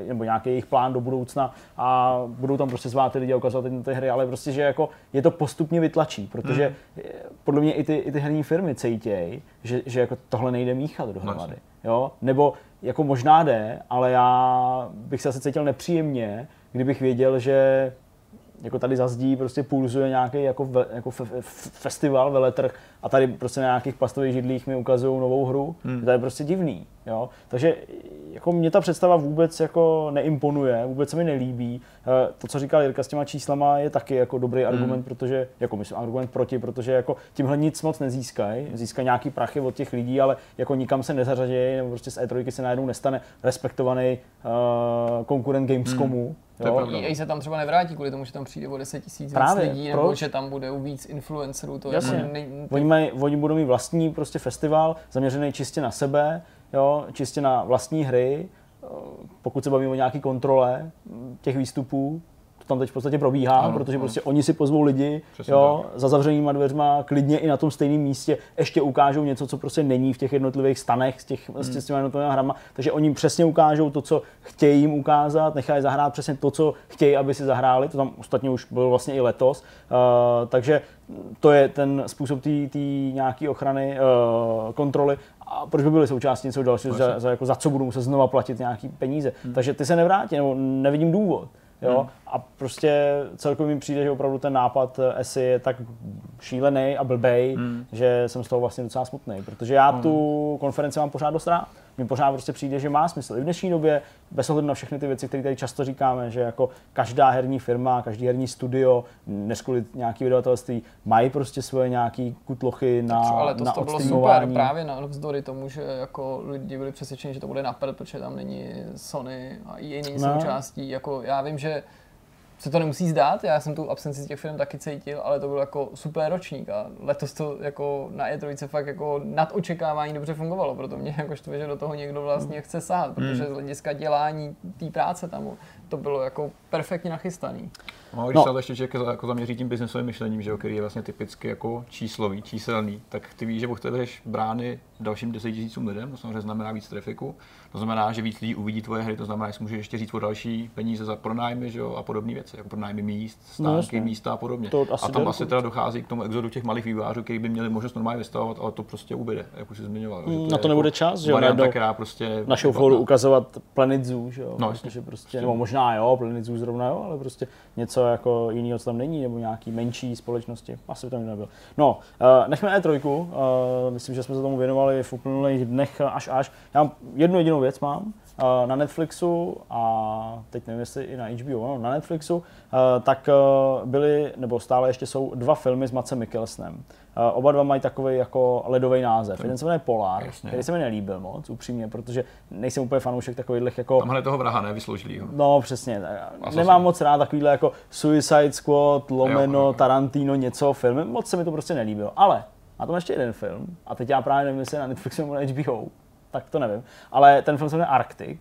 eh, nebo nějaký jejich plán do budoucna a budou tam prostě zvát ty lidi a ukazovat ty, ty hry, ale prostě, že jako je to postupně vytlačí, protože hmm. podle mě i ty, i ty herní firmy cítějí, že, že jako tohle nejde míchat dohromady. Jo? Nebo jako možná jde, ale já bych se asi cítil nepříjemně, kdybych věděl, že jako tady zazdí prostě pulzuje nějaký jako, ve, jako fe, festival, veletrh a tady prostě na nějakých plastových židlích mi ukazují novou hru. Hmm. To je prostě divný. Jo? Takže jako mě ta představa vůbec jako neimponuje, vůbec se mi nelíbí. Eh, to, co říkal Jirka s těma číslama, je taky jako dobrý hmm. argument, protože, jako myslím, argument proti, protože jako tímhle nic moc nezískají. Získají nějaký prachy od těch lidí, ale jako nikam se nezařadějí, nebo prostě z E3 se najednou nestane respektovaný uh, konkurent Gamescomu. Hmm Jo? EA se tam třeba nevrátí kvůli tomu, že tam přijde o 10 tisíc lidí, nebo proč? že tam bude víc influencerů. To Jasně. Jako nej... oni, mají, oni budou mít vlastní prostě festival, zaměřený čistě na sebe, jo? čistě na vlastní hry. Pokud se bavíme o nějaké kontrole těch výstupů, tam teď v podstatě probíhá, ano, protože ano. prostě oni si pozvou lidi jo, za zavřenýma dveřma, klidně i na tom stejném místě, ještě ukážou něco, co prostě není v těch jednotlivých stanech s, těch, hmm. s těmi jednotlivými hrama, takže oni přesně ukážou to, co chtějí jim ukázat, nechají zahrát přesně to, co chtějí, aby si zahráli, to tam ostatně už bylo vlastně i letos, uh, takže to je ten způsob té nějaké ochrany, uh, kontroly a proč by byly součástí něco dalšího, za, za, jako za co budou muset znova platit nějaký peníze. Hmm. Takže ty se nevrátí, nebo nevidím důvod. Jo? Hmm. A prostě celkově mi přijde, že opravdu ten nápad ESI je tak šílený a blbej, hmm. že jsem z toho vlastně docela smutný, protože já hmm. tu konferenci mám pořád dost rád mi pořád prostě přijde, že má smysl. I v dnešní době, bez ohledu na všechny ty věci, které tady často říkáme, že jako každá herní firma, každý herní studio, než kvůli nějaký vydavatelství, mají prostě svoje nějaký kutlochy na Ale to, na to bylo super právě na vzdory tomu, že jako lidi byli přesvědčeni, že to bude napad, protože tam není Sony a EA není no. součástí. Jako já vím, že se to nemusí zdát, já jsem tu absenci těch firm taky cítil, ale to byl jako super ročník a letos to jako na E3 fakt jako nad očekávání dobře fungovalo, proto mě jako štve, že do toho někdo vlastně chce sahat, protože hmm. z hlediska dělání té práce tam to bylo jako perfektně nachystaný. No, když no. se ale ještě člověk jako zaměří tím biznesovým myšlením, že jo, který je vlastně typicky jako číslový, číselný, tak ty víš, že otevřeš brány dalším 10 tisícům lidem, to samozřejmě znamená víc trafiku, to znamená, že víc lidí uvidí tvoje hry, to znamená, že můžeš ještě říct o další peníze za pronájmy že jo, a podobné věci, jako pronájmy míst, no, stánky, no, místa a podobně. To asi a tam asi teda dochází k tomu exodu těch malých vývářů, kteří by měli možnost normálně vystavovat, ale to prostě ubyde, jak už jsi zmiňoval. Mm, to na to nebude jako čas, že jo, která prostě na showfloru ukazovat Planet Zoo, že jo, no, že prostě, nebo možná jo, Planet Zoo zrovna jo, ale prostě něco jako jiného, co tam není, nebo nějaký menší společnosti, asi by tam nebyl. No, uh, nechme E3, uh, myslím, že jsme se tomu věnovali v uplynulých dnech až až. Já mám jednu jedinou věc mám, na Netflixu a teď nevím, jestli i na HBO, no, na Netflixu, uh, tak uh, byly, nebo stále ještě jsou dva filmy s Macem Mikkelsnem. Oba dva mají takový jako ledový název. Jeden se jmenuje Polar, Jasně. který se mi nelíbil moc, upřímně, protože nejsem úplně fanoušek takových jako... Tamhle toho vraha nevysloužilý. No přesně. Nemám moc rád takovýhle jako Suicide Squad, Lomeno, jo, Tarantino, něco filmy. Moc se mi to prostě nelíbilo. Ale má tam ještě jeden film, a teď já právě nevím, jestli na Netflixu nebo na HBO, tak to nevím. Ale ten film se jmenuje Arctic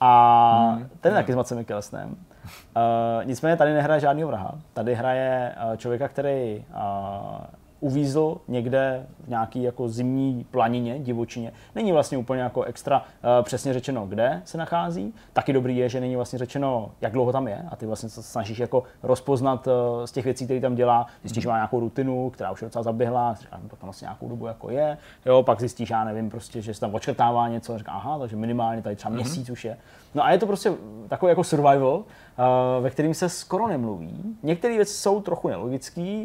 a hmm. ten je taky s Macem Mikkelsnem. Uh, nicméně tady nehraje žádný vraha. Tady hraje uh, člověka, který uh, uvízl někde v nějaký jako zimní planině, divočině. Není vlastně úplně jako extra uh, přesně řečeno, kde se nachází. Taky dobrý je, že není vlastně řečeno, jak dlouho tam je a ty vlastně se snažíš jako rozpoznat uh, z těch věcí, které tam dělá. Zjistíš, že má nějakou rutinu, která už je docela zaběhla, říkáš, no, to tam vlastně nějakou dobu jako je. Jo, pak zjistíš, já nevím, prostě, že se tam očkrtává něco, říká, aha, takže minimálně tady třeba mhm. měsíc už je. No a je to prostě takový jako survival, Eh, ve kterým se skoro nemluví. Některé věci jsou trochu nelogické,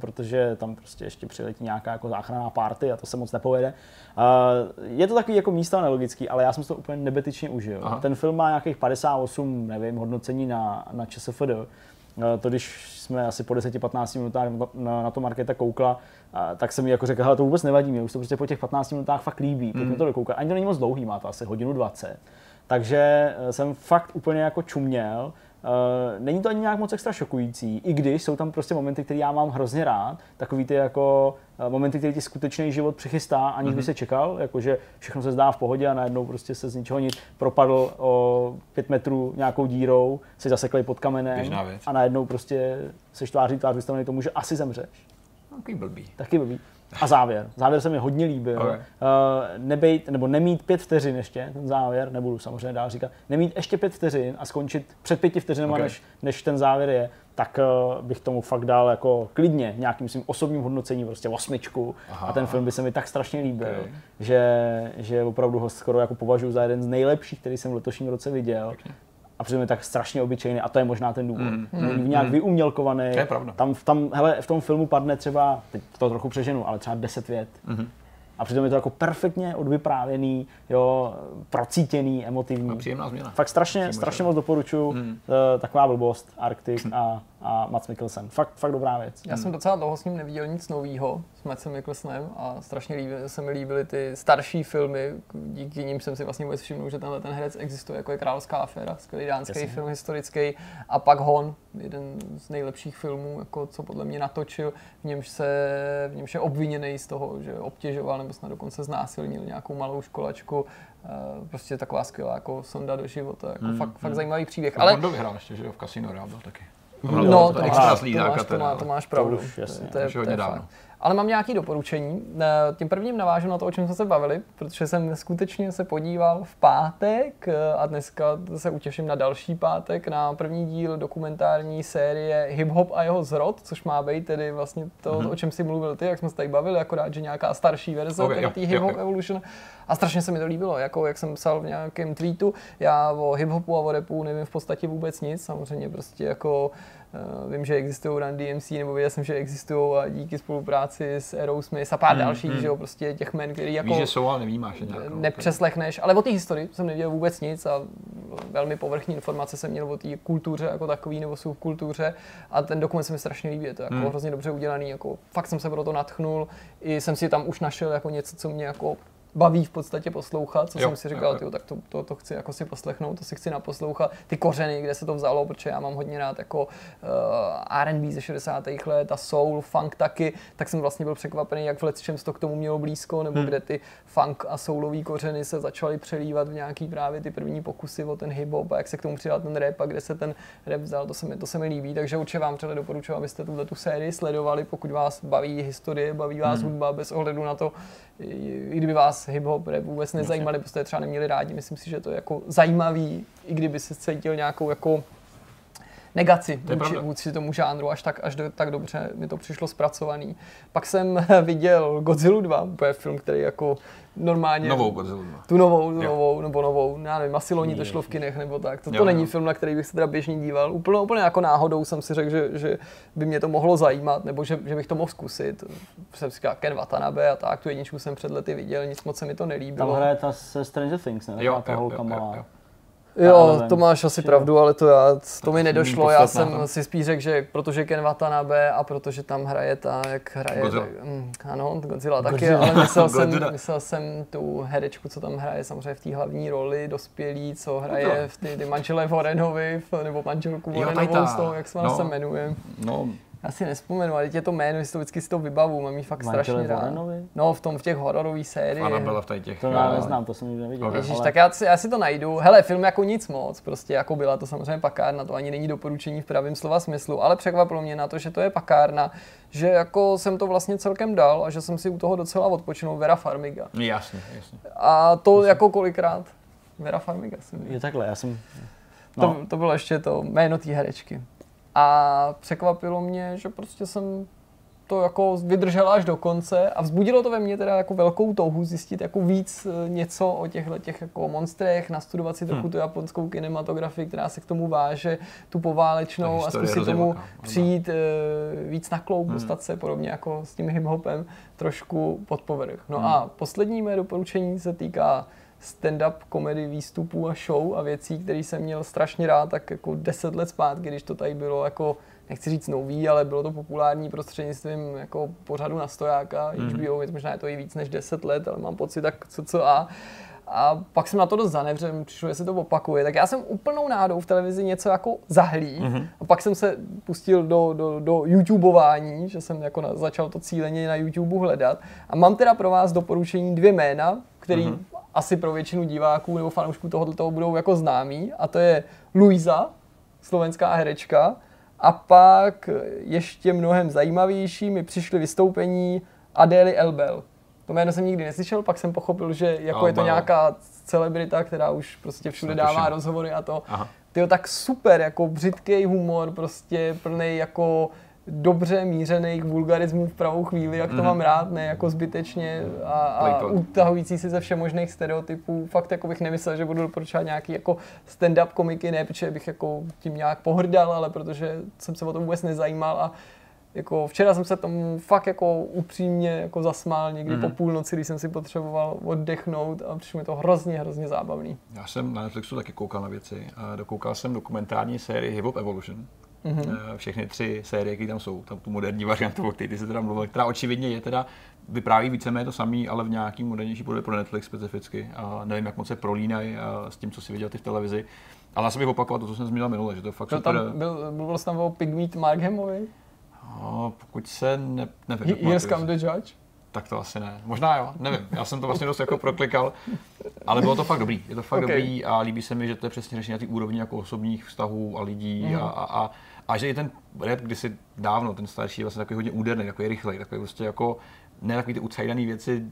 protože tam prostě ještě přiletí nějaká jako záchranná party a to se moc nepovede. Je to takový jako místa nelogický, ale já jsem to úplně nebetyčně užil. Aha. Ten film má nějakých 58, nevím, hodnocení na, na ČSFD. to když jsme asi po 10-15 minutách na, na to Marketa koukla, tak jsem mi jako řekl, to vůbec nevadí, mě už to prostě po těch 15 minutách fakt líbí, pojďme mm. to dokoukat. Ani to není moc dlouhý, má to asi hodinu 20. Takže jsem fakt úplně jako čuměl Uh, není to ani nějak moc extra šokující, i když jsou tam prostě momenty, které já mám hrozně rád, takový ty jako uh, momenty, které ti skutečný život přichystá, aniž mm-hmm. by mhm. se čekal, jakože všechno se zdá v pohodě a najednou prostě se z ničeho nic propadl o pět metrů nějakou dírou, se zasekli pod kamenem a najednou prostě se tváří tvář vystavený tomu, že asi zemřeš. Taky blbý. Taky blbý. A závěr. Závěr se mi hodně líbil. Okay. Uh, nebejt, nebo nemít pět vteřin ještě, ten závěr, nebudu samozřejmě dál říkat, nemít ještě pět vteřin a skončit před pěti vteřinami, okay. než, než ten závěr je, tak uh, bych tomu fakt dal jako klidně nějakým svým osobním hodnocením, prostě osmičku. Aha. A ten film by se mi tak strašně líbil, okay. že, že opravdu ho skoro jako považuji za jeden z nejlepších, který jsem v letošním roce viděl. Okay a přitom je tak strašně obyčejný a to je možná ten důvod. Mm, mm, Není nějak mm. vyumělkovaný. To je pravda. Tam, tam, hele, v tom filmu padne třeba, teď to trochu přeženu, ale třeba 10 vět. Mm. A přitom je to jako perfektně odvyprávěný, jo, procítěný, emotivní. A příjemná změna. Fakt strašně, strašně moc doporučuji. Mm. Uh, taková blbost, Arctic a a Mats Mikkelsen. Fakt, fakt dobrá věc. Já jsem docela dlouho s ním neviděl nic nového s Matsem Mikkelsenem a strašně líbí, se mi líbily ty starší filmy, díky nim jsem si vlastně vůbec všiml, že tenhle ten herec existuje, jako je Královská aféra, skvělý dánský Jasně. film historický a pak Hon, jeden z nejlepších filmů, jako co podle mě natočil, v němž se v němž je obviněný z toho, že obtěžoval nebo snad dokonce znásilnil nějakou malou školačku. Prostě taková skvělá jako sonda do života, jako mm, fakt, mm. fakt zajímavý příběh. Ale Bond vyhrál ještě, že jo, v Casino Royale taky. No, no to, extra to, máš, to, má, to máš pravdu. To, už, jasně, to, je, to, je, to je fakt. Ale mám nějaké doporučení. Eh, tím prvním navážu na to, o čem jsme se bavili, protože jsem skutečně se podíval v pátek eh, a dneska se utěším na další pátek, na první díl dokumentární série Hip Hop a jeho zrod, což má být tedy vlastně to, mm-hmm. o čem si mluvil ty, jak jsme se tady bavili, akorát, že nějaká starší verze okay, té Hip Hop jo, Evolution. A strašně se mi to líbilo, jako jak jsem psal v nějakém tweetu, já o hip hopu a o repu nevím v podstatě vůbec nic, samozřejmě prostě jako Uh, vím, že existují Run DMC, nebo věděl jsem, že existují a díky spolupráci s Aerosmith a pár mm, dalších, mm. že jo, prostě těch men, který jako... Víš, že jsou, ale nevnímáš nějak. No, nepřeslechneš, ale o té historii jsem nevěděl vůbec nic a velmi povrchní informace jsem měl o té kultuře jako takový, nebo subkultuře a ten dokument se mi strašně líbí, je to jako mm. hrozně dobře udělaný, jako fakt jsem se pro to natchnul, i jsem si tam už našel jako něco, co mě jako baví v podstatě poslouchat, co jo, jsem si říkal, jo, jo. tak to, to, to, chci jako si poslechnout, to si chci naposlouchat, ty kořeny, kde se to vzalo, protože já mám hodně rád jako uh, R&B ze 60. let a soul, funk taky, tak jsem vlastně byl překvapený, jak v Letčem to k tomu mělo blízko, nebo hmm. kde ty funk a soulový kořeny se začaly přelívat v nějaký právě ty první pokusy o ten hip hop a jak se k tomu přidal ten rap a kde se ten rap vzal, to se mi, to se mi líbí, takže určitě vám třeba doporučuji, abyste tuhle tu sérii sledovali, pokud vás baví historie, baví vás hmm. hudba bez ohledu na to, i kdyby vás hip-hop rap vůbec nezajímali, byste třeba neměli rádi, myslím si, že to je jako zajímavý, i kdyby se cítil nějakou jako negaci vůči, vůči tomu žánru, až tak, až do, tak dobře mi to přišlo zpracovaný. Pak jsem viděl Godzilla 2, to je film, který jako normálně... Novou Godzilla. Tu novou, tu novou, nebo novou, já nevím, asi loni to šlo v kinech nebo tak. To, to jo, není jo. film, na který bych se teda běžně díval. Úplně, úplně jako náhodou jsem si řekl, že, že by mě to mohlo zajímat, nebo že, že bych to mohl zkusit. Jsem si Ken Watanabe a tak, tu jedničku jsem před lety viděl, nic moc se mi to nelíbilo. Tam hraje ta se Stranger Things, ne? Jo, ta holka malá. Jo, to máš asi pravdu, ale to, já, to mi nedošlo. Já jsem si spíš řekl, že protože Ken Watanabe a protože tam hraje ta, jak hraje, Godzilla. Tak, mm, ano, Godzilla taky, Godzilla. ale myslel jsem, myslel jsem tu herečku, co tam hraje samozřejmě v té hlavní roli, dospělý, co hraje v ty, ty manželé Warrenovi, nebo manželku Warrenovou z toho, jak se no, se jmenuje. No, já si nespomenu, ale je to jméno, jestli to vždycky si to vybavu, mám jí fakt Manžele strašně rád. No, v tom, v těch hororových sériích. Ona byla v těch. To já neznám, to jsem nikdy neviděl. Okay. Ježiš, ale... tak já si, já si, to najdu. Hele, film jako nic moc, prostě jako byla to samozřejmě pakárna, to ani není doporučení v pravém slova smyslu, ale překvapilo mě na to, že to je pakárna, že jako jsem to vlastně celkem dal a že jsem si u toho docela odpočinul Vera Farmiga. Jasně, jasně. A to jasně. jako kolikrát? Vera Farmiga jsem Je takhle, já jsem... No. To, to bylo ještě to jméno té herečky. A překvapilo mě, že prostě jsem to jako vydržel až do konce a vzbudilo to ve mně teda jako velkou touhu zjistit jako víc e, něco o těchto těch jako monstrech, nastudovat si trochu hmm. tu japonskou kinematografii, která se k tomu váže, tu poválečnou a zkusit tomu přijít e, víc na kloub, hmm. dostat se podobně jako s tím hip-hopem trošku pod povrch. No hmm. a poslední mé doporučení se týká stand-up komedy výstupů a show a věcí, které jsem měl strašně rád, tak jako deset let zpátky, když to tady bylo jako nechci říct nový, ale bylo to populární prostřednictvím jako pořadu na stojáka, mm. HBO, možná je to i víc než 10 let, ale mám pocit tak co co a a pak jsem na to dost zanevřel, přišlo, že se to opakuje. Tak já jsem úplnou nádou v televizi něco jako zahlí mm-hmm. a pak jsem se pustil do, do, do YouTubeování, že jsem jako na, začal to cíleně na YouTube hledat. A mám teda pro vás doporučení dvě jména, který mm-hmm. Asi pro většinu diváků nebo fanoušků tohoto toho budou jako známí. A to je Luisa, slovenská herečka, a pak ještě mnohem zajímavější mi přišly vystoupení Adély Elbel. To jméno jsem nikdy neslyšel, pak jsem pochopil, že jako Elbel. je to nějaká celebrita, která už prostě všude dává rozhovory a to. Ty tak super, jako břitký humor, prostě plný jako dobře mířených vulgarismů v pravou chvíli, jak to mm. mám rád, ne jako zbytečně a, a utahující si ze všemožných stereotypů. Fakt jako bych nemyslel, že budu doporučovat nějaký jako stand-up komiky, ne protože bych jako tím nějak pohrdal, ale protože jsem se o to vůbec nezajímal a jako včera jsem se tomu fakt jako upřímně jako zasmál někdy mm. po půlnoci, když jsem si potřeboval oddechnout a přišlo mi to hrozně, hrozně zábavný. Já jsem na Netflixu taky koukal na věci a dokoukal jsem dokumentární sérii Hip Hop Evolution, mm-hmm. všechny tři série, které tam jsou, tam tu moderní variantu, o které ty se teda mluvil, která očividně je teda vypráví víceméně to samý, ale v nějaký modernější podobě pro Netflix specificky. A nevím, jak moc se prolínají s tím, co si viděl ty v televizi. Ale já jsem bych opakoval to, co jsem zmínil minule, že to fakt to Tam byl, byl tam o Pigmeat Markhamovi? No, pokud se ne, nevím. Here's come the judge? Tak to asi ne. Možná jo, nevím. Já jsem to vlastně dost jako proklikal, ale bylo to fakt dobrý. Je to fakt okay. dobrý a líbí se mi, že to je přesně řešení na té úrovni jako osobních vztahů a lidí mm. a, a, a a že i ten rap kdysi dávno, ten starší, je vlastně takový hodně úderný, takový rychlej, takový prostě jako, ne takový ty ucajdaný věci,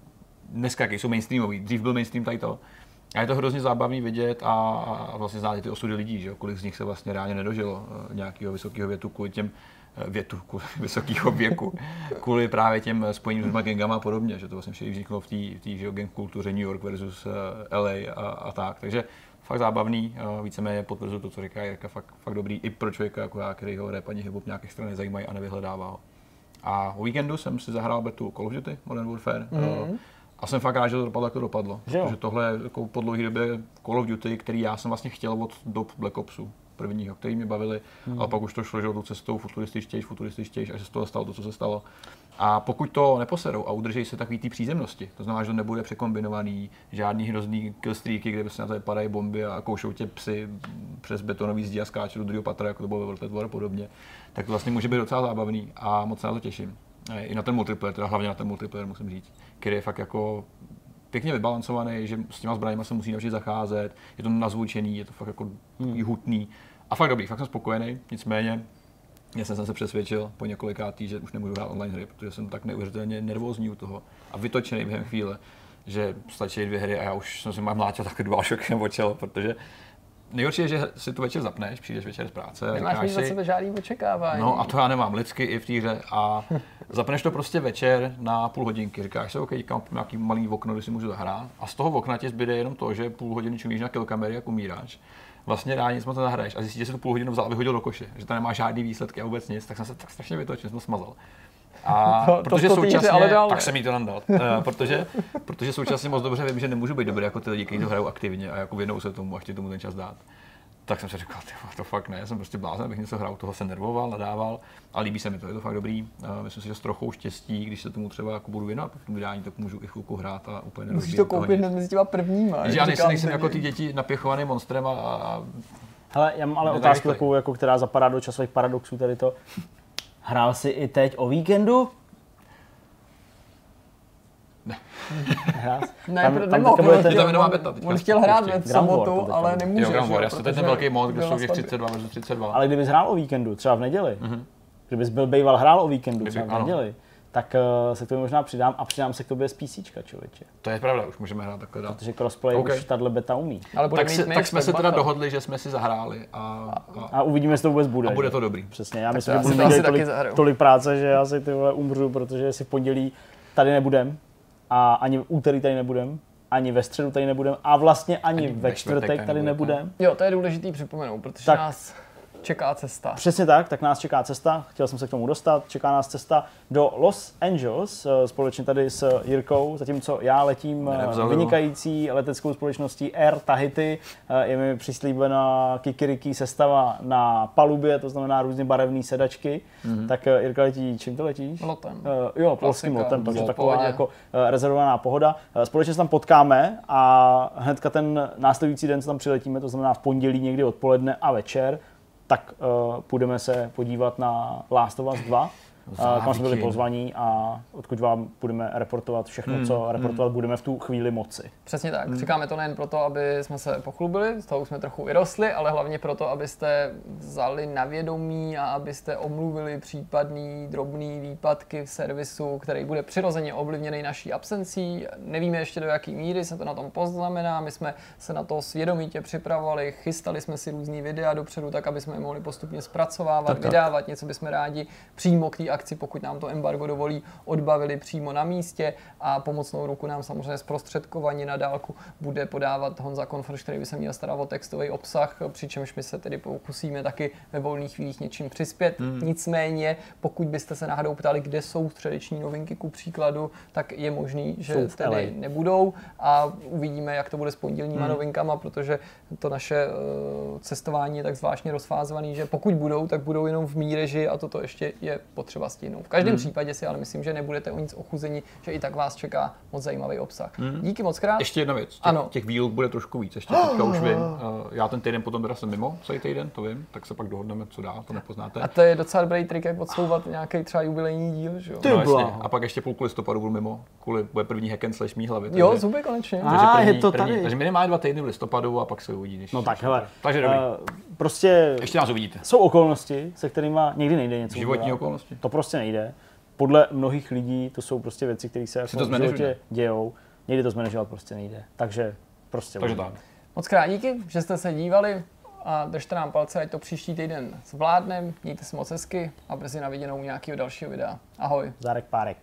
dneska jaký jsou mainstreamový, dřív byl mainstream tady to. A je to hrozně zábavný vidět a, a vlastně znát ty osudy lidí, že kolik z nich se vlastně reálně nedožilo eh, nějakého vysokého větu kvůli těm eh, větu kvůli vysokého věku, kvůli právě těm spojením s gangama a podobně, že to vlastně vzniklo v té gang kultuře New York versus eh, LA a, a tak. Takže fakt zábavný, víceméně potvrzuju to, co říká Jirka, fakt, fakt dobrý i pro člověka jako já, který ho rap ani hip nějaké strany zajímají a nevyhledává ho. A o víkendu jsem si zahrál betu Call of Duty Modern Warfare. Mm-hmm. A jsem fakt rád, že to dopadlo, jak to dopadlo. Že protože tohle je jako po dlouhé době Call of Duty, který já jsem vlastně chtěl od dob Black Opsu prvního, který mě bavili, hmm. ale pak už to šlo, že tou cestou futurističtějš, futurističtějš, až se z toho stalo to, co se stalo. A pokud to neposerou a udrží se takový ty přízemnosti, to znamená, že to nebude překombinovaný, žádný hrozný killstreaky, kde se na to padají bomby a koušou tě psy přes betonový zdi a skáčou do druhého patra, jako to bylo ve World War a podobně, tak to vlastně může být docela zábavný a moc se na to těším. I na ten multiplayer, teda hlavně na ten multiplayer musím říct, který je fakt jako pěkně vybalancovaný, že s těma zbraněma se musí naučit zacházet, je to nazvučený, je to fakt jako hmm. hutný a fakt dobrý, fakt jsem spokojený, nicméně já jsem se přesvědčil po několikátý, že už nemůžu hrát online hry, protože jsem tak neuvěřitelně nervózní u toho a vytočený během chvíle, že stačí dvě hry a já už jsem si mám mlátil taky dva šokem o čelo, protože nejhorší je, že si tu večer zapneš, přijdeš večer z práce. Nemáš mít za sebe žádný očekávání. No a to já nemám lidsky i v té hře. A zapneš to prostě večer na půl hodinky. Říkáš si, OK, kam nějaký malý okno, kde si můžu zahrát. A z toho okna ti zbyde jenom to, že půl hodiny čumíš na kamery, jak umíráš. Vlastně rádi nic moc nezahraješ a zjistíš, že se to půl hodinu vzal a vyhodil do koše, že to nemá žádný výsledky a vůbec nic, tak jsem se tak strašně vytočil, jsem to smazal. A to, protože to současně, ale dál, tak jsem jí to nandal, uh, protože, protože současně moc dobře vím, že nemůžu být dobrý jako ty lidi, kteří to hrajou aktivně a jako věnou se tomu a chtějí tomu ten čas dát tak jsem si říkal, ty, to fakt ne, jsem prostě blázen, abych něco hrál, toho se nervoval, nadával a líbí se mi to, je to fakt dobrý. Uh, myslím si, že s trochou štěstí, když se tomu třeba jako budu věnovat v tom vydání, tak můžu i chvilku hrát a úplně Musíš to koupit hned mezi těma prvníma. Já nejsem, nejsem jako ty děti napěchovaný monstrem a, a Hele, já mám ale otázku takovou, jako, která zapadá do časových paradoxů tady to. Hrál jsi i teď o víkendu? Ne. ne, tam, tam nemohl, on, chtěl, beta, on chtěl hrát v sobotu, ale nemůže. Jo, Ground War, já ten velký mod, kde jsou těch 32 versus 32. Ale kdybys hrál o víkendu, třeba v neděli, mm-hmm. kdybys byl býval hrál o víkendu, třeba v neděli, tak uh, se k tomu možná přidám a přidám se k tobě z PC, člověče. To je pravda, už můžeme hrát takhle dál. Protože crossplay okay. už tahle beta umí. Ale tak, si, tak jsme se teda dohodli, že jsme si zahráli a, a, a uvidíme, jestli to vůbec bude. A bude to dobrý. Přesně, já myslím, že budu mít tolik, tolik, práce, že já si ty vole umřu, protože si v pondělí tady nebudem a ani v úterý tady nebudem, ani ve středu tady nebudem a vlastně ani, ani ve čtvrtek, tady nebudem. Jo, to je důležitý připomenout, protože tak, nás čeká cesta. Přesně tak, tak nás čeká cesta, chtěl jsem se k tomu dostat, čeká nás cesta do Los Angeles, eh, společně tady s Jirkou, zatímco já letím eh, vynikající leteckou společností Air Tahiti, eh, je mi přislíbena kikiriki sestava na palubě, to znamená různě barevné sedačky, mm-hmm. tak Jirka letí, čím to letíš? Lotem. Uh, jo, polským lotem, takže taková pohodě. jako rezervovaná pohoda. Společně se tam potkáme a hnedka ten následující den se tam přiletíme, to znamená v pondělí někdy odpoledne a večer, tak uh, půjdeme se podívat na Last of Us 2 kam jsme byli pozvaní a odkud vám budeme reportovat všechno, hmm. co reportovat hmm. budeme v tu chvíli moci. Přesně tak. Hmm. Říkáme to nejen proto, aby jsme se pochlubili, z toho jsme trochu vyrostli, ale hlavně proto, abyste vzali na vědomí a abyste omluvili případný drobný výpadky v servisu, který bude přirozeně ovlivněný naší absencí. Nevíme ještě do jaké míry se to na tom poznamená. My jsme se na to svědomitě připravovali, chystali jsme si různý videa dopředu, tak aby jsme je mohli postupně zpracovávat, tak, vydávat, tak. něco bychom rádi přímo k té akci, pokud nám to embargo dovolí, odbavili přímo na místě a pomocnou ruku nám samozřejmě zprostředkovaně na dálku bude podávat Honza Konfrš, který by se měl starat o textový obsah, přičemž my se tedy pokusíme taky ve volných chvílích něčím přispět. Hmm. Nicméně, pokud byste se náhodou ptali, kde jsou středeční novinky ku příkladu, tak je možný, že tedy nebudou a uvidíme, jak to bude s pondělníma hmm. novinkama, protože to naše uh, cestování je tak zvláštně rozfázovaný, že pokud budou, tak budou jenom v míreži a toto ještě je potřeba stihnout. V každém hmm. případě si ale myslím, že nebudete o nic ochuzení, že i tak vás čeká moc zajímavý obsah. Hmm. Díky moc krát. Ještě jedna věc. Těch, ano. těch výluk bude trošku víc. Ještě teďka už vím. Uh, já ten týden potom teda jsem mimo, celý týden, to vím, tak se pak dohodneme, co dál, to nepoznáte. A to je docela dobrý trik, jak odsouvat nějaký třeba jubilejní díl, že jo? No, a pak ještě půlku listopadu budu mimo, kvůli bude první hack and slash mý hlavy. Jo, zuby konečně. Takže a, první, je to tady. První, takže minimálně dva týdny v listopadu a pak se uvidí. No tak hele. Takže dobrý. Uh, prostě ještě nás uvidíte. Jsou okolnosti, se kterými někdy nejde něco. Životní udělat. okolnosti. To prostě nejde podle mnohých lidí to jsou prostě věci, které se jako v životě dějou. Někdy to zmanežovat prostě nejde. Takže prostě. Takže tak. Moc krát díky, že jste se dívali a držte nám palce, ať to příští týden zvládnem. Mějte se moc hezky a brzy na viděnou nějakého dalšího videa. Ahoj. Zárek párek.